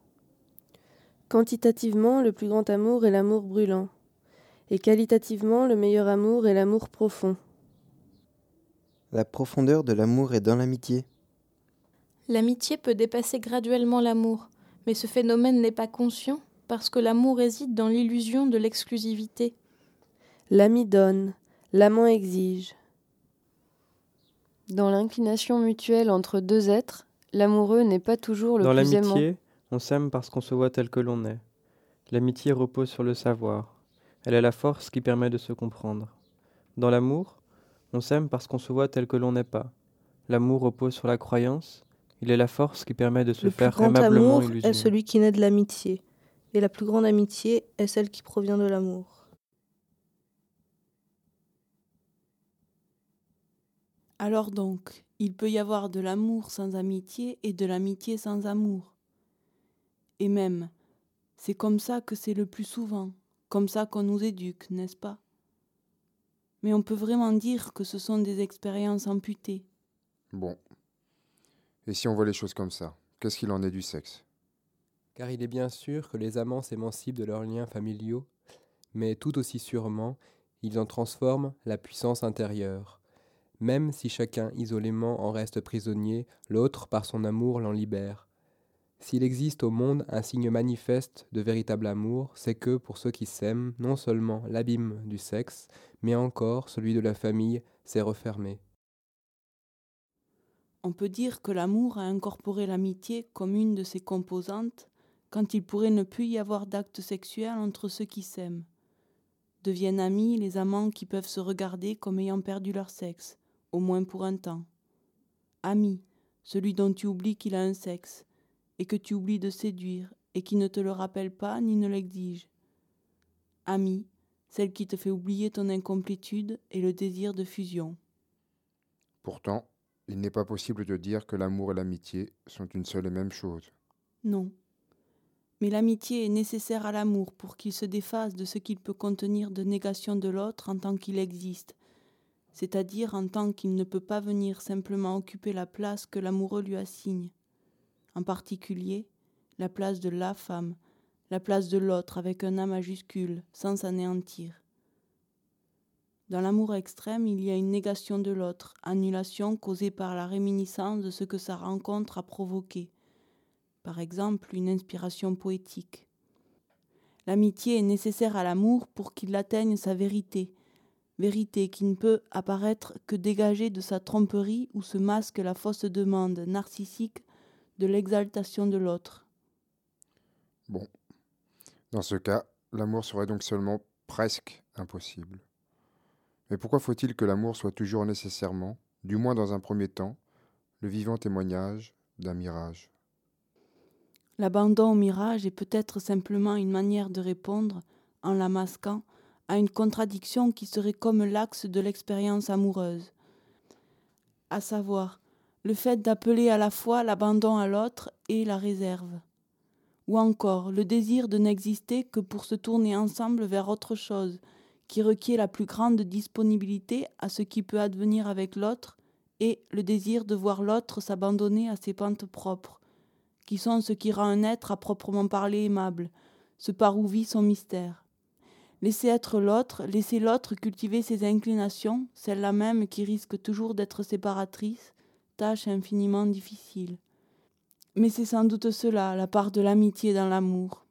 Quantitativement, le plus grand amour est l'amour brûlant. Et qualitativement, le meilleur amour est l'amour profond. La profondeur de l'amour est dans l'amitié. L'amitié peut dépasser graduellement l'amour, mais ce phénomène n'est pas conscient parce que l'amour réside dans l'illusion de l'exclusivité. L'ami donne, l'amant exige. Dans l'inclination mutuelle entre deux êtres, l'amoureux n'est pas toujours le Dans plus aimant. l'amitié, on s'aime parce qu'on se voit tel que l'on est. L'amitié repose sur le savoir. Elle est la force qui permet de se comprendre. Dans l'amour, on s'aime parce qu'on se voit tel que l'on n'est pas. L'amour repose sur la croyance. Il est la force qui permet de se Le plus faire grand aimablement amour illusionner. est celui qui naît de l'amitié. Et la plus grande amitié est celle qui provient de l'amour. Alors donc, il peut y avoir de l'amour sans amitié et de l'amitié sans amour. Et même, c'est comme ça que c'est le plus souvent, comme ça qu'on nous éduque, n'est-ce pas? Mais on peut vraiment dire que ce sont des expériences amputées. Bon. Et si on voit les choses comme ça, qu'est-ce qu'il en est du sexe? Car il est bien sûr que les amants s'émancipent de leurs liens familiaux, mais tout aussi sûrement, ils en transforment la puissance intérieure. Même si chacun isolément en reste prisonnier, l'autre par son amour l'en libère. S'il existe au monde un signe manifeste de véritable amour, c'est que, pour ceux qui s'aiment, non seulement l'abîme du sexe, mais encore celui de la famille s'est refermé. On peut dire que l'amour a incorporé l'amitié comme une de ses composantes quand il pourrait ne plus y avoir d'acte sexuel entre ceux qui s'aiment. Deviennent amis les amants qui peuvent se regarder comme ayant perdu leur sexe, au moins pour un temps. Ami, celui dont tu oublies qu'il a un sexe, et que tu oublies de séduire, et qui ne te le rappelle pas ni ne l'exige. Ami, celle qui te fait oublier ton incomplétude et le désir de fusion. Pourtant, il n'est pas possible de dire que l'amour et l'amitié sont une seule et même chose. Non. Mais l'amitié est nécessaire à l'amour pour qu'il se défasse de ce qu'il peut contenir de négation de l'autre en tant qu'il existe, c'est-à-dire en tant qu'il ne peut pas venir simplement occuper la place que l'amoureux lui assigne, en particulier la place de la femme, la place de l'autre avec un A majuscule, sans s'anéantir. Dans l'amour extrême, il y a une négation de l'autre, annulation causée par la réminiscence de ce que sa rencontre a provoqué, par exemple une inspiration poétique. L'amitié est nécessaire à l'amour pour qu'il atteigne sa vérité, vérité qui ne peut apparaître que dégagée de sa tromperie où se masque la fausse demande narcissique de l'exaltation de l'autre. Bon. Dans ce cas, l'amour serait donc seulement presque impossible. Mais pourquoi faut-il que l'amour soit toujours nécessairement, du moins dans un premier temps, le vivant témoignage d'un mirage? L'abandon au mirage est peut-être simplement une manière de répondre, en la masquant, à une contradiction qui serait comme l'axe de l'expérience amoureuse, à savoir le fait d'appeler à la fois l'abandon à l'autre et la réserve, ou encore le désir de n'exister que pour se tourner ensemble vers autre chose, qui requiert la plus grande disponibilité à ce qui peut advenir avec l'autre et le désir de voir l'autre s'abandonner à ses pentes propres, qui sont ce qui rend un être à proprement parler aimable, ce par où vit son mystère. Laisser être l'autre, laisser l'autre cultiver ses inclinations, celles-là même qui risquent toujours d'être séparatrices, tâche infiniment difficile. Mais c'est sans doute cela, la part de l'amitié dans l'amour.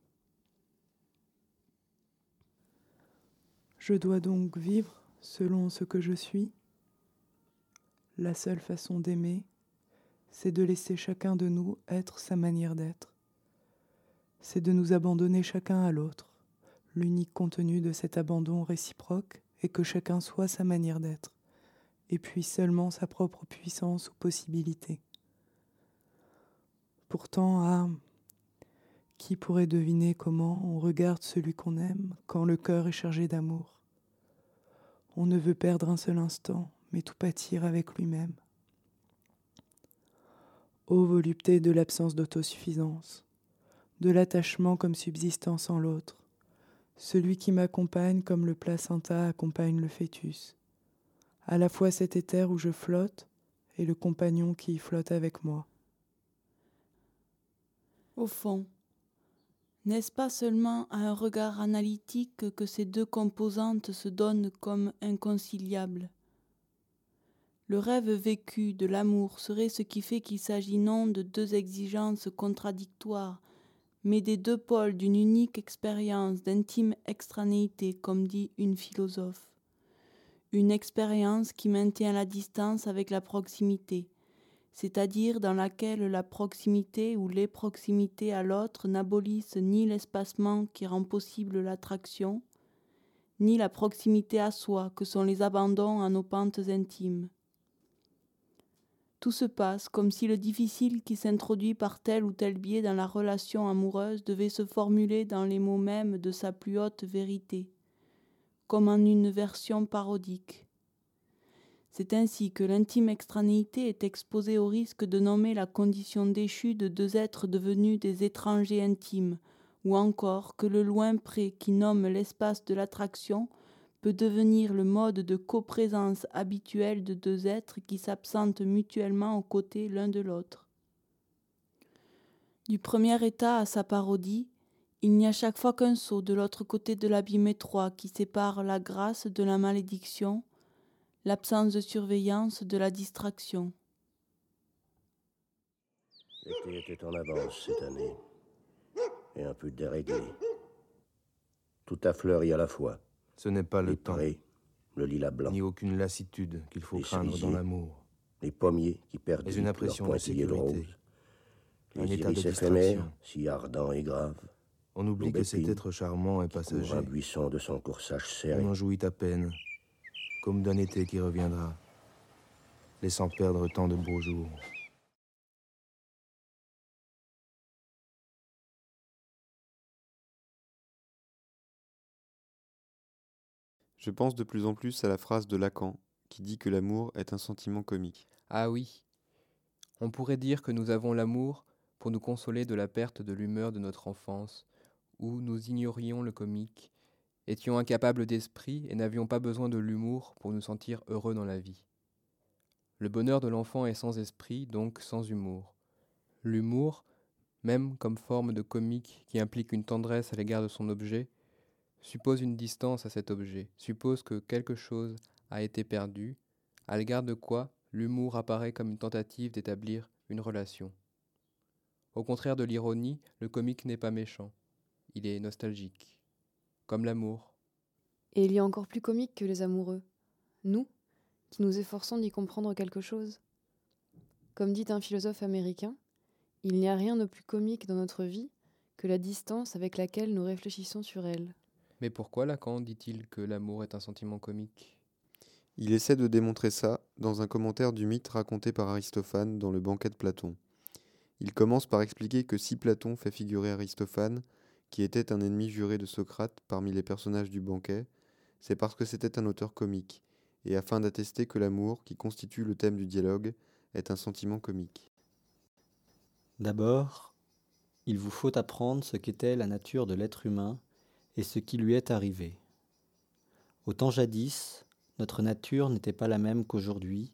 Je dois donc vivre selon ce que je suis. La seule façon d'aimer, c'est de laisser chacun de nous être sa manière d'être. C'est de nous abandonner chacun à l'autre. L'unique contenu de cet abandon réciproque est que chacun soit sa manière d'être, et puis seulement sa propre puissance ou possibilité. Pourtant, ah, qui pourrait deviner comment on regarde celui qu'on aime quand le cœur est chargé d'amour? On ne veut perdre un seul instant, mais tout pâtir avec lui-même. Ô volupté de l'absence d'autosuffisance, de l'attachement comme subsistance en l'autre, celui qui m'accompagne comme le placenta accompagne le fœtus, à la fois cet éther où je flotte et le compagnon qui y flotte avec moi. Au fond, n'est-ce pas seulement à un regard analytique que ces deux composantes se donnent comme inconciliables? Le rêve vécu de l'amour serait ce qui fait qu'il s'agit non de deux exigences contradictoires, mais des deux pôles d'une unique expérience d'intime extranéité, comme dit une philosophe. Une expérience qui maintient la distance avec la proximité, c'est-à-dire dans laquelle la proximité ou les proximités à l'autre n'abolissent ni l'espacement qui rend possible l'attraction, ni la proximité à soi que sont les abandons à nos pentes intimes. Tout se passe comme si le difficile qui s'introduit par tel ou tel biais dans la relation amoureuse devait se formuler dans les mots mêmes de sa plus haute vérité, comme en une version parodique. C'est ainsi que l'intime extranéité est exposée au risque de nommer la condition déchue de deux êtres devenus des étrangers intimes, ou encore que le loin près qui nomme l'espace de l'attraction peut devenir le mode de coprésence habituel de deux êtres qui s'absentent mutuellement aux côtés l'un de l'autre. Du premier état à sa parodie, il n'y a chaque fois qu'un saut de l'autre côté de l'abîme étroit qui sépare la grâce de la malédiction, l'absence de surveillance de la distraction. L'été était en avance cette année, et un peu déréglé. Tout a fleuri à la fois. Ce n'est pas le les temps, prés, le lilas blanc, ni aucune lassitude qu'il faut les craindre dans l'amour, les pommiers qui perdent mais une impression de de rose, un les état de éphémères, si ardents et graves. On oublie que cet être charmant couvre passager. un buisson de son corsage serré. On en jouit à peine, comme d'un été qui reviendra, laissant perdre tant de beaux jours. Je pense de plus en plus à la phrase de Lacan qui dit que l'amour est un sentiment comique. Ah oui. On pourrait dire que nous avons l'amour pour nous consoler de la perte de l'humeur de notre enfance, où nous ignorions le comique, étions incapables d'esprit et n'avions pas besoin de l'humour pour nous sentir heureux dans la vie. Le bonheur de l'enfant est sans esprit, donc sans humour. L'humour, même comme forme de comique qui implique une tendresse à l'égard de son objet, suppose une distance à cet objet, suppose que quelque chose a été perdu, à l'égard de quoi l'humour apparaît comme une tentative d'établir une relation. Au contraire de l'ironie, le comique n'est pas méchant, il est nostalgique, comme l'amour. Et il y a encore plus comique que les amoureux, nous, qui nous efforçons d'y comprendre quelque chose. Comme dit un philosophe américain, il n'y a rien de plus comique dans notre vie que la distance avec laquelle nous réfléchissons sur elle. Mais pourquoi Lacan dit-il que l'amour est un sentiment comique? Il essaie de démontrer ça dans un commentaire du mythe raconté par Aristophane dans le banquet de Platon. Il commence par expliquer que si Platon fait figurer Aristophane, qui était un ennemi juré de Socrate parmi les personnages du banquet, c'est parce que c'était un auteur comique, et afin d'attester que l'amour, qui constitue le thème du dialogue, est un sentiment comique. D'abord, il vous faut apprendre ce qu'était la nature de l'être humain et ce qui lui est arrivé. Autant jadis, notre nature n'était pas la même qu'aujourd'hui,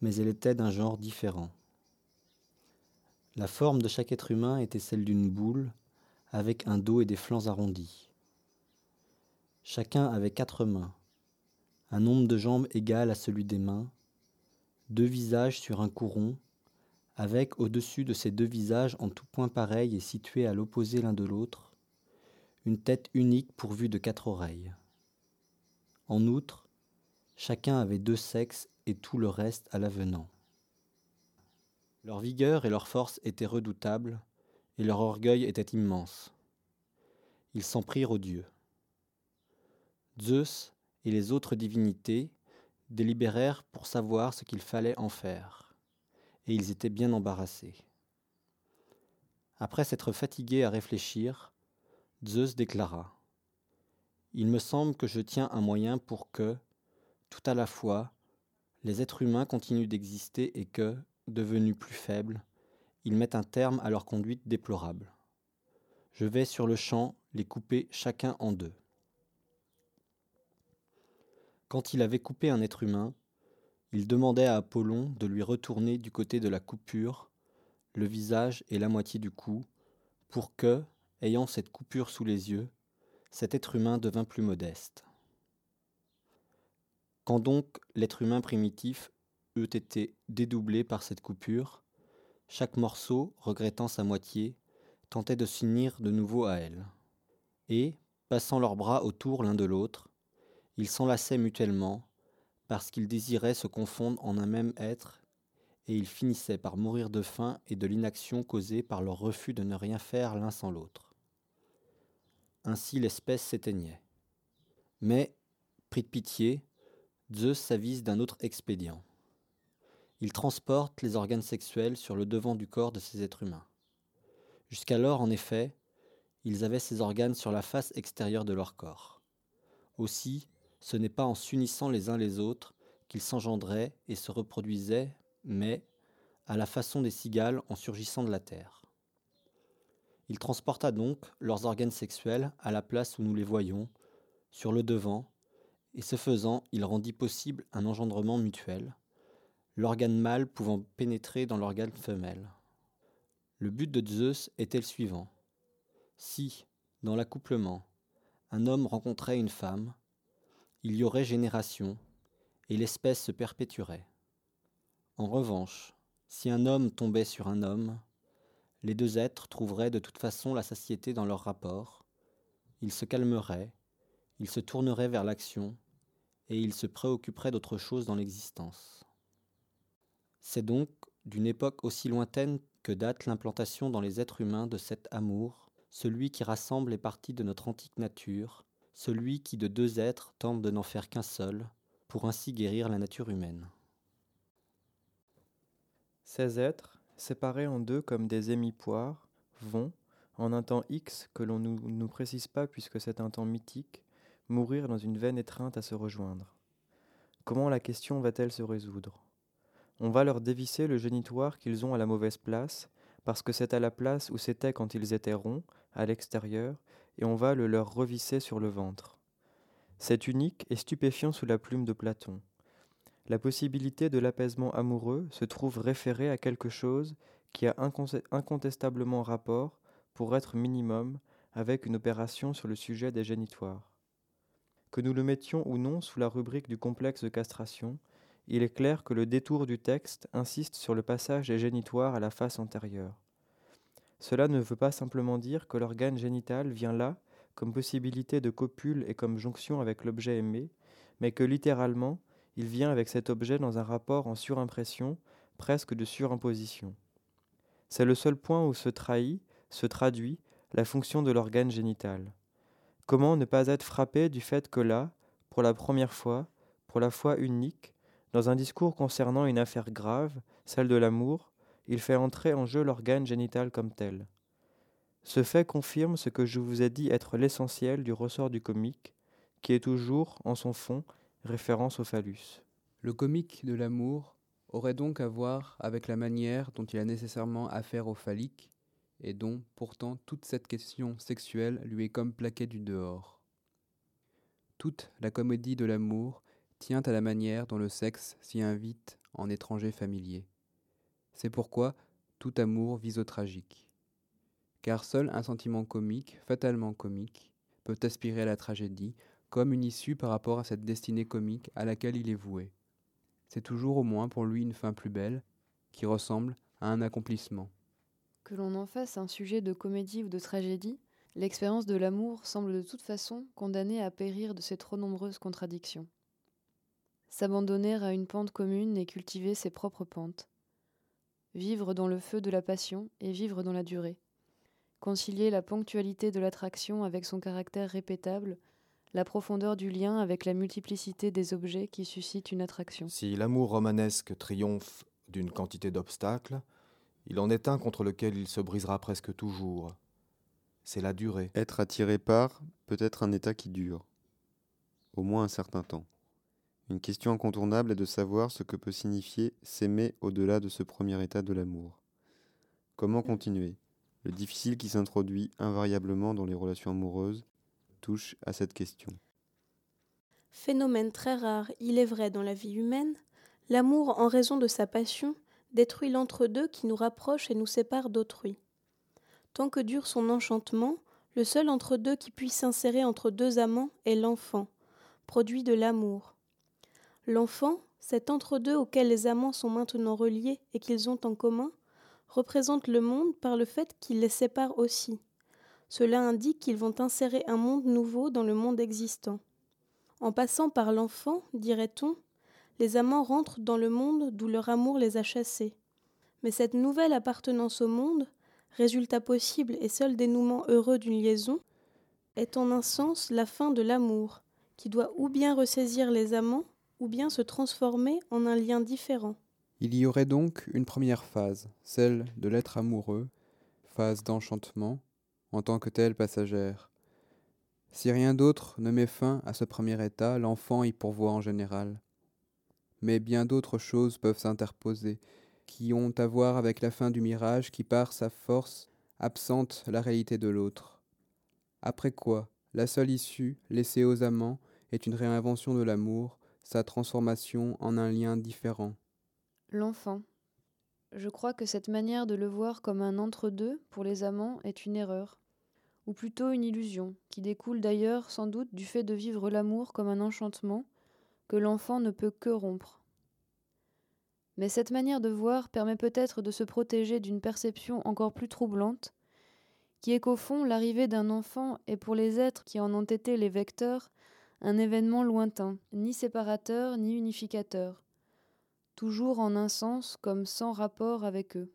mais elle était d'un genre différent. La forme de chaque être humain était celle d'une boule, avec un dos et des flancs arrondis. Chacun avait quatre mains, un nombre de jambes égal à celui des mains, deux visages sur un couron, avec au-dessus de ces deux visages en tout point pareil et situés à l'opposé l'un de l'autre, une tête unique pourvue de quatre oreilles. En outre, chacun avait deux sexes et tout le reste à l'avenant. Leur vigueur et leur force étaient redoutables, et leur orgueil était immense. Ils s'en prirent aux dieux. Zeus et les autres divinités délibérèrent pour savoir ce qu'il fallait en faire, et ils étaient bien embarrassés. Après s'être fatigués à réfléchir, Zeus déclara Il me semble que je tiens un moyen pour que, tout à la fois, les êtres humains continuent d'exister et que, devenus plus faibles, ils mettent un terme à leur conduite déplorable. Je vais sur le champ les couper chacun en deux. Quand il avait coupé un être humain, il demandait à Apollon de lui retourner du côté de la coupure le visage et la moitié du cou, pour que, ayant cette coupure sous les yeux, cet être humain devint plus modeste. Quand donc l'être humain primitif eut été dédoublé par cette coupure, chaque morceau, regrettant sa moitié, tentait de s'unir de nouveau à elle. Et, passant leurs bras autour l'un de l'autre, ils s'enlaçaient mutuellement, parce qu'ils désiraient se confondre en un même être, et ils finissaient par mourir de faim et de l'inaction causée par leur refus de ne rien faire l'un sans l'autre. Ainsi l'espèce s'éteignait. Mais, pris de pitié, Zeus s'avise d'un autre expédient. Il transporte les organes sexuels sur le devant du corps de ces êtres humains. Jusqu'alors, en effet, ils avaient ces organes sur la face extérieure de leur corps. Aussi, ce n'est pas en s'unissant les uns les autres qu'ils s'engendraient et se reproduisaient, mais à la façon des cigales en surgissant de la terre. Il transporta donc leurs organes sexuels à la place où nous les voyons, sur le devant, et ce faisant, il rendit possible un engendrement mutuel, l'organe mâle pouvant pénétrer dans l'organe femelle. Le but de Zeus était le suivant. Si, dans l'accouplement, un homme rencontrait une femme, il y aurait génération, et l'espèce se perpétuerait. En revanche, si un homme tombait sur un homme, les deux êtres trouveraient de toute façon la satiété dans leur rapport, ils se calmeraient, ils se tourneraient vers l'action, et il se préoccuperait d'autre chose dans l'existence. C'est donc d'une époque aussi lointaine que date l'implantation dans les êtres humains de cet amour, celui qui rassemble les parties de notre antique nature, celui qui de deux êtres tente de n'en faire qu'un seul, pour ainsi guérir la nature humaine. Ces êtres, séparés en deux comme des émipoires, vont, en un temps X que l'on ne nous précise pas puisque c'est un temps mythique, mourir dans une vaine étreinte à se rejoindre. Comment la question va-t-elle se résoudre? On va leur dévisser le génitoire qu'ils ont à la mauvaise place, parce que c'est à la place où c'était quand ils étaient ronds, à l'extérieur, et on va le leur revisser sur le ventre. C'est unique et stupéfiant sous la plume de Platon. La possibilité de l'apaisement amoureux se trouve référée à quelque chose qui a incontestablement rapport, pour être minimum, avec une opération sur le sujet des génitoires. Que nous le mettions ou non sous la rubrique du complexe de castration, il est clair que le détour du texte insiste sur le passage des génitoires à la face antérieure. Cela ne veut pas simplement dire que l'organe génital vient là comme possibilité de copule et comme jonction avec l'objet aimé, mais que littéralement, il vient avec cet objet dans un rapport en surimpression, presque de surimposition. C'est le seul point où se trahit, se traduit, la fonction de l'organe génital. Comment ne pas être frappé du fait que là, pour la première fois, pour la fois unique, dans un discours concernant une affaire grave, celle de l'amour, il fait entrer en jeu l'organe génital comme tel. Ce fait confirme ce que je vous ai dit être l'essentiel du ressort du comique, qui est toujours, en son fond, référence au phallus. Le comique de l'amour aurait donc à voir avec la manière dont il a nécessairement affaire au phallique, et dont pourtant toute cette question sexuelle lui est comme plaquée du dehors. Toute la comédie de l'amour tient à la manière dont le sexe s'y invite en étranger familier. C'est pourquoi tout amour vise au tragique. Car seul un sentiment comique, fatalement comique, peut aspirer à la tragédie comme une issue par rapport à cette destinée comique à laquelle il est voué. C'est toujours au moins pour lui une fin plus belle, qui ressemble à un accomplissement. Que l'on en fasse un sujet de comédie ou de tragédie, l'expérience de l'amour semble de toute façon condamnée à périr de ses trop nombreuses contradictions. S'abandonner à une pente commune et cultiver ses propres pentes. Vivre dans le feu de la passion et vivre dans la durée. Concilier la ponctualité de l'attraction avec son caractère répétable, la profondeur du lien avec la multiplicité des objets qui suscitent une attraction. Si l'amour romanesque triomphe d'une quantité d'obstacles, il en est un contre lequel il se brisera presque toujours. C'est la durée. Être attiré par peut être un état qui dure, au moins un certain temps. Une question incontournable est de savoir ce que peut signifier s'aimer au-delà de ce premier état de l'amour. Comment continuer? Le difficile qui s'introduit invariablement dans les relations amoureuses à cette question. Phénomène très rare, il est vrai, dans la vie humaine, l'amour, en raison de sa passion, détruit l'entre-deux qui nous rapproche et nous sépare d'autrui. Tant que dure son enchantement, le seul entre-deux qui puisse s'insérer entre deux amants est l'enfant, produit de l'amour. L'enfant, cet entre-deux auquel les amants sont maintenant reliés et qu'ils ont en commun, représente le monde par le fait qu'il les sépare aussi. Cela indique qu'ils vont insérer un monde nouveau dans le monde existant. En passant par l'enfant, dirait-on, les amants rentrent dans le monde d'où leur amour les a chassés. Mais cette nouvelle appartenance au monde, résultat possible et seul dénouement heureux d'une liaison, est en un sens la fin de l'amour, qui doit ou bien ressaisir les amants, ou bien se transformer en un lien différent. Il y aurait donc une première phase, celle de l'être amoureux, phase d'enchantement, en tant que telle passagère. Si rien d'autre ne met fin à ce premier état, l'enfant y pourvoit en général. Mais bien d'autres choses peuvent s'interposer, qui ont à voir avec la fin du mirage qui, par sa force, absente la réalité de l'autre. Après quoi, la seule issue, laissée aux amants, est une réinvention de l'amour, sa transformation en un lien différent. L'enfant. Je crois que cette manière de le voir comme un entre-deux pour les amants est une erreur ou plutôt une illusion, qui découle d'ailleurs sans doute du fait de vivre l'amour comme un enchantement que l'enfant ne peut que rompre. Mais cette manière de voir permet peut-être de se protéger d'une perception encore plus troublante, qui est qu'au fond l'arrivée d'un enfant est pour les êtres qui en ont été les vecteurs un événement lointain, ni séparateur ni unificateur, toujours en un sens comme sans rapport avec eux.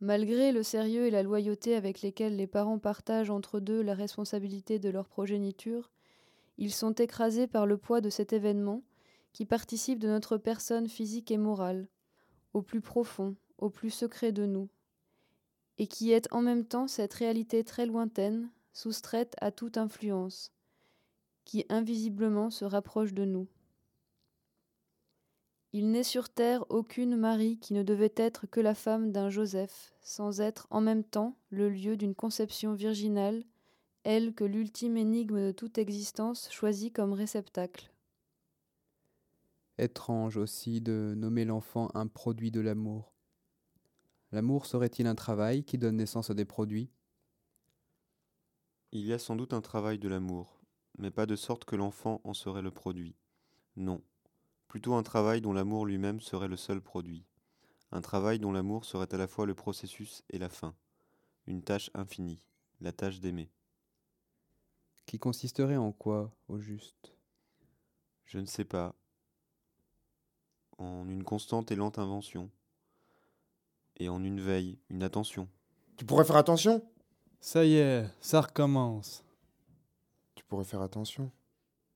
Malgré le sérieux et la loyauté avec lesquels les parents partagent entre eux la responsabilité de leur progéniture, ils sont écrasés par le poids de cet événement qui participe de notre personne physique et morale, au plus profond, au plus secret de nous, et qui est en même temps cette réalité très lointaine, soustraite à toute influence, qui invisiblement se rapproche de nous. Il n'est sur terre aucune Marie qui ne devait être que la femme d'un Joseph, sans être en même temps le lieu d'une conception virginale, elle que l'ultime énigme de toute existence choisit comme réceptacle. Étrange aussi de nommer l'enfant un produit de l'amour. L'amour serait-il un travail qui donne naissance à des produits? Il y a sans doute un travail de l'amour, mais pas de sorte que l'enfant en serait le produit. Non, plutôt un travail dont l'amour lui-même serait le seul produit, un travail dont l'amour serait à la fois le processus et la fin, une tâche infinie, la tâche d'aimer. Qui consisterait en quoi, au juste? Je ne sais pas. En une constante et lente invention. Et en une veille, une attention. Tu pourrais faire attention? Ça y est, ça recommence. Tu pourrais faire attention.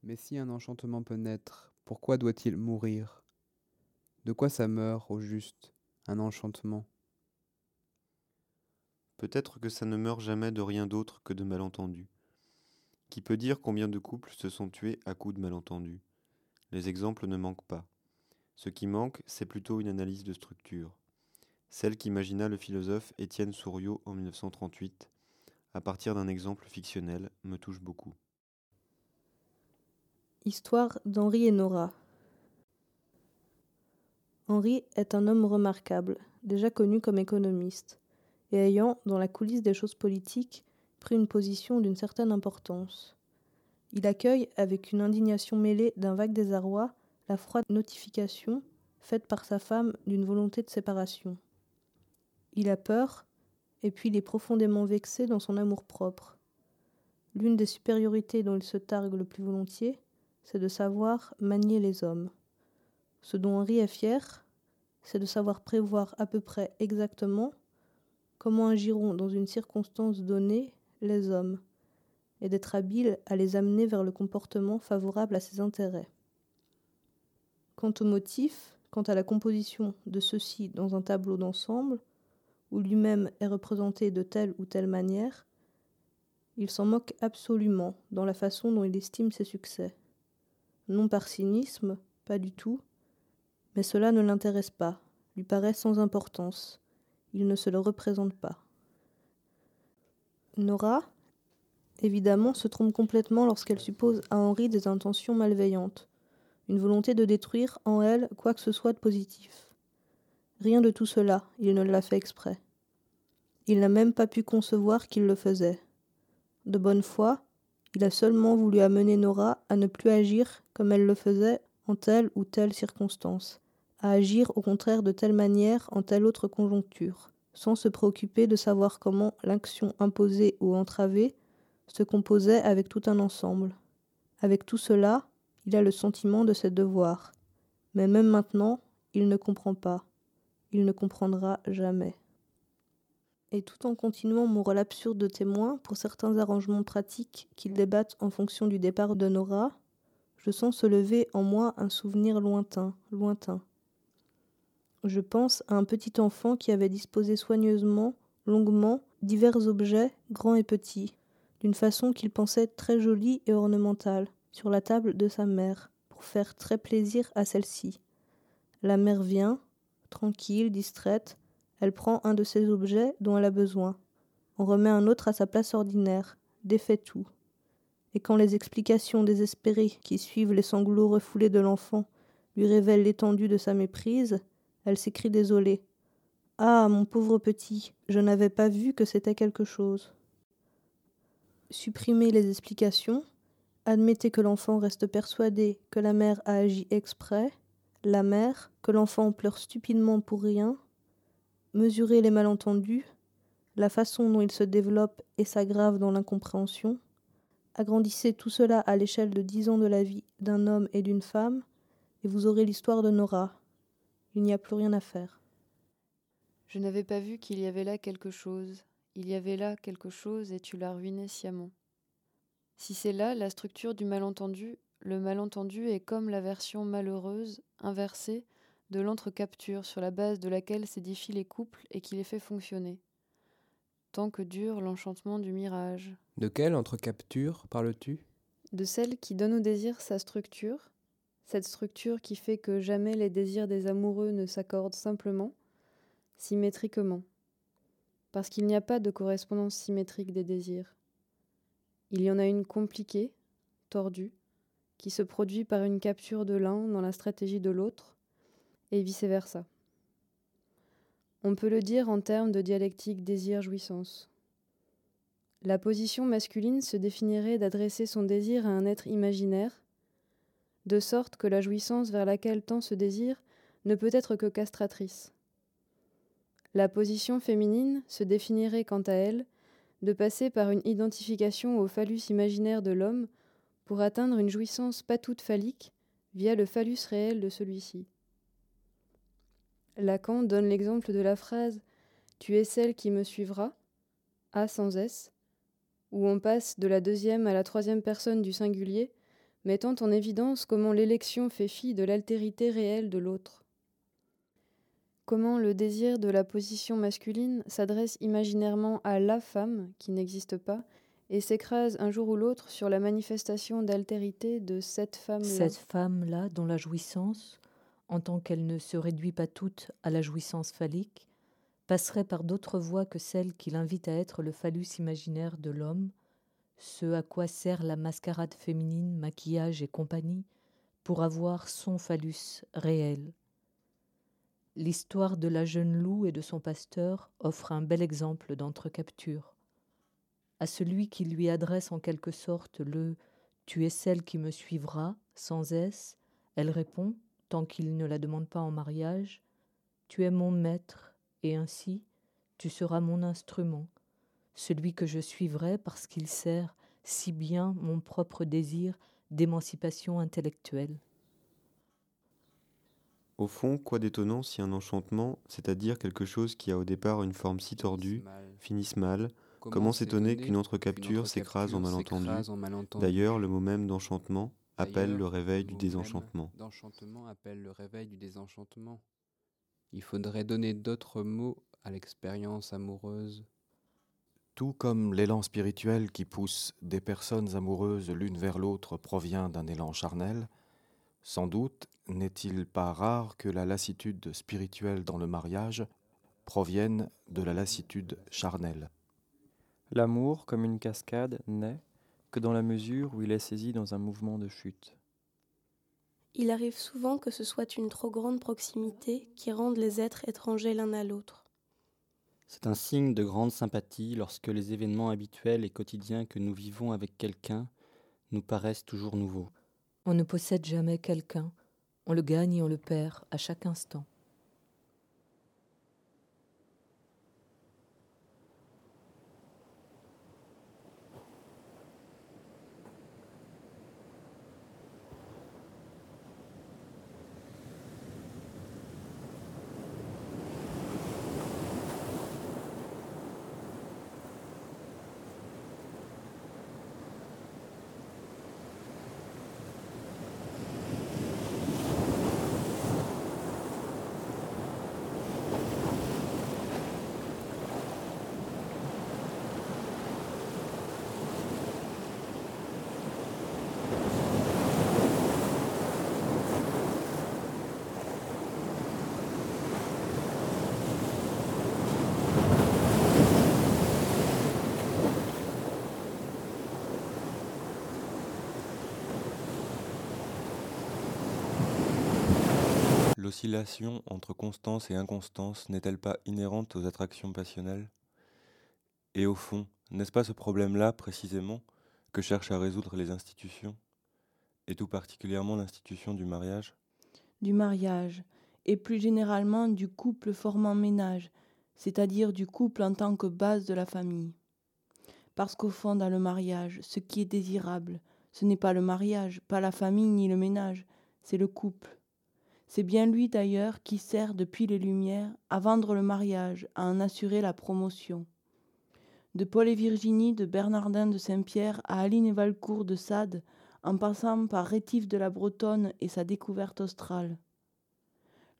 Mais si un enchantement peut naître, pourquoi doit-il mourir? De quoi ça meurt, au juste, un enchantement? Peut-être que ça ne meurt jamais de rien d'autre que de malentendus. Qui peut dire combien de couples se sont tués à coups de malentendus? Les exemples ne manquent pas. Ce qui manque, c'est plutôt une analyse de structure. Celle qu'imagina le philosophe Étienne Souriau en 1938, à partir d'un exemple fictionnel, me touche beaucoup. Histoire d'Henri et Nora. Henri est un homme remarquable, déjà connu comme économiste, et ayant, dans la coulisse des choses politiques, pris une position d'une certaine importance. Il accueille, avec une indignation mêlée d'un vague désarroi, la froide notification faite par sa femme d'une volonté de séparation. Il a peur, et puis il est profondément vexé dans son amour-propre. L'une des supériorités dont il se targue le plus volontiers, c'est de savoir manier les hommes. Ce dont Henri est fier, c'est de savoir prévoir à peu près exactement comment agiront dans une circonstance donnée les hommes, et d'être habile à les amener vers le comportement favorable à ses intérêts. Quant au motif, quant à la composition de ceux-ci dans un tableau d'ensemble, où lui-même est représenté de telle ou telle manière, il s'en moque absolument dans la façon dont il estime ses succès. Non par cynisme, pas du tout, mais cela ne l'intéresse pas, lui paraît sans importance, il ne se le représente pas. Nora, évidemment, se trompe complètement lorsqu'elle suppose à Henri des intentions malveillantes, une volonté de détruire en elle quoi que ce soit de positif. Rien de tout cela, il ne l'a fait exprès. Il n'a même pas pu concevoir qu'il le faisait. De bonne foi, il a seulement voulu amener Nora à ne plus agir comme elle le faisait en telle ou telle circonstance, à agir au contraire de telle manière en telle autre conjoncture, sans se préoccuper de savoir comment l'action imposée ou entravée se composait avec tout un ensemble. Avec tout cela, il a le sentiment de ses devoirs. Mais même maintenant, il ne comprend pas. Il ne comprendra jamais. Et tout en continuant mon rôle absurde de témoin pour certains arrangements pratiques qu'ils débattent en fonction du départ de Nora, je sens se lever en moi un souvenir lointain, lointain. Je pense à un petit enfant qui avait disposé soigneusement, longuement, divers objets, grands et petits, d'une façon qu'il pensait très jolie et ornementale, sur la table de sa mère, pour faire très plaisir à celle-ci. La mère vient, tranquille, distraite, elle prend un de ces objets dont elle a besoin. On remet un autre à sa place ordinaire, défait tout. Et quand les explications désespérées qui suivent les sanglots refoulés de l'enfant lui révèlent l'étendue de sa méprise, elle s'écrie désolée. Ah, mon pauvre petit, je n'avais pas vu que c'était quelque chose. Supprimez les explications, admettez que l'enfant reste persuadé que la mère a agi exprès, la mère, que l'enfant pleure stupidement pour rien, mesurez les malentendus, la façon dont ils se développent et s'aggravent dans l'incompréhension, agrandissez tout cela à l'échelle de dix ans de la vie d'un homme et d'une femme, et vous aurez l'histoire de Nora. Il n'y a plus rien à faire. Je n'avais pas vu qu'il y avait là quelque chose. Il y avait là quelque chose et tu l'as ruiné sciemment. Si c'est là la structure du malentendu, le malentendu est comme la version malheureuse, inversée, de l'entrecapture sur la base de laquelle s'édifient les couples et qui les fait fonctionner. Tant que dure l'enchantement du mirage. De quelle entrecapture parles-tu? De celle qui donne au désir sa structure, cette structure qui fait que jamais les désirs des amoureux ne s'accordent simplement, symétriquement, parce qu'il n'y a pas de correspondance symétrique des désirs. Il y en a une compliquée, tordue, qui se produit par une capture de l'un dans la stratégie de l'autre, et vice-versa. On peut le dire en termes de dialectique désir-jouissance. La position masculine se définirait d'adresser son désir à un être imaginaire, de sorte que la jouissance vers laquelle tend ce désir ne peut être que castratrice. La position féminine se définirait quant à elle de passer par une identification au phallus imaginaire de l'homme pour atteindre une jouissance pas toute phallique via le phallus réel de celui-ci. Lacan donne l'exemple de la phrase Tu es celle qui me suivra, A sans S, où on passe de la deuxième à la troisième personne du singulier, mettant en évidence comment l'élection fait fi de l'altérité réelle de l'autre. Comment le désir de la position masculine s'adresse imaginairement à la femme, qui n'existe pas, et s'écrase un jour ou l'autre sur la manifestation d'altérité de cette femme-là. Cette femme-là, dont la jouissance, en tant qu'elle ne se réduit pas toute à la jouissance phallique, passerait par d'autres voies que celles qui l'invitent à être le phallus imaginaire de l'homme, ce à quoi sert la mascarade féminine, maquillage et compagnie, pour avoir son phallus réel. L'histoire de la jeune loup et de son pasteur offre un bel exemple d'entrecapture. À celui qui lui adresse en quelque sorte le Tu es celle qui me suivra, sans S, elle répond, tant qu'il ne la demande pas en mariage, Tu es mon maître, et ainsi tu seras mon instrument, celui que je suivrai parce qu'il sert si bien mon propre désir d'émancipation intellectuelle. Au fond, quoi d'étonnant si un enchantement, c'est-à-dire quelque chose qui a au départ une forme si tordue, finisse mal, comment s'étonner qu'une entrecapture s'écrase en malentendu? D'ailleurs, le mot même d'enchantement appelle le réveil du désenchantement. D'enchantement appelle le réveil du désenchantement. Il faudrait donner d'autres mots à l'expérience amoureuse. Tout comme l'élan spirituel qui pousse des personnes amoureuses l'une vers l'autre provient d'un élan charnel, sans doute n'est-il pas rare que la lassitude spirituelle dans le mariage provienne de la lassitude charnelle. L'amour, comme une cascade, n'est que dans la mesure où il est saisi dans un mouvement de chute. Il arrive souvent que ce soit une trop grande proximité qui rende les êtres étrangers l'un à l'autre. C'est un signe de grande sympathie lorsque les événements habituels et quotidiens que nous vivons avec quelqu'un nous paraissent toujours nouveaux. On ne possède jamais quelqu'un, on le gagne et on le perd à chaque instant. L'oscillation entre constance et inconstance n'est-elle pas inhérente aux attractions passionnelles? Et au fond, n'est-ce pas ce problème-là, précisément, que cherchent à résoudre les institutions, et tout particulièrement l'institution du mariage? Du mariage, et plus généralement du couple formant ménage, c'est-à-dire du couple en tant que base de la famille. Parce qu'au fond, dans le mariage, ce qui est désirable, ce n'est pas le mariage, pas la famille ni le ménage, c'est le couple. C'est bien lui d'ailleurs qui sert depuis les Lumières à vendre le mariage, à en assurer la promotion. De Paul et Virginie, de Bernardin de Saint-Pierre à Aline et Valcourt de Sade, en passant par Rétif de la Bretonne et sa découverte australe.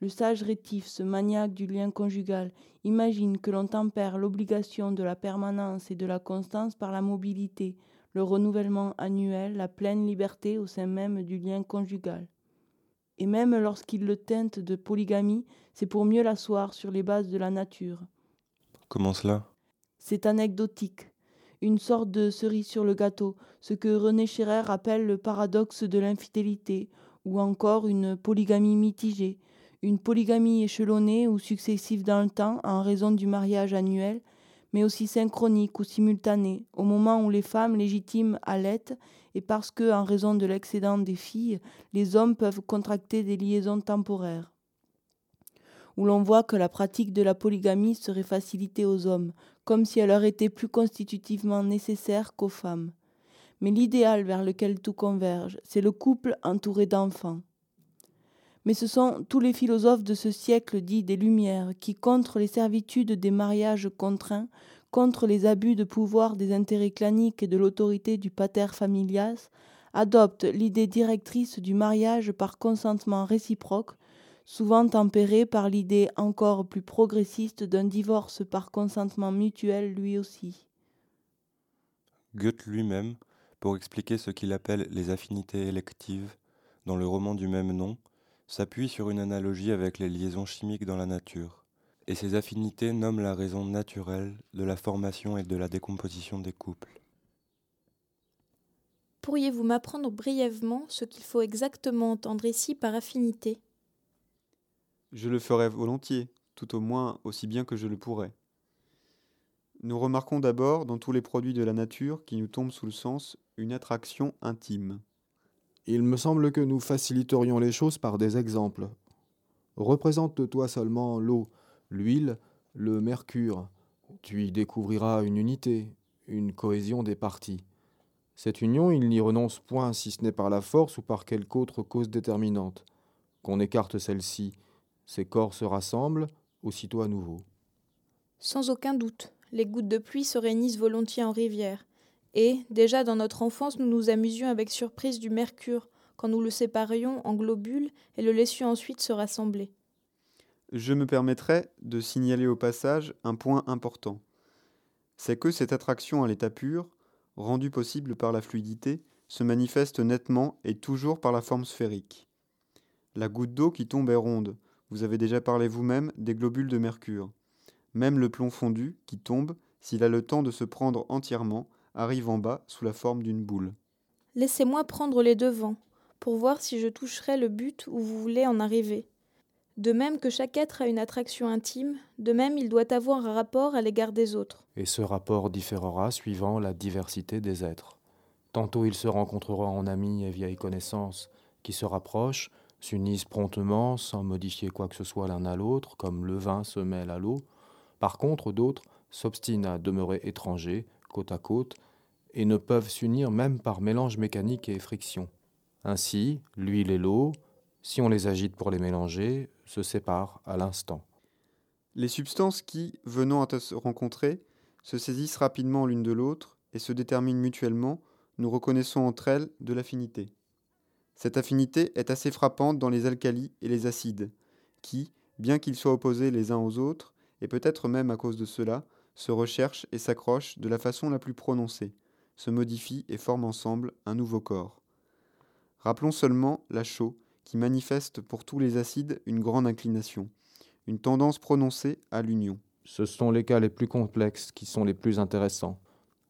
Le sage Rétif, ce maniaque du lien conjugal, imagine que l'on tempère l'obligation de la permanence et de la constance par la mobilité, le renouvellement annuel, la pleine liberté au sein même du lien conjugal et même lorsqu'il le teinte de polygamie, c'est pour mieux l'asseoir sur les bases de la nature. Comment cela? C'est anecdotique, une sorte de cerise sur le gâteau, ce que René Scherer appelle le paradoxe de l'infidélité, ou encore une polygamie mitigée, une polygamie échelonnée ou successive dans le temps en raison du mariage annuel, mais aussi synchronique ou simultanée, au moment où les femmes légitimes allaitent et parce que, en raison de l'excédent des filles, les hommes peuvent contracter des liaisons temporaires. Où l'on voit que la pratique de la polygamie serait facilitée aux hommes, comme si elle leur était plus constitutivement nécessaire qu'aux femmes. Mais l'idéal vers lequel tout converge, c'est le couple entouré d'enfants. Mais ce sont tous les philosophes de ce siècle dit des Lumières qui, contre les servitudes des mariages contraints, contre les abus de pouvoir des intérêts claniques et de l'autorité du pater familias, adoptent l'idée directrice du mariage par consentement réciproque, souvent tempérée par l'idée encore plus progressiste d'un divorce par consentement mutuel lui aussi. Goethe lui-même, pour expliquer ce qu'il appelle les affinités électives, dans le roman du même nom, s'appuie sur une analogie avec les liaisons chimiques dans la nature et ces affinités nomment la raison naturelle de la formation et de la décomposition des couples. Pourriez-vous m'apprendre brièvement ce qu'il faut exactement entendre ici par affinité? Je le ferais volontiers, tout au moins aussi bien que je le pourrais. Nous remarquons d'abord dans tous les produits de la nature qui nous tombent sous le sens une attraction intime. Il me semble que nous faciliterions les choses par des exemples. Représente-toi seulement l'eau, l'huile, le mercure. Tu y découvriras une unité, une cohésion des parties. Cette union, il n'y renonce point si ce n'est par la force ou par quelque autre cause déterminante. Qu'on écarte celle-ci, ces corps se rassemblent, aussitôt à nouveau. Sans aucun doute, les gouttes de pluie se réunissent volontiers en rivière. Et, déjà dans notre enfance, nous nous amusions avec surprise du mercure, quand nous le séparions en globules et le laissions ensuite se rassembler. Je me permettrai de signaler au passage un point important. C'est que cette attraction à l'état pur, rendue possible par la fluidité, se manifeste nettement et toujours par la forme sphérique. La goutte d'eau qui tombe est ronde. Vous avez déjà parlé vous-même des globules de mercure. Même le plomb fondu, qui tombe, s'il a le temps de se prendre entièrement, arrive en bas sous la forme d'une boule. Laissez-moi prendre les devants, pour voir si je toucherai le but où vous voulez en arriver. De même que chaque être a une attraction intime, de même il doit avoir un rapport à l'égard des autres. Et ce rapport différera suivant la diversité des êtres. Tantôt il se rencontrera en amis et vieilles connaissances, qui se rapprochent, s'unissent promptement sans modifier quoi que ce soit l'un à l'autre, comme le vin se mêle à l'eau. Par contre, d'autres s'obstinent à demeurer étrangers, côte à côte, et ne peuvent s'unir même par mélange mécanique et friction. Ainsi, l'huile et l'eau, si on les agite pour les mélanger, se séparent à l'instant. Les substances qui, venant à se rencontrer, se saisissent rapidement l'une de l'autre et se déterminent mutuellement, nous reconnaissons entre elles de l'affinité. Cette affinité est assez frappante dans les alcalis et les acides, qui, bien qu'ils soient opposés les uns aux autres, et peut-être même à cause de cela, se recherchent et s'accrochent de la façon la plus prononcée, se modifient et forment ensemble un nouveau corps. Rappelons seulement la chaux, qui manifeste pour tous les acides une grande inclination, une tendance prononcée à l'union. Ce sont les cas les plus complexes qui sont les plus intéressants.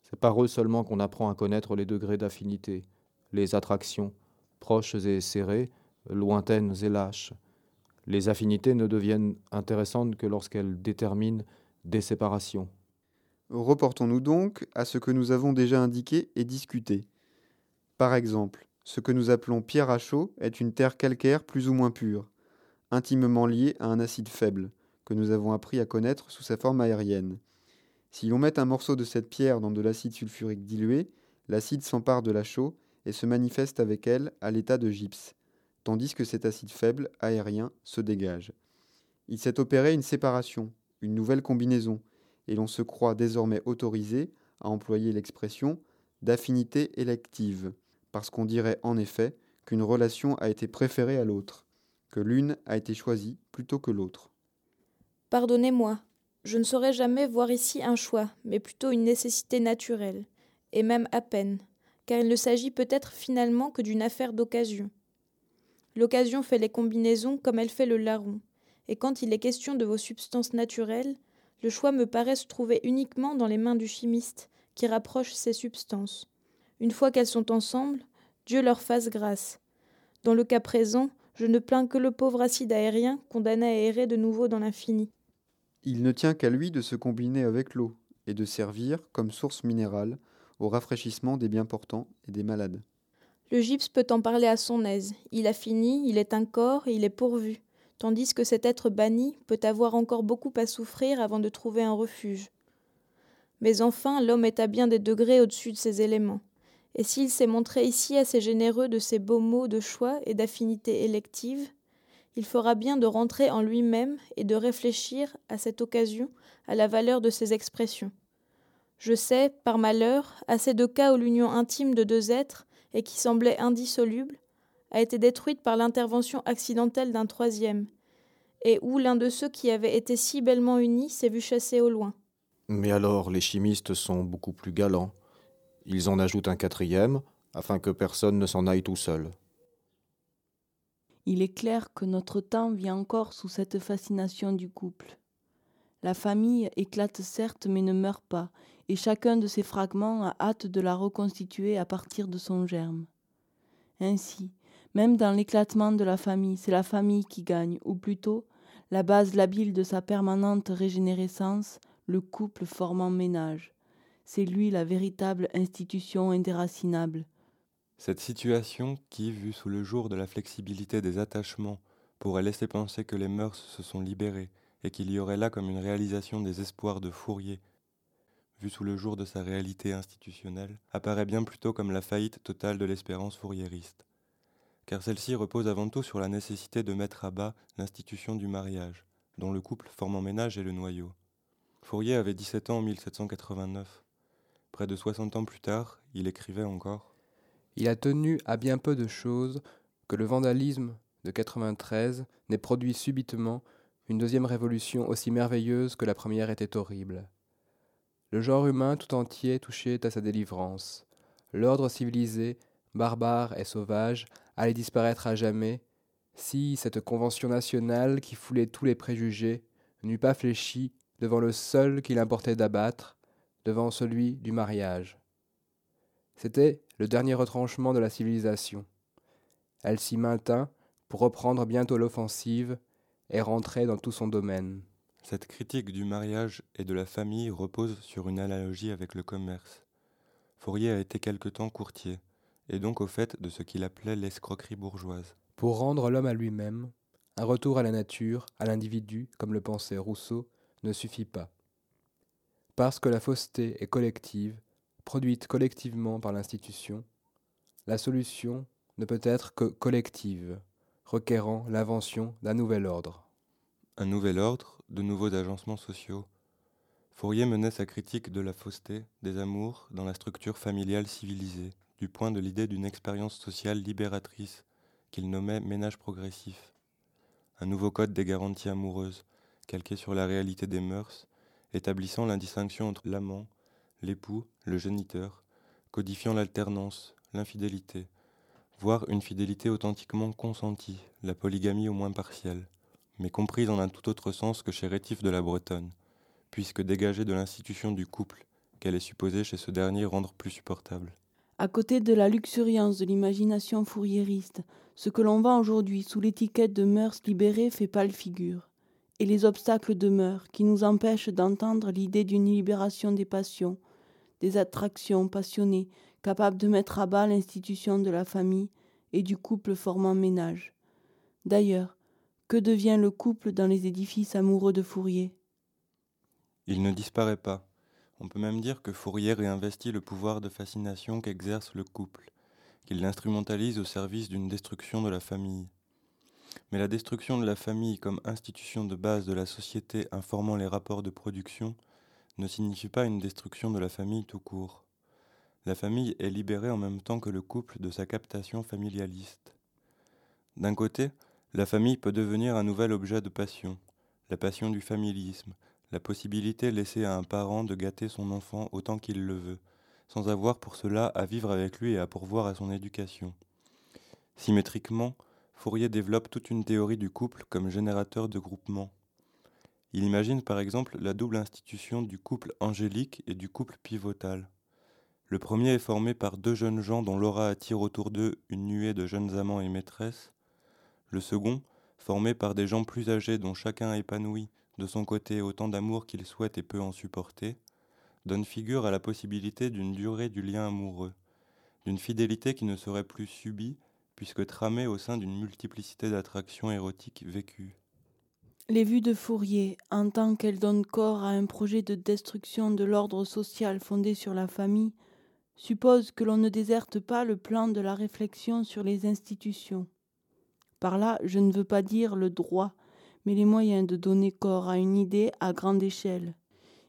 C'est par eux seulement qu'on apprend à connaître les degrés d'affinité, les attractions, proches et serrées, lointaines et lâches. Les affinités ne deviennent intéressantes que lorsqu'elles déterminent des séparations. Reportons-nous donc à ce que nous avons déjà indiqué et discuté. Par exemple, ce que nous appelons pierre à chaud est une terre calcaire plus ou moins pure, intimement liée à un acide faible, que nous avons appris à connaître sous sa forme aérienne. Si l'on met un morceau de cette pierre dans de l'acide sulfurique dilué, l'acide s'empare de la chaux et se manifeste avec elle à l'état de gypse, tandis que cet acide faible, aérien, se dégage. Il s'est opéré une séparation, une nouvelle combinaison, et l'on se croit désormais autorisé à employer l'expression d'affinité élective parce qu'on dirait en effet qu'une relation a été préférée à l'autre, que l'une a été choisie plutôt que l'autre. Pardonnez-moi, je ne saurais jamais voir ici un choix, mais plutôt une nécessité naturelle, et même à peine, car il ne s'agit peut-être finalement que d'une affaire d'occasion. L'occasion fait les combinaisons comme elle fait le larron, et quand il est question de vos substances naturelles, le choix me paraît se trouver uniquement dans les mains du chimiste, qui rapproche ces substances. Une fois qu'elles sont ensemble, Dieu leur fasse grâce. Dans le cas présent, je ne plains que le pauvre acide aérien condamné à errer de nouveau dans l'infini. Il ne tient qu'à lui de se combiner avec l'eau et de servir, comme source minérale, au rafraîchissement des bien portants et des malades. Le gypse peut en parler à son aise. Il a fini, il est un corps et il est pourvu, tandis que cet être banni peut avoir encore beaucoup à souffrir avant de trouver un refuge. Mais enfin, l'homme est à bien des degrés au-dessus de ces éléments et s'il s'est montré ici assez généreux de ses beaux mots de choix et d'affinité élective, il fera bien de rentrer en lui-même et de réfléchir, à cette occasion, à la valeur de ses expressions. Je sais, par malheur, assez de cas où l'union intime de deux êtres, et qui semblait indissoluble, a été détruite par l'intervention accidentelle d'un troisième, et où l'un de ceux qui avaient été si bellement unis s'est vu chassé au loin. Mais alors les chimistes sont beaucoup plus galants. Ils en ajoutent un quatrième, afin que personne ne s'en aille tout seul. Il est clair que notre temps vit encore sous cette fascination du couple. La famille éclate certes mais ne meurt pas, et chacun de ses fragments a hâte de la reconstituer à partir de son germe. Ainsi, même dans l'éclatement de la famille, c'est la famille qui gagne, ou plutôt, la base labile de sa permanente régénérescence, le couple formant ménage. C'est lui la véritable institution indéracinable. Cette situation qui, vue sous le jour de la flexibilité des attachements, pourrait laisser penser que les mœurs se sont libérées et qu'il y aurait là comme une réalisation des espoirs de Fourier, vue sous le jour de sa réalité institutionnelle, apparaît bien plutôt comme la faillite totale de l'espérance fourriériste. Car celle-ci repose avant tout sur la nécessité de mettre à bas l'institution du mariage, dont le couple formant ménage est le noyau. Fourier avait 17 ans en 1789. Près de 60 ans plus tard, il écrivait encore Il a tenu à bien peu de choses que le vandalisme de 93 n'ait produit subitement une deuxième révolution aussi merveilleuse que la première était horrible. Le genre humain tout entier touchait à sa délivrance. L'ordre civilisé, barbare et sauvage, allait disparaître à jamais si cette convention nationale qui foulait tous les préjugés n'eût pas fléchi devant le seul qu'il importait d'abattre, devant celui du mariage. C'était le dernier retranchement de la civilisation. Elle s'y maintint pour reprendre bientôt l'offensive et rentrer dans tout son domaine. Cette critique du mariage et de la famille repose sur une analogie avec le commerce. Fourier a été quelque temps courtier, et donc au fait de ce qu'il appelait l'escroquerie bourgeoise. Pour rendre l'homme à lui-même, un retour à la nature, à l'individu, comme le pensait Rousseau, ne suffit pas. Parce que la fausseté est collective, produite collectivement par l'institution, la solution ne peut être que collective, requérant l'invention d'un nouvel ordre. Un nouvel ordre, de nouveaux agencements sociaux. Fourier menait sa critique de la fausseté, des amours, dans la structure familiale civilisée, du point de l'idée d'une expérience sociale libératrice qu'il nommait ménage progressif. Un nouveau code des garanties amoureuses, calqué sur la réalité des mœurs, établissant l'indistinction entre l'amant, l'époux, le géniteur, codifiant l'alternance, l'infidélité, voire une fidélité authentiquement consentie, la polygamie au moins partielle, mais comprise en un tout autre sens que chez Rétif de la Bretonne, puisque dégagée de l'institution du couple, qu'elle est supposée chez ce dernier rendre plus supportable. À côté de la luxuriance de l'imagination fourriériste, ce que l'on vend aujourd'hui sous l'étiquette de mœurs libérées fait pâle figure. Et les obstacles demeurent qui nous empêchent d'entendre l'idée d'une libération des passions, des attractions passionnées capables de mettre à bas l'institution de la famille et du couple formant ménage. D'ailleurs, que devient le couple dans les édifices amoureux de Fourier? Il ne disparaît pas. On peut même dire que Fourier réinvestit le pouvoir de fascination qu'exerce le couple, qu'il l'instrumentalise au service d'une destruction de la famille. Mais la destruction de la famille comme institution de base de la société informant les rapports de production ne signifie pas une destruction de la famille tout court. La famille est libérée en même temps que le couple de sa captation familialiste. D'un côté, la famille peut devenir un nouvel objet de passion, la passion du familisme, la possibilité laissée à un parent de gâter son enfant autant qu'il le veut, sans avoir pour cela à vivre avec lui et à pourvoir à son éducation. Symétriquement, Fourier développe toute une théorie du couple comme générateur de groupement. Il imagine par exemple la double institution du couple angélique et du couple pivotal. Le premier est formé par deux jeunes gens dont l'aura attire autour d'eux une nuée de jeunes amants et maîtresses. Le second, formé par des gens plus âgés dont chacun épanouit de son côté autant d'amour qu'il souhaite et peut en supporter, donne figure à la possibilité d'une durée du lien amoureux, d'une fidélité qui ne serait plus subie puisque tramée au sein d'une multiplicité d'attractions érotiques vécues. Les vues de Fourier, en tant qu'elles donnent corps à un projet de destruction de l'ordre social fondé sur la famille, supposent que l'on ne déserte pas le plan de la réflexion sur les institutions. Par là, je ne veux pas dire le droit, mais les moyens de donner corps à une idée à grande échelle.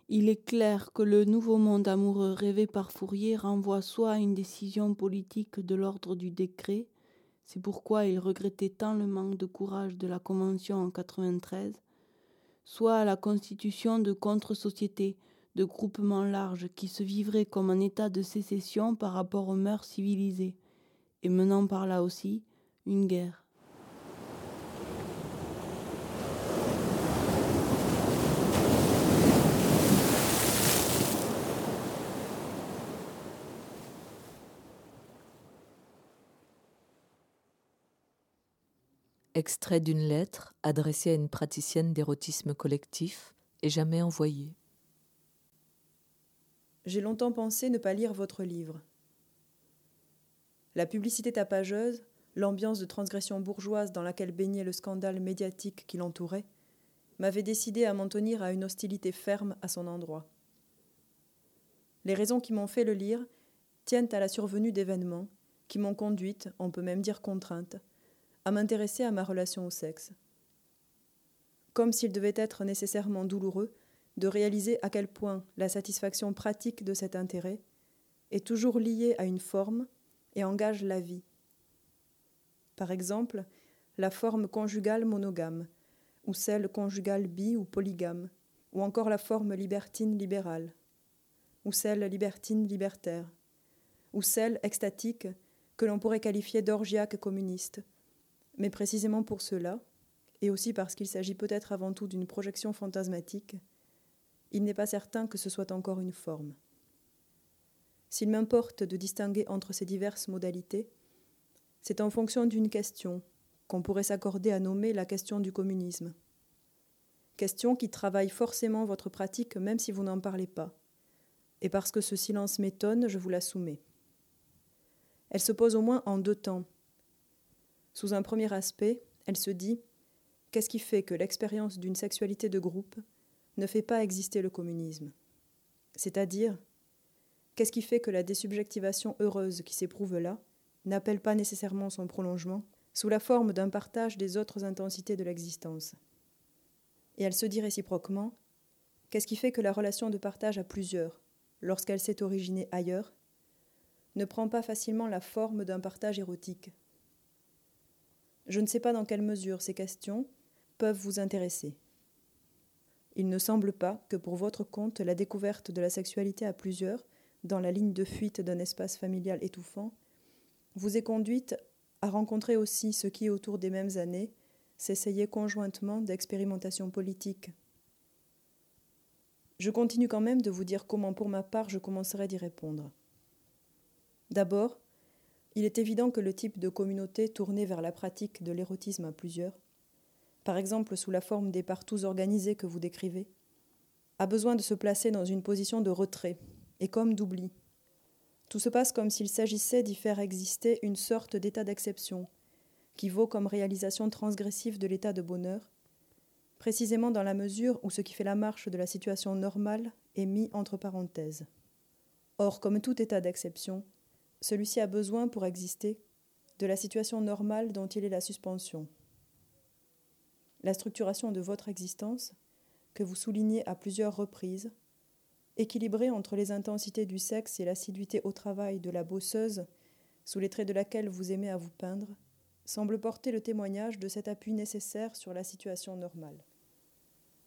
Il est clair que le nouveau monde amoureux rêvé par Fourier renvoie soit à une décision politique de l'ordre du décret, c'est pourquoi il regrettait tant le manque de courage de la Convention en 93, soit à la constitution de contre-sociétés, de groupements larges qui se vivraient comme un état de sécession par rapport aux mœurs civilisées, et menant par là aussi une guerre. Extrait d'une lettre adressée à une praticienne d'érotisme collectif et jamais envoyée. J'ai longtemps pensé ne pas lire votre livre. La publicité tapageuse, l'ambiance de transgression bourgeoise dans laquelle baignait le scandale médiatique qui l'entourait, m'avait décidé à m'en tenir à une hostilité ferme à son endroit. Les raisons qui m'ont fait le lire tiennent à la survenue d'événements qui m'ont conduite, on peut même dire contrainte, à m'intéresser à ma relation au sexe. Comme s'il devait être nécessairement douloureux de réaliser à quel point la satisfaction pratique de cet intérêt est toujours liée à une forme et engage la vie. Par exemple, la forme conjugale monogame, ou celle conjugale bi ou polygame, ou encore la forme libertine libérale, ou celle libertine libertaire, ou celle extatique que l'on pourrait qualifier d'orgiaque communiste. Mais précisément pour cela, et aussi parce qu'il s'agit peut-être avant tout d'une projection fantasmatique, il n'est pas certain que ce soit encore une forme. S'il m'importe de distinguer entre ces diverses modalités, c'est en fonction d'une question qu'on pourrait s'accorder à nommer la question du communisme. Question qui travaille forcément votre pratique même si vous n'en parlez pas. Et parce que ce silence m'étonne, je vous la soumets. Elle se pose au moins en deux temps. Sous un premier aspect, elle se dit Qu'est-ce qui fait que l'expérience d'une sexualité de groupe ne fait pas exister le communisme? C'est-à-dire, qu'est-ce qui fait que la désubjectivation heureuse qui s'éprouve là n'appelle pas nécessairement son prolongement sous la forme d'un partage des autres intensités de l'existence? Et elle se dit réciproquement, qu'est-ce qui fait que la relation de partage à plusieurs, lorsqu'elle s'est originée ailleurs, ne prend pas facilement la forme d'un partage érotique? Je ne sais pas dans quelle mesure ces questions peuvent vous intéresser. Il ne semble pas que pour votre compte la découverte de la sexualité à plusieurs, dans la ligne de fuite d'un espace familial étouffant, vous ait conduite à rencontrer aussi ce qui, autour des mêmes années, s'essayait conjointement d'expérimentation politique. Je continue quand même de vous dire comment, pour ma part, je commencerai d'y répondre. D'abord, il est évident que le type de communauté tournée vers la pratique de l'érotisme à plusieurs, par exemple sous la forme des partous organisés que vous décrivez, a besoin de se placer dans une position de retrait et comme d'oubli. Tout se passe comme s'il s'agissait d'y faire exister une sorte d'état d'exception, qui vaut comme réalisation transgressive de l'état de bonheur, précisément dans la mesure où ce qui fait la marche de la situation normale est mis entre parenthèses. Or, comme tout état d'exception, celui-ci a besoin, pour exister, de la situation normale dont il est la suspension. La structuration de votre existence, que vous soulignez à plusieurs reprises, équilibrée entre les intensités du sexe et l'assiduité au travail de la bosseuse, sous les traits de laquelle vous aimez à vous peindre, semble porter le témoignage de cet appui nécessaire sur la situation normale.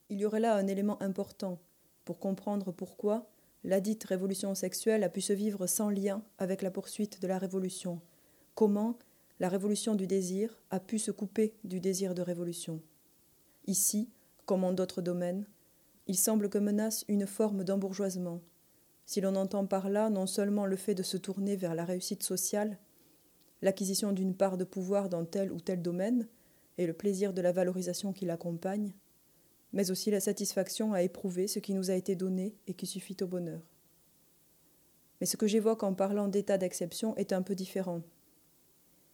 Il y aurait là un élément important pour comprendre pourquoi, la dite révolution sexuelle a pu se vivre sans lien avec la poursuite de la révolution. Comment la révolution du désir a pu se couper du désir de révolution? Ici, comme en d'autres domaines, il semble que menace une forme d'embourgeoisement. Si l'on entend par là non seulement le fait de se tourner vers la réussite sociale, l'acquisition d'une part de pouvoir dans tel ou tel domaine, et le plaisir de la valorisation qui l'accompagne, mais aussi la satisfaction à éprouver ce qui nous a été donné et qui suffit au bonheur. Mais ce que j'évoque en parlant d'état d'exception est un peu différent.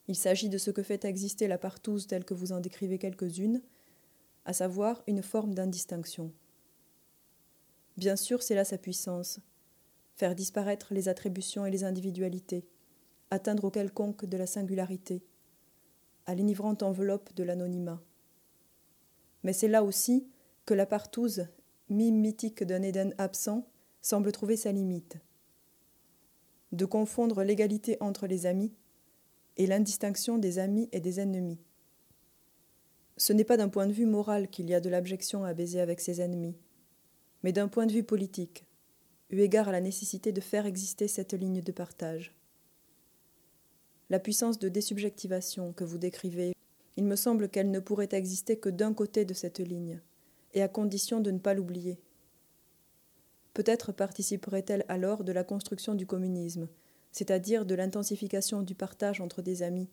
Il s'agit de ce que fait exister la partouze telle que vous en décrivez quelques-unes, à savoir une forme d'indistinction. Bien sûr, c'est là sa puissance, faire disparaître les attributions et les individualités, atteindre au quelconque de la singularité, à l'enivrante enveloppe de l'anonymat. Mais c'est là aussi que la partouze, mime mythique d'un Éden absent, semble trouver sa limite. De confondre l'égalité entre les amis et l'indistinction des amis et des ennemis. Ce n'est pas d'un point de vue moral qu'il y a de l'abjection à baiser avec ses ennemis, mais d'un point de vue politique, eu égard à la nécessité de faire exister cette ligne de partage. La puissance de désubjectivation que vous décrivez, il me semble qu'elle ne pourrait exister que d'un côté de cette ligne, et à condition de ne pas l'oublier. Peut-être participerait-elle alors de la construction du communisme, c'est-à-dire de l'intensification du partage entre des amis,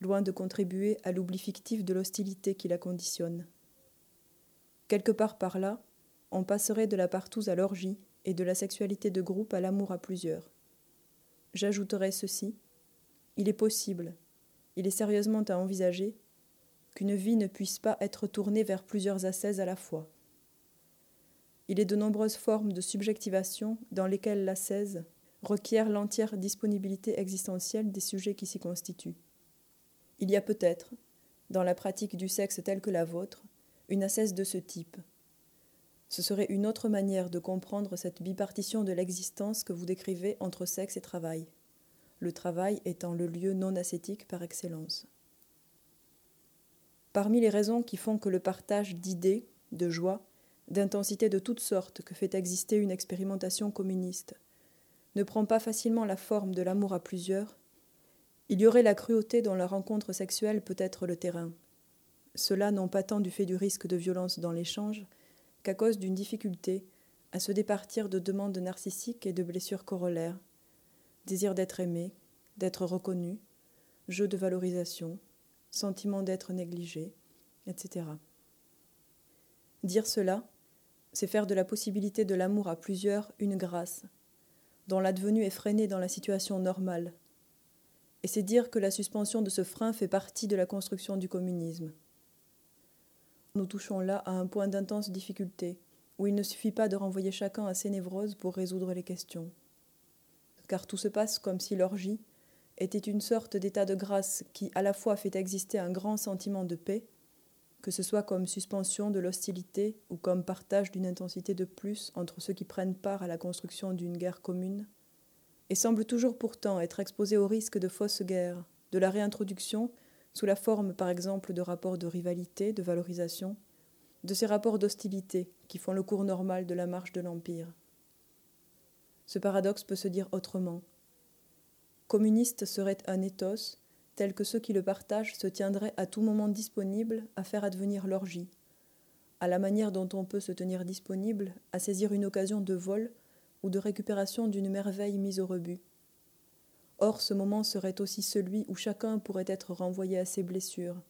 loin de contribuer à l'oubli fictif de l'hostilité qui la conditionne. Quelque part par là, on passerait de la partouze à l'orgie et de la sexualité de groupe à l'amour à plusieurs. J'ajouterai ceci il est possible, il est sérieusement à envisager, qu'une vie ne puisse pas être tournée vers plusieurs ascèses à la fois. Il est de nombreuses formes de subjectivation dans lesquelles l'ascèse requiert l'entière disponibilité existentielle des sujets qui s'y constituent. Il y a peut-être, dans la pratique du sexe telle que la vôtre, une ascèse de ce type. Ce serait une autre manière de comprendre cette bipartition de l'existence que vous décrivez entre sexe et travail le travail étant le lieu non ascétique par excellence. Parmi les raisons qui font que le partage d'idées, de joie, d'intensité de toutes sortes que fait exister une expérimentation communiste ne prend pas facilement la forme de l'amour à plusieurs, il y aurait la cruauté dont la rencontre sexuelle peut être le terrain. Cela non pas tant du fait du risque de violence dans l'échange qu'à cause d'une difficulté à se départir de demandes narcissiques et de blessures corollaires, désir d'être aimé, d'être reconnu, jeu de valorisation, sentiment d'être négligé, etc. Dire cela, c'est faire de la possibilité de l'amour à plusieurs une grâce, dont l'advenu est freiné dans la situation normale. Et c'est dire que la suspension de ce frein fait partie de la construction du communisme. Nous touchons là à un point d'intense difficulté, où il ne suffit pas de renvoyer chacun à ses névroses pour résoudre les questions car tout se passe comme si l'orgie était une sorte d'état de grâce qui à la fois fait exister un grand sentiment de paix, que ce soit comme suspension de l'hostilité ou comme partage d'une intensité de plus entre ceux qui prennent part à la construction d'une guerre commune, et semble toujours pourtant être exposé au risque de fausses guerres, de la réintroduction, sous la forme par exemple de rapports de rivalité, de valorisation, de ces rapports d'hostilité qui font le cours normal de la marche de l'Empire. Ce paradoxe peut se dire autrement. Communiste serait un ethos, tel que ceux qui le partagent se tiendraient à tout moment disponibles à faire advenir l'orgie, à la manière dont on peut se tenir disponible à saisir une occasion de vol ou de récupération d'une merveille mise au rebut. Or, ce moment serait aussi celui où chacun pourrait être renvoyé à ses blessures,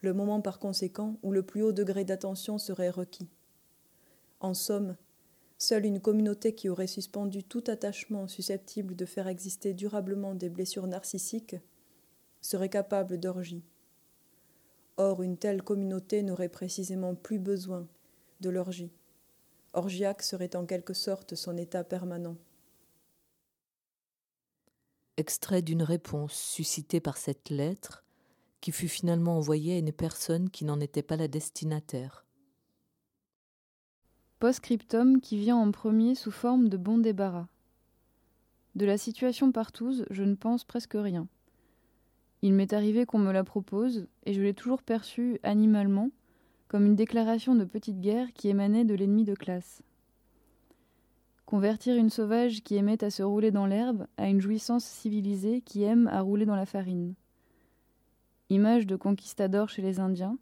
le moment par conséquent où le plus haut degré d'attention serait requis. En somme, Seule une communauté qui aurait suspendu tout attachement susceptible de faire exister durablement des blessures narcissiques serait capable d'orgie. Or, une telle communauté n'aurait précisément plus besoin de l'orgie. Orgiaque serait en quelque sorte son état permanent. Extrait d'une réponse suscitée par cette lettre qui fut finalement envoyée à une personne qui n'en était pas la destinataire. Post-scriptum qui vient en premier sous forme de bon débarras. De la situation partouze, je ne pense presque rien. Il m'est arrivé qu'on me la propose, et je l'ai toujours perçue animalement, comme une déclaration de petite guerre qui émanait de l'ennemi de classe. Convertir une sauvage qui aimait à se rouler dans l'herbe à une jouissance civilisée qui aime à rouler dans la farine. Image de conquistador chez les Indiens,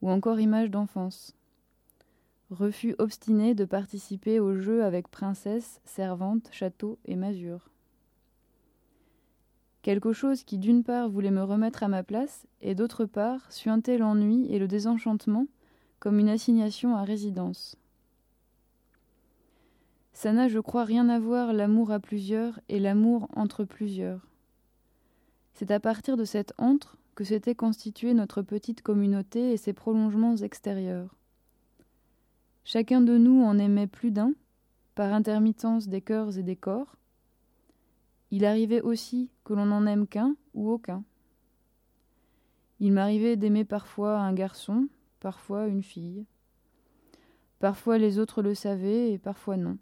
ou encore image d'enfance refus obstiné de participer au jeu avec princesse, servante, château et masure. Quelque chose qui d'une part voulait me remettre à ma place, et d'autre part suintait l'ennui et le désenchantement comme une assignation à résidence. Ça n'a, je crois, rien à voir l'amour à plusieurs et l'amour entre plusieurs. C'est à partir de cet entre que s'était constituée notre petite communauté et ses prolongements extérieurs. Chacun de nous en aimait plus d'un, par intermittence des cœurs et des corps. Il arrivait aussi que l'on n'en aime qu'un ou aucun. Il m'arrivait d'aimer parfois un garçon, parfois une fille. Parfois les autres le savaient et parfois non.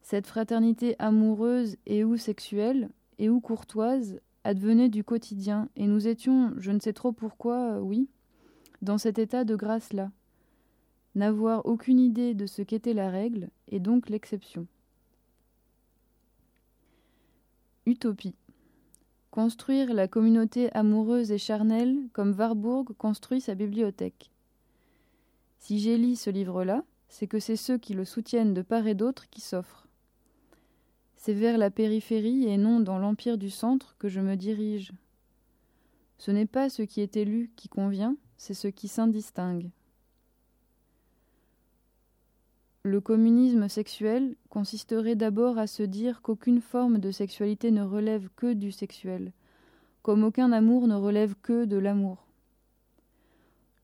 Cette fraternité amoureuse et ou sexuelle et ou courtoise advenait du quotidien et nous étions, je ne sais trop pourquoi, oui, dans cet état de grâce-là n'avoir aucune idée de ce qu'était la règle et donc l'exception. Utopie. Construire la communauté amoureuse et charnelle comme Warburg construit sa bibliothèque. Si j'ai lu ce livre-là, c'est que c'est ceux qui le soutiennent de part et d'autre qui s'offrent. C'est vers la périphérie et non dans l'empire du centre que je me dirige. Ce n'est pas ce qui est élu qui convient, c'est ce qui s'indistingue. Le communisme sexuel consisterait d'abord à se dire qu'aucune forme de sexualité ne relève que du sexuel, comme aucun amour ne relève que de l'amour.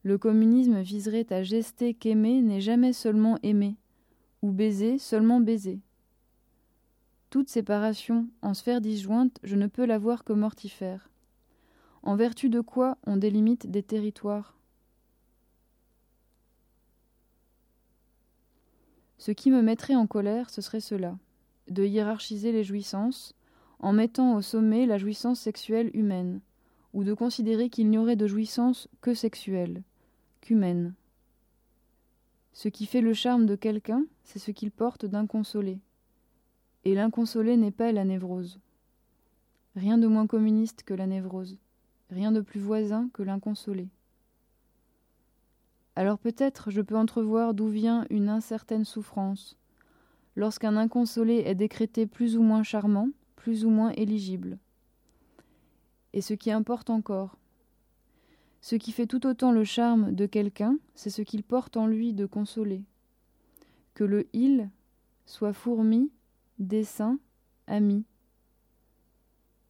Le communisme viserait à gester qu'aimer n'est jamais seulement aimer, ou baiser seulement baiser. Toute séparation en sphère disjointe, je ne peux la voir que mortifère. En vertu de quoi on délimite des territoires? Ce qui me mettrait en colère, ce serait cela de hiérarchiser les jouissances, en mettant au sommet la jouissance sexuelle humaine, ou de considérer qu'il n'y aurait de jouissance que sexuelle, qu'humaine. Ce qui fait le charme de quelqu'un, c'est ce qu'il porte d'inconsolé. Et l'inconsolé n'est pas la névrose. Rien de moins communiste que la névrose, rien de plus voisin que l'inconsolé. Alors peut-être je peux entrevoir d'où vient une incertaine souffrance, lorsqu'un inconsolé est décrété plus ou moins charmant, plus ou moins éligible. Et ce qui importe encore, ce qui fait tout autant le charme de quelqu'un, c'est ce qu'il porte en lui de consoler. Que le il soit fourmi, dessin, ami.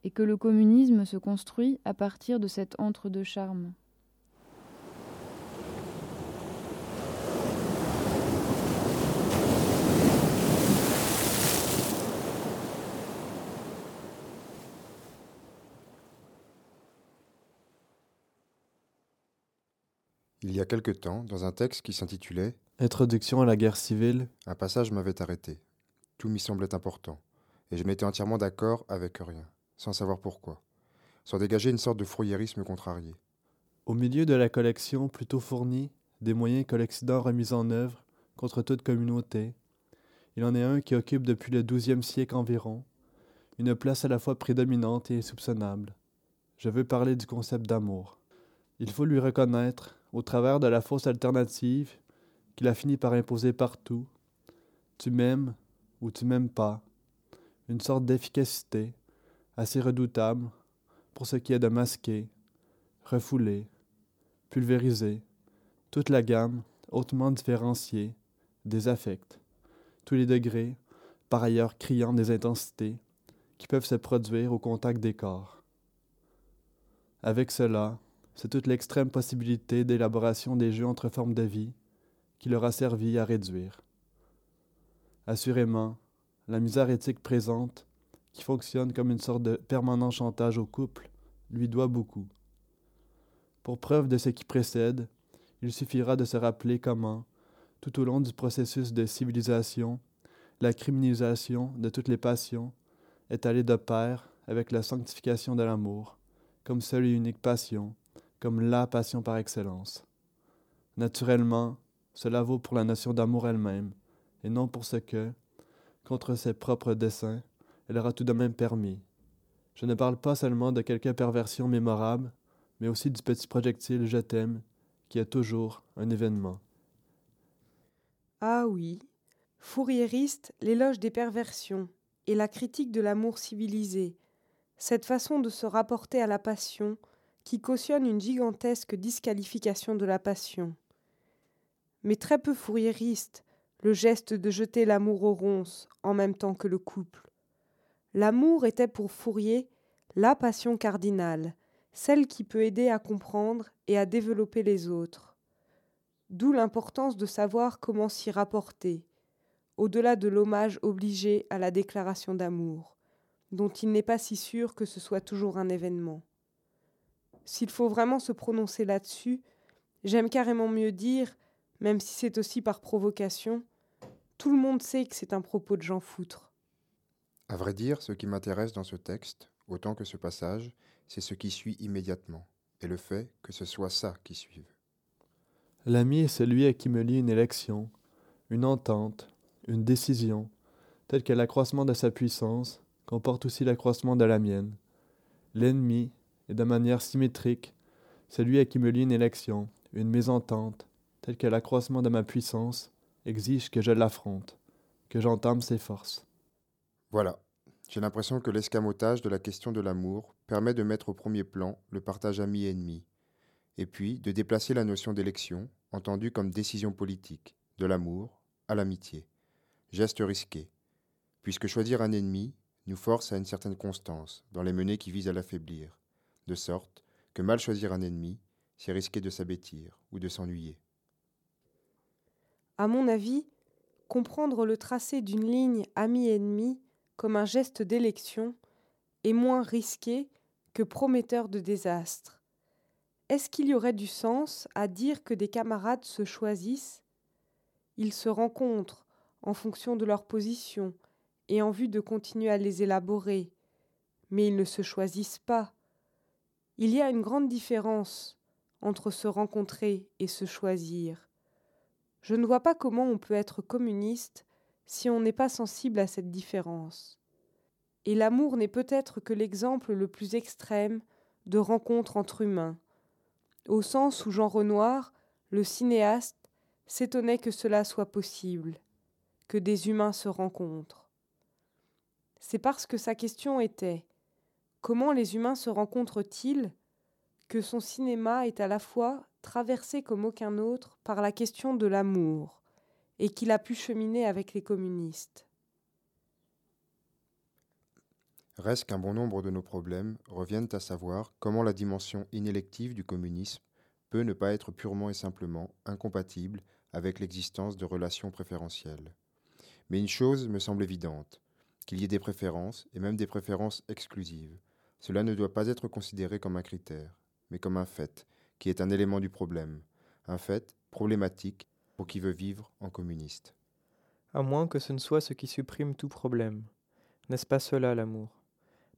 Et que le communisme se construit à partir de cet entre-deux charme. Il y a quelque temps, dans un texte qui s'intitulait Introduction à la guerre civile, un passage m'avait arrêté. Tout m'y semblait important, et je m'étais entièrement d'accord avec rien, sans savoir pourquoi. Sans dégager une sorte de fourriérisme contrarié. Au milieu de la collection plutôt fournie des moyens que l'Occident a mis en œuvre contre toute communauté, il en est un qui occupe depuis le XIIe siècle environ une place à la fois prédominante et insoupçonnable. Je veux parler du concept d'amour. Il faut lui reconnaître, au travers de la fausse alternative qu'il a fini par imposer partout, tu m'aimes ou tu m'aimes pas, une sorte d'efficacité assez redoutable pour ce qui est de masquer, refouler, pulvériser toute la gamme hautement différenciée des affects, tous les degrés, par ailleurs criants des intensités, qui peuvent se produire au contact des corps. Avec cela, c'est toute l'extrême possibilité d'élaboration des jeux entre formes de vie qui leur a servi à réduire. Assurément, la misère éthique présente, qui fonctionne comme une sorte de permanent chantage au couple, lui doit beaucoup. Pour preuve de ce qui précède, il suffira de se rappeler comment, tout au long du processus de civilisation, la criminalisation de toutes les passions est allée de pair avec la sanctification de l'amour, comme seule et unique passion, comme la passion par excellence. Naturellement, cela vaut pour la notion d'amour elle-même, et non pour ce que, contre ses propres desseins, elle aura tout de même permis. Je ne parle pas seulement de quelques perversions mémorables, mais aussi du petit projectile Je t'aime, qui est toujours un événement. Ah oui, fourriériste, l'éloge des perversions et la critique de l'amour civilisé, cette façon de se rapporter à la passion, qui cautionne une gigantesque disqualification de la passion. Mais très peu fourriériste, le geste de jeter l'amour aux ronces en même temps que le couple. L'amour était pour Fourier la passion cardinale, celle qui peut aider à comprendre et à développer les autres. D'où l'importance de savoir comment s'y rapporter, au-delà de l'hommage obligé à la déclaration d'amour, dont il n'est pas si sûr que ce soit toujours un événement. S'il faut vraiment se prononcer là-dessus, j'aime carrément mieux dire, même si c'est aussi par provocation, tout le monde sait que c'est un propos de Jean Foutre. À vrai dire, ce qui m'intéresse dans ce texte, autant que ce passage, c'est ce qui suit immédiatement, et le fait que ce soit ça qui suive. L'ami est celui à qui me lie une élection, une entente, une décision, telle que l'accroissement de sa puissance comporte aussi l'accroissement de la mienne. L'ennemi et de manière symétrique, celui à qui me lie une élection, une mésentente, telle que l'accroissement de ma puissance exige que je l'affronte, que j'entame ses forces. Voilà, J'ai l'impression que l'escamotage de la question de l'amour permet de mettre au premier plan le partage ami-ennemi, et puis de déplacer la notion d'élection, entendue comme décision politique, de l'amour à l'amitié. Geste risqué, puisque choisir un ennemi nous force à une certaine constance dans les menées qui visent à l'affaiblir, de sorte que mal choisir un ennemi, c'est risquer de s'abêtir ou de s'ennuyer. À mon avis, comprendre le tracé d'une ligne ami-ennemi comme un geste d'élection est moins risqué que prometteur de désastre. Est-ce qu'il y aurait du sens à dire que des camarades se choisissent? Ils se rencontrent en fonction de leur position et en vue de continuer à les élaborer, mais ils ne se choisissent pas. Il y a une grande différence entre se rencontrer et se choisir. Je ne vois pas comment on peut être communiste si on n'est pas sensible à cette différence. Et l'amour n'est peut-être que l'exemple le plus extrême de rencontre entre humains, au sens où Jean Renoir, le cinéaste, s'étonnait que cela soit possible, que des humains se rencontrent. C'est parce que sa question était Comment les humains se rencontrent-ils que son cinéma est à la fois traversé comme aucun autre par la question de l'amour, et qu'il a pu cheminer avec les communistes? Reste qu'un bon nombre de nos problèmes reviennent à savoir comment la dimension inélective du communisme peut ne pas être purement et simplement incompatible avec l'existence de relations préférentielles. Mais une chose me semble évidente, qu'il y ait des préférences, et même des préférences exclusives. Cela ne doit pas être considéré comme un critère, mais comme un fait, qui est un élément du problème, un fait problématique pour qui veut vivre en communiste. À moins que ce ne soit ce qui supprime tout problème. N'est-ce pas cela l'amour?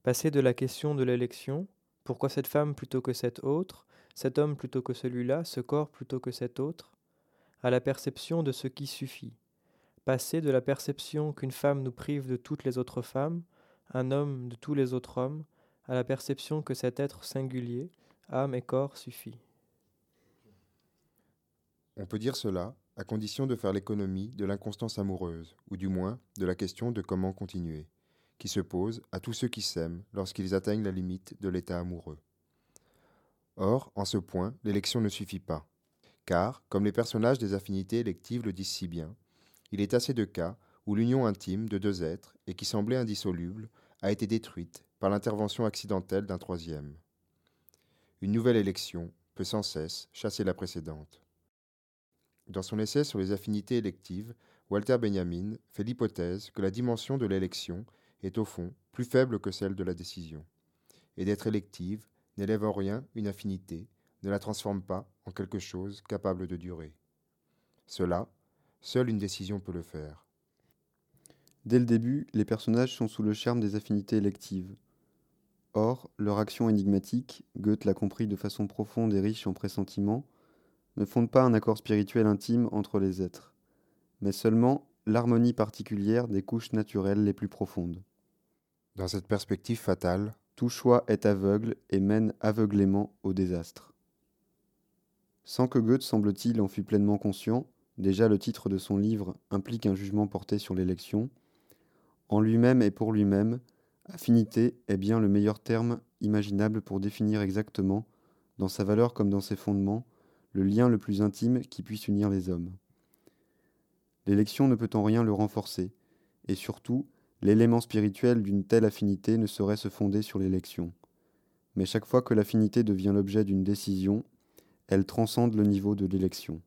Passer de la question de l'élection, pourquoi cette femme plutôt que cette autre, cet homme plutôt que celui-là, ce corps plutôt que cet autre, à la perception de ce qui suffit. Passer de la perception qu'une femme nous prive de toutes les autres femmes, un homme de tous les autres hommes, à la perception que cet être singulier, âme et corps, suffit. On peut dire cela à condition de faire l'économie de l'inconstance amoureuse, ou du moins de la question de comment continuer, qui se pose à tous ceux qui s'aiment lorsqu'ils atteignent la limite de l'état amoureux. Or, en ce point, l'élection ne suffit pas, car, comme les personnages des affinités électives le disent si bien, il est assez de cas où l'union intime de deux êtres, et qui semblait indissoluble, a été détruite par l'intervention accidentelle d'un troisième. Une nouvelle élection peut sans cesse chasser la précédente. Dans son essai sur les affinités électives, Walter Benjamin fait l'hypothèse que la dimension de l'élection est au fond plus faible que celle de la décision, et d'être élective n'élève en rien une affinité, ne la transforme pas en quelque chose capable de durer. Cela, seule une décision peut le faire. Dès le début, les personnages sont sous le charme des affinités électives. Or, leur action énigmatique, Goethe l'a compris de façon profonde et riche en pressentiments, ne fonde pas un accord spirituel intime entre les êtres, mais seulement l'harmonie particulière des couches naturelles les plus profondes. Dans cette perspective fatale, tout choix est aveugle et mène aveuglément au désastre. Sans que Goethe, semble-t-il, en fût pleinement conscient, déjà le titre de son livre implique un jugement porté sur l'élection, en lui-même et pour lui-même, affinité est bien le meilleur terme imaginable pour définir exactement, dans sa valeur comme dans ses fondements, le lien le plus intime qui puisse unir les hommes. L'élection ne peut en rien le renforcer, et surtout, l'élément spirituel d'une telle affinité ne saurait se fonder sur l'élection. Mais chaque fois que l'affinité devient l'objet d'une décision, elle transcende le niveau de l'élection.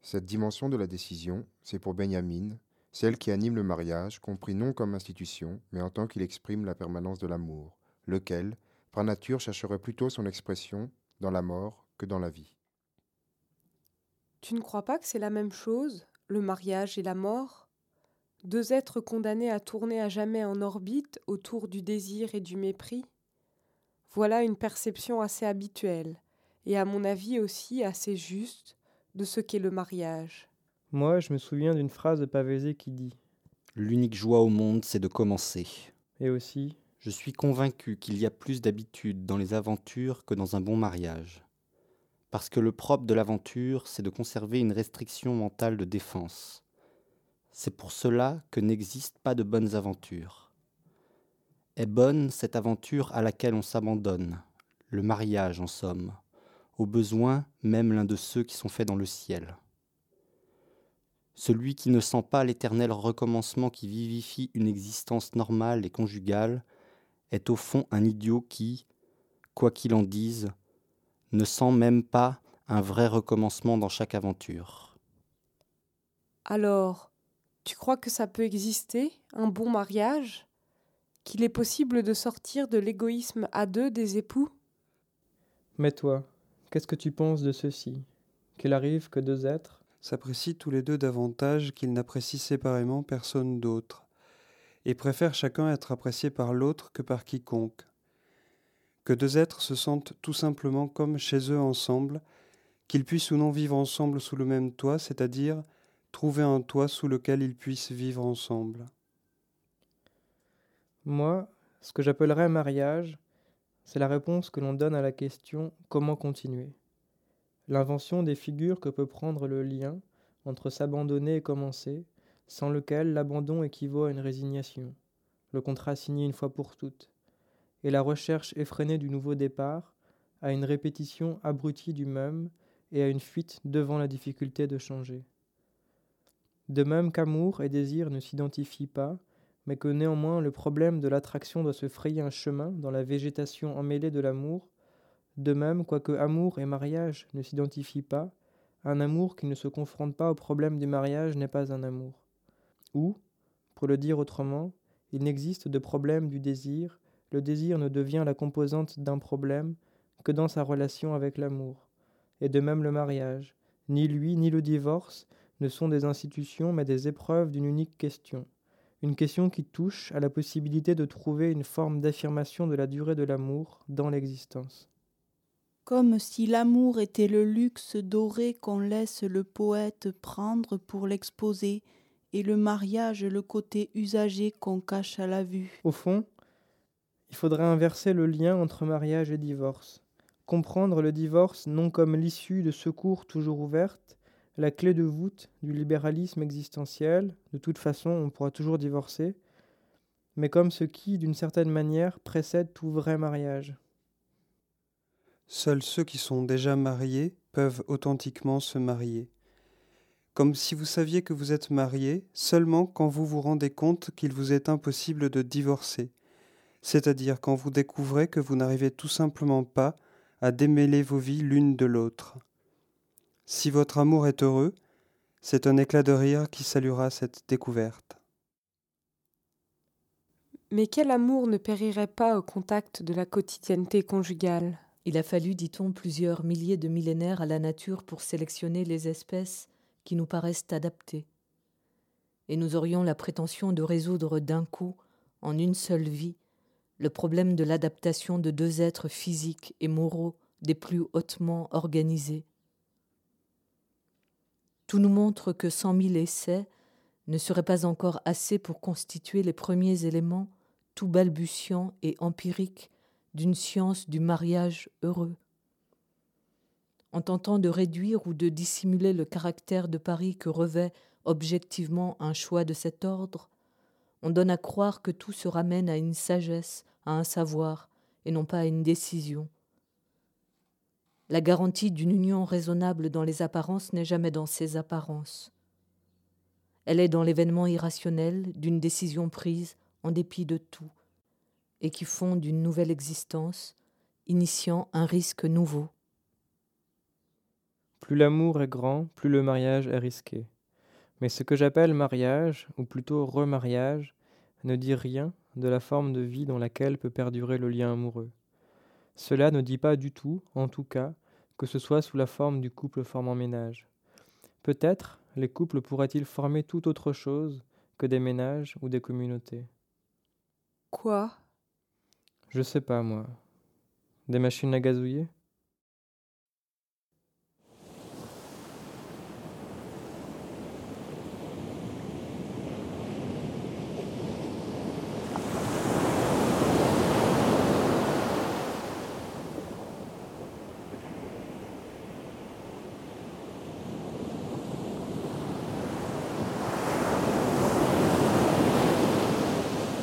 Cette dimension de la décision, c'est pour Benjamin celle qui anime le mariage, compris non comme institution, mais en tant qu'il exprime la permanence de l'amour, lequel, par nature, chercherait plutôt son expression dans la mort que dans la vie. Tu ne crois pas que c'est la même chose, le mariage et la mort? Deux êtres condamnés à tourner à jamais en orbite autour du désir et du mépris? Voilà une perception assez habituelle, et à mon avis aussi assez juste, de ce qu'est le mariage. Moi, je me souviens d'une phrase de Pavésé qui dit L'unique joie au monde, c'est de commencer. Et aussi Je suis convaincu qu'il y a plus d'habitude dans les aventures que dans un bon mariage. Parce que le propre de l'aventure, c'est de conserver une restriction mentale de défense. C'est pour cela que n'existent pas de bonnes aventures. Est bonne cette aventure à laquelle on s'abandonne, le mariage en somme, au besoin même l'un de ceux qui sont faits dans le ciel. Celui qui ne sent pas l'éternel recommencement qui vivifie une existence normale et conjugale est au fond un idiot qui, quoi qu'il en dise, ne sent même pas un vrai recommencement dans chaque aventure. Alors, tu crois que ça peut exister, un bon mariage? Qu'il est possible de sortir de l'égoïsme à deux des époux? Mais toi, qu'est-ce que tu penses de ceci? Qu'il arrive que deux êtres? S'apprécient tous les deux davantage qu'ils n'apprécient séparément personne d'autre, et préfèrent chacun être apprécié par l'autre que par quiconque. Que deux êtres se sentent tout simplement comme chez eux ensemble, qu'ils puissent ou non vivre ensemble sous le même toit, c'est-à-dire trouver un toit sous lequel ils puissent vivre ensemble. Moi, ce que j'appellerais mariage, c'est la réponse que l'on donne à la question comment continuer? L'invention des figures que peut prendre le lien entre s'abandonner et commencer, sans lequel l'abandon équivaut à une résignation, le contrat signé une fois pour toutes, et la recherche effrénée du nouveau départ à une répétition abrutie du même et à une fuite devant la difficulté de changer. De même qu'amour et désir ne s'identifient pas, mais que néanmoins le problème de l'attraction doit se frayer un chemin dans la végétation emmêlée de l'amour, de même, quoique amour et mariage ne s'identifient pas, un amour qui ne se confronte pas au problème du mariage n'est pas un amour. Ou, pour le dire autrement, il n'existe de problème du désir, le désir ne devient la composante d'un problème que dans sa relation avec l'amour. Et de même le mariage, ni lui ni le divorce ne sont des institutions mais des épreuves d'une unique question, une question qui touche à la possibilité de trouver une forme d'affirmation de la durée de l'amour dans l'existence comme si l'amour était le luxe doré qu'on laisse le poète prendre pour l'exposer, et le mariage le côté usagé qu'on cache à la vue. Au fond, il faudrait inverser le lien entre mariage et divorce, comprendre le divorce non comme l'issue de secours toujours ouverte, la clé de voûte du libéralisme existentiel, de toute façon on pourra toujours divorcer, mais comme ce qui, d'une certaine manière, précède tout vrai mariage. Seuls ceux qui sont déjà mariés peuvent authentiquement se marier. Comme si vous saviez que vous êtes marié seulement quand vous vous rendez compte qu'il vous est impossible de divorcer, c'est-à-dire quand vous découvrez que vous n'arrivez tout simplement pas à démêler vos vies l'une de l'autre. Si votre amour est heureux, c'est un éclat de rire qui saluera cette découverte. Mais quel amour ne périrait pas au contact de la quotidienneté conjugale? Il a fallu, dit-on, plusieurs milliers de millénaires à la nature pour sélectionner les espèces qui nous paraissent adaptées. Et nous aurions la prétention de résoudre d'un coup, en une seule vie, le problème de l'adaptation de deux êtres physiques et moraux des plus hautement organisés. Tout nous montre que cent mille essais ne seraient pas encore assez pour constituer les premiers éléments, tout balbutiants et empiriques, d'une science du mariage heureux. En tentant de réduire ou de dissimuler le caractère de Paris que revêt objectivement un choix de cet ordre, on donne à croire que tout se ramène à une sagesse, à un savoir, et non pas à une décision. La garantie d'une union raisonnable dans les apparences n'est jamais dans ses apparences. Elle est dans l'événement irrationnel d'une décision prise en dépit de tout, et qui font d'une nouvelle existence, initiant un risque nouveau. Plus l'amour est grand, plus le mariage est risqué. Mais ce que j'appelle mariage, ou plutôt remariage, ne dit rien de la forme de vie dans laquelle peut perdurer le lien amoureux. Cela ne dit pas du tout, en tout cas, que ce soit sous la forme du couple formant ménage. Peut-être les couples pourraient-ils former tout autre chose que des ménages ou des communautés. Quoi? Je sais pas, moi. Des machines à gazouiller?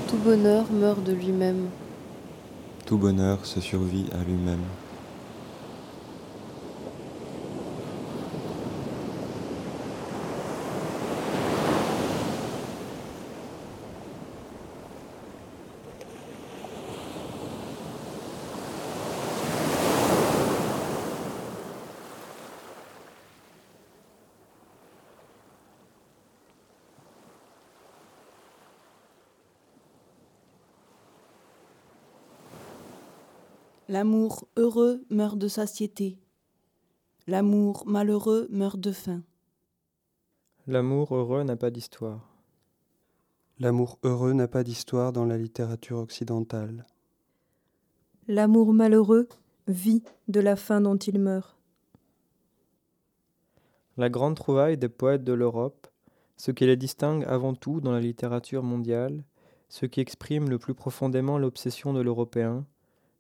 Tout bonheur meurt de lui-même. Tout bonheur se survit à lui-même. L'amour heureux meurt de satiété. L'amour malheureux meurt de faim. L'amour heureux n'a pas d'histoire. L'amour heureux n'a pas d'histoire dans la littérature occidentale. L'amour malheureux vit de la faim dont il meurt. La grande trouvaille des poètes de l'Europe, ce qui les distingue avant tout dans la littérature mondiale, ce qui exprime le plus profondément l'obsession de l'Européen,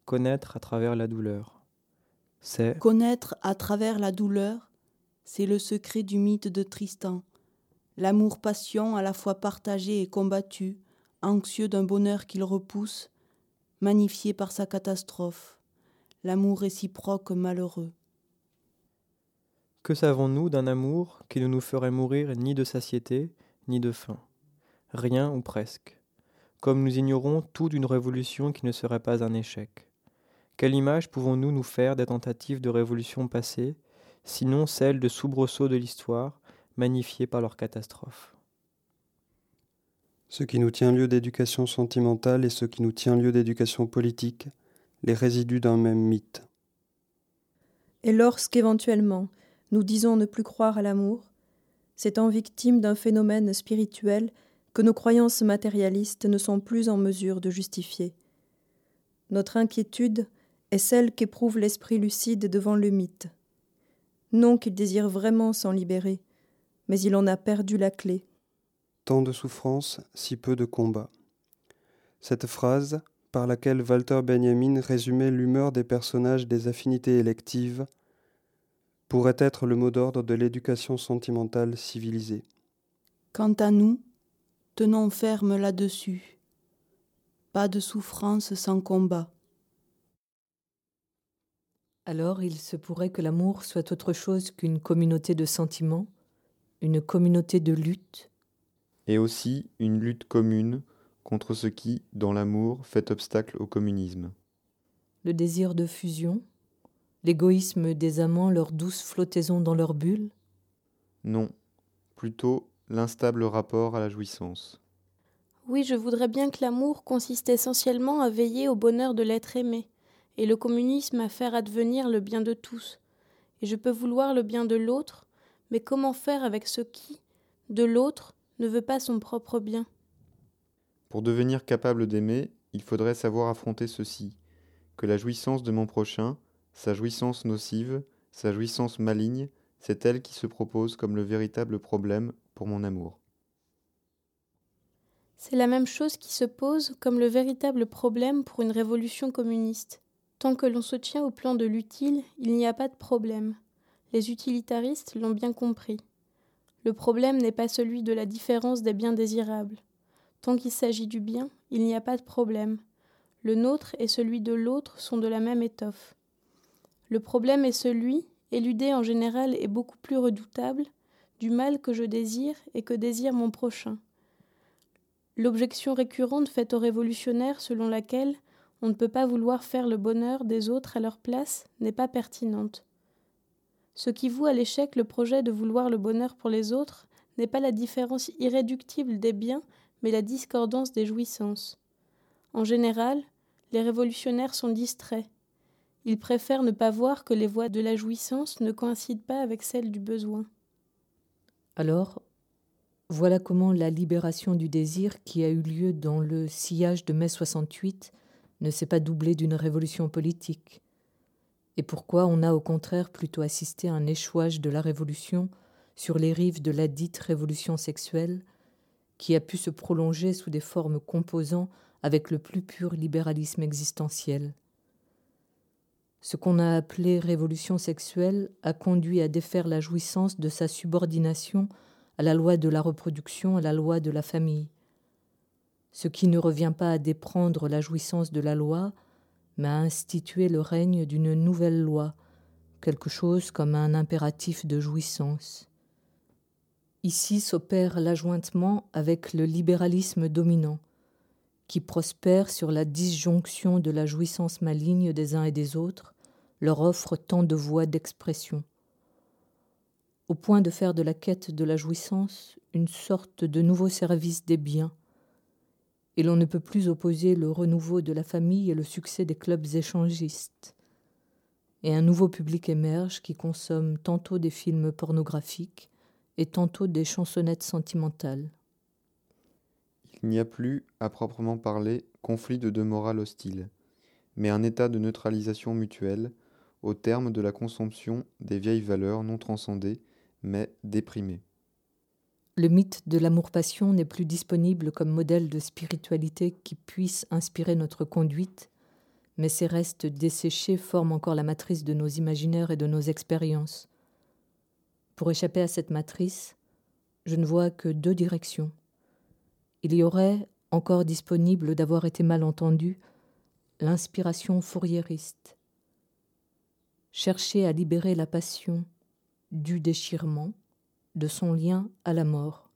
connaître à travers la douleur. C'est Connaître à travers la douleur, c'est le secret du mythe de Tristan. L'amour-passion à la fois partagé et combattu, anxieux d'un bonheur qu'il repousse, magnifié par sa catastrophe. L'amour réciproque malheureux. Que savons-nous d'un amour qui ne nous ferait mourir ni de satiété, ni de faim? Rien ou presque. Comme nous ignorons tout d'une révolution qui ne serait pas un échec. Quelle image pouvons-nous nous faire des tentatives de révolution passées, sinon celles de soubresauts de l'histoire, magnifiées par leur catastrophe Ce qui nous tient lieu d'éducation sentimentale et ce qui nous tient lieu d'éducation politique, les résidus d'un même mythe. Et lorsqu'éventuellement nous disons ne plus croire à l'amour, c'est en victime d'un phénomène spirituel que nos croyances matérialistes ne sont plus en mesure de justifier. Notre inquiétude est celle qu'éprouve l'esprit lucide devant le mythe. Non qu'il désire vraiment s'en libérer, mais il en a perdu la clé. Tant de souffrances, si peu de combats. Cette phrase, par laquelle Walter Benjamin résumait l'humeur des personnages des affinités électives, pourrait être le mot d'ordre de l'éducation sentimentale civilisée. Quant à nous, tenons ferme là-dessus. Pas de souffrance sans combat. Alors il se pourrait que l'amour soit autre chose qu'une communauté de sentiments, une communauté de lutte. Et aussi une lutte commune contre ce qui, dans l'amour, fait obstacle au communisme. Le désir de fusion, l'égoïsme des amants, leur douce flottaison dans leur bulle Non, plutôt l'instable rapport à la jouissance. Oui, je voudrais bien que l'amour consiste essentiellement à veiller au bonheur de l'être aimé, et le communisme à faire advenir le bien de tous. Et je peux vouloir le bien de l'autre, mais comment faire avec ce qui, de l'autre, ne veut pas son propre bien? Pour devenir capable d'aimer, il faudrait savoir affronter ceci, que la jouissance de mon prochain, sa jouissance nocive, sa jouissance maligne, c'est elle qui se propose comme le véritable problème pour mon amour. C'est la même chose qui se pose comme le véritable problème pour une révolution communiste. Tant que l'on se tient au plan de l'utile, il n'y a pas de problème. Les utilitaristes l'ont bien compris. Le problème n'est pas celui de la différence des biens désirables. Tant qu'il s'agit du bien, il n'y a pas de problème. Le nôtre et celui de l'autre sont de la même étoffe. Le problème est celui, éludé en général et beaucoup plus redoutable, du mal que je désire et que désire mon prochain. L'objection récurrente faite aux révolutionnaires selon laquelle on ne peut pas vouloir faire le bonheur des autres à leur place n'est pas pertinente. Ce qui voue à l'échec le projet de vouloir le bonheur pour les autres n'est pas la différence irréductible des biens, mais la discordance des jouissances. En général, les révolutionnaires sont distraits. Ils préfèrent ne pas voir que les voies de la jouissance ne coïncident pas avec celles du besoin. Alors, voilà comment la libération du désir qui a eu lieu dans le sillage de mai 68 ne s'est pas doublée d'une révolution politique, et pourquoi on a au contraire plutôt assisté à un échouage de la révolution sur les rives de la dite révolution sexuelle, qui a pu se prolonger sous des formes composant avec le plus pur libéralisme existentiel? Ce qu'on a appelé révolution sexuelle a conduit à défaire la jouissance de sa subordination à la loi de la reproduction, à la loi de la famille. Ce qui ne revient pas à déprendre la jouissance de la loi, mais à instituer le règne d'une nouvelle loi, quelque chose comme un impératif de jouissance. Ici s'opère l'ajointement avec le libéralisme dominant, qui prospère sur la disjonction de la jouissance maligne des uns et des autres, leur offre tant de voies d'expression. Au point de faire de la quête de la jouissance une sorte de nouveau service des biens, et l'on ne peut plus opposer le renouveau de la famille et le succès des clubs échangistes. Et un nouveau public émerge qui consomme tantôt des films pornographiques et tantôt des chansonnettes sentimentales. Il n'y a plus, à proprement parler, conflit de deux morales hostiles, mais un état de neutralisation mutuelle, au terme de la consomption des vieilles valeurs non transcendées, mais déprimées. Le mythe de l'amour-passion n'est plus disponible comme modèle de spiritualité qui puisse inspirer notre conduite, mais ces restes desséchés forment encore la matrice de nos imaginaires et de nos expériences. Pour échapper à cette matrice, je ne vois que deux directions. Il y aurait, encore disponible d'avoir été mal entendu, l'inspiration fourriériste. Chercher à libérer la passion du déchirement, de son lien à la mort.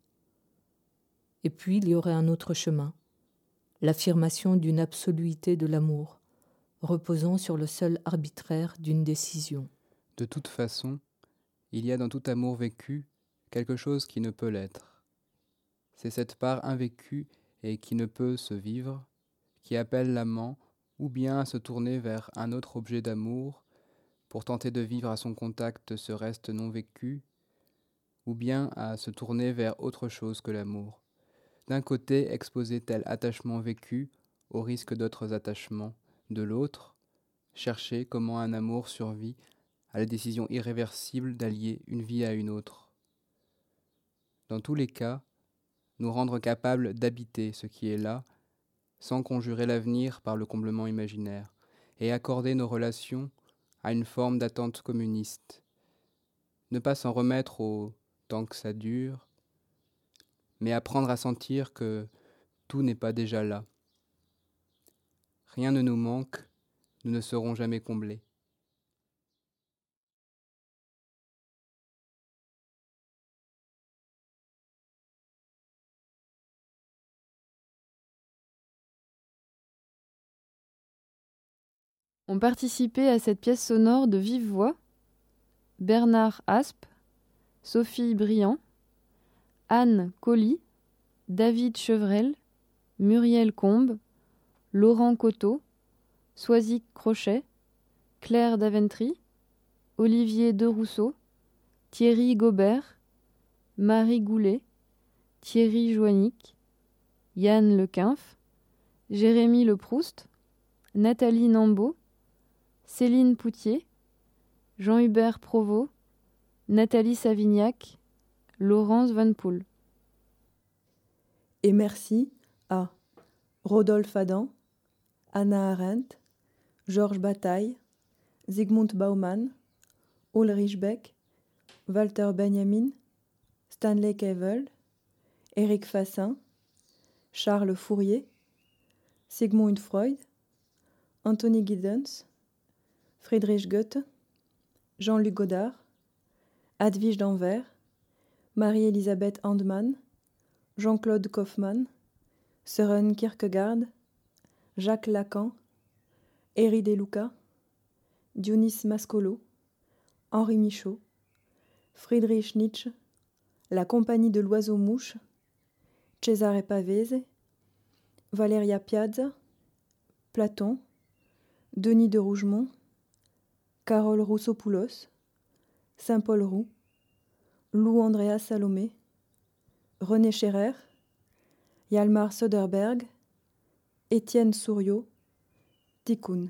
Et puis il y aurait un autre chemin, l'affirmation d'une absoluité de l'amour, reposant sur le seul arbitraire d'une décision. De toute façon, il y a dans tout amour vécu quelque chose qui ne peut l'être. C'est cette part invécue et qui ne peut se vivre, qui appelle l'amant ou bien à se tourner vers un autre objet d'amour pour tenter de vivre à son contact ce reste non vécu ou bien à se tourner vers autre chose que l'amour. D'un côté, exposer tel attachement vécu au risque d'autres attachements, de l'autre, chercher comment un amour survit à la décision irréversible d'allier une vie à une autre. Dans tous les cas, nous rendre capables d'habiter ce qui est là, sans conjurer l'avenir par le comblement imaginaire, et accorder nos relations à une forme d'attente communiste. Ne pas s'en remettre au tant que ça dure, mais apprendre à sentir que tout n'est pas déjà là. Rien ne nous manque, nous ne serons jamais comblés. Ont participé à cette pièce sonore de vive voix Bernard Aspe, Sophie Briand, Anne Colly, David Chevrel, Muriel Combe, Laurent Coteau, Soisic Crochet, Claire Daventry, Olivier Derousseau, Thierry Gobert, Marie Goulet, Thierry Joannic, Yann Lequinf, Jérémy Leproust, Nathalie Nambeau, Céline Poutier, Jean-Hubert Provost, Nathalie Savignac, Laurence Van Poel. Et merci à Rodolphe Adam, Anna Arendt, Georges Bataille, Zygmunt Baumann, Ulrich Beck, Walter Benjamin, Stanley Cavell, Éric Fassin, Charles Fourier, Sigmund Freud, Anthony Giddens, Friedrich Goethe, Jean-Luc Godard, Advige d'Anvers, Marie-Elisabeth Handmann, Jean-Claude Kaufmann, Søren Kierkegaard, Jacques Lacan, Eri De Luca, Dionys Mascolo, Henri Michaud, Friedrich Nietzsche, La Compagnie de l'Oiseau-Mouche, Cesare Pavese, Valeria Piazza, Platon, Denis de Rougemont, Carole Roussopoulos, Saint-Paul Roux, Lou Andrea Salomé, René Scherer, Yalmar Soderberg, Étienne Souriau, Tikkun.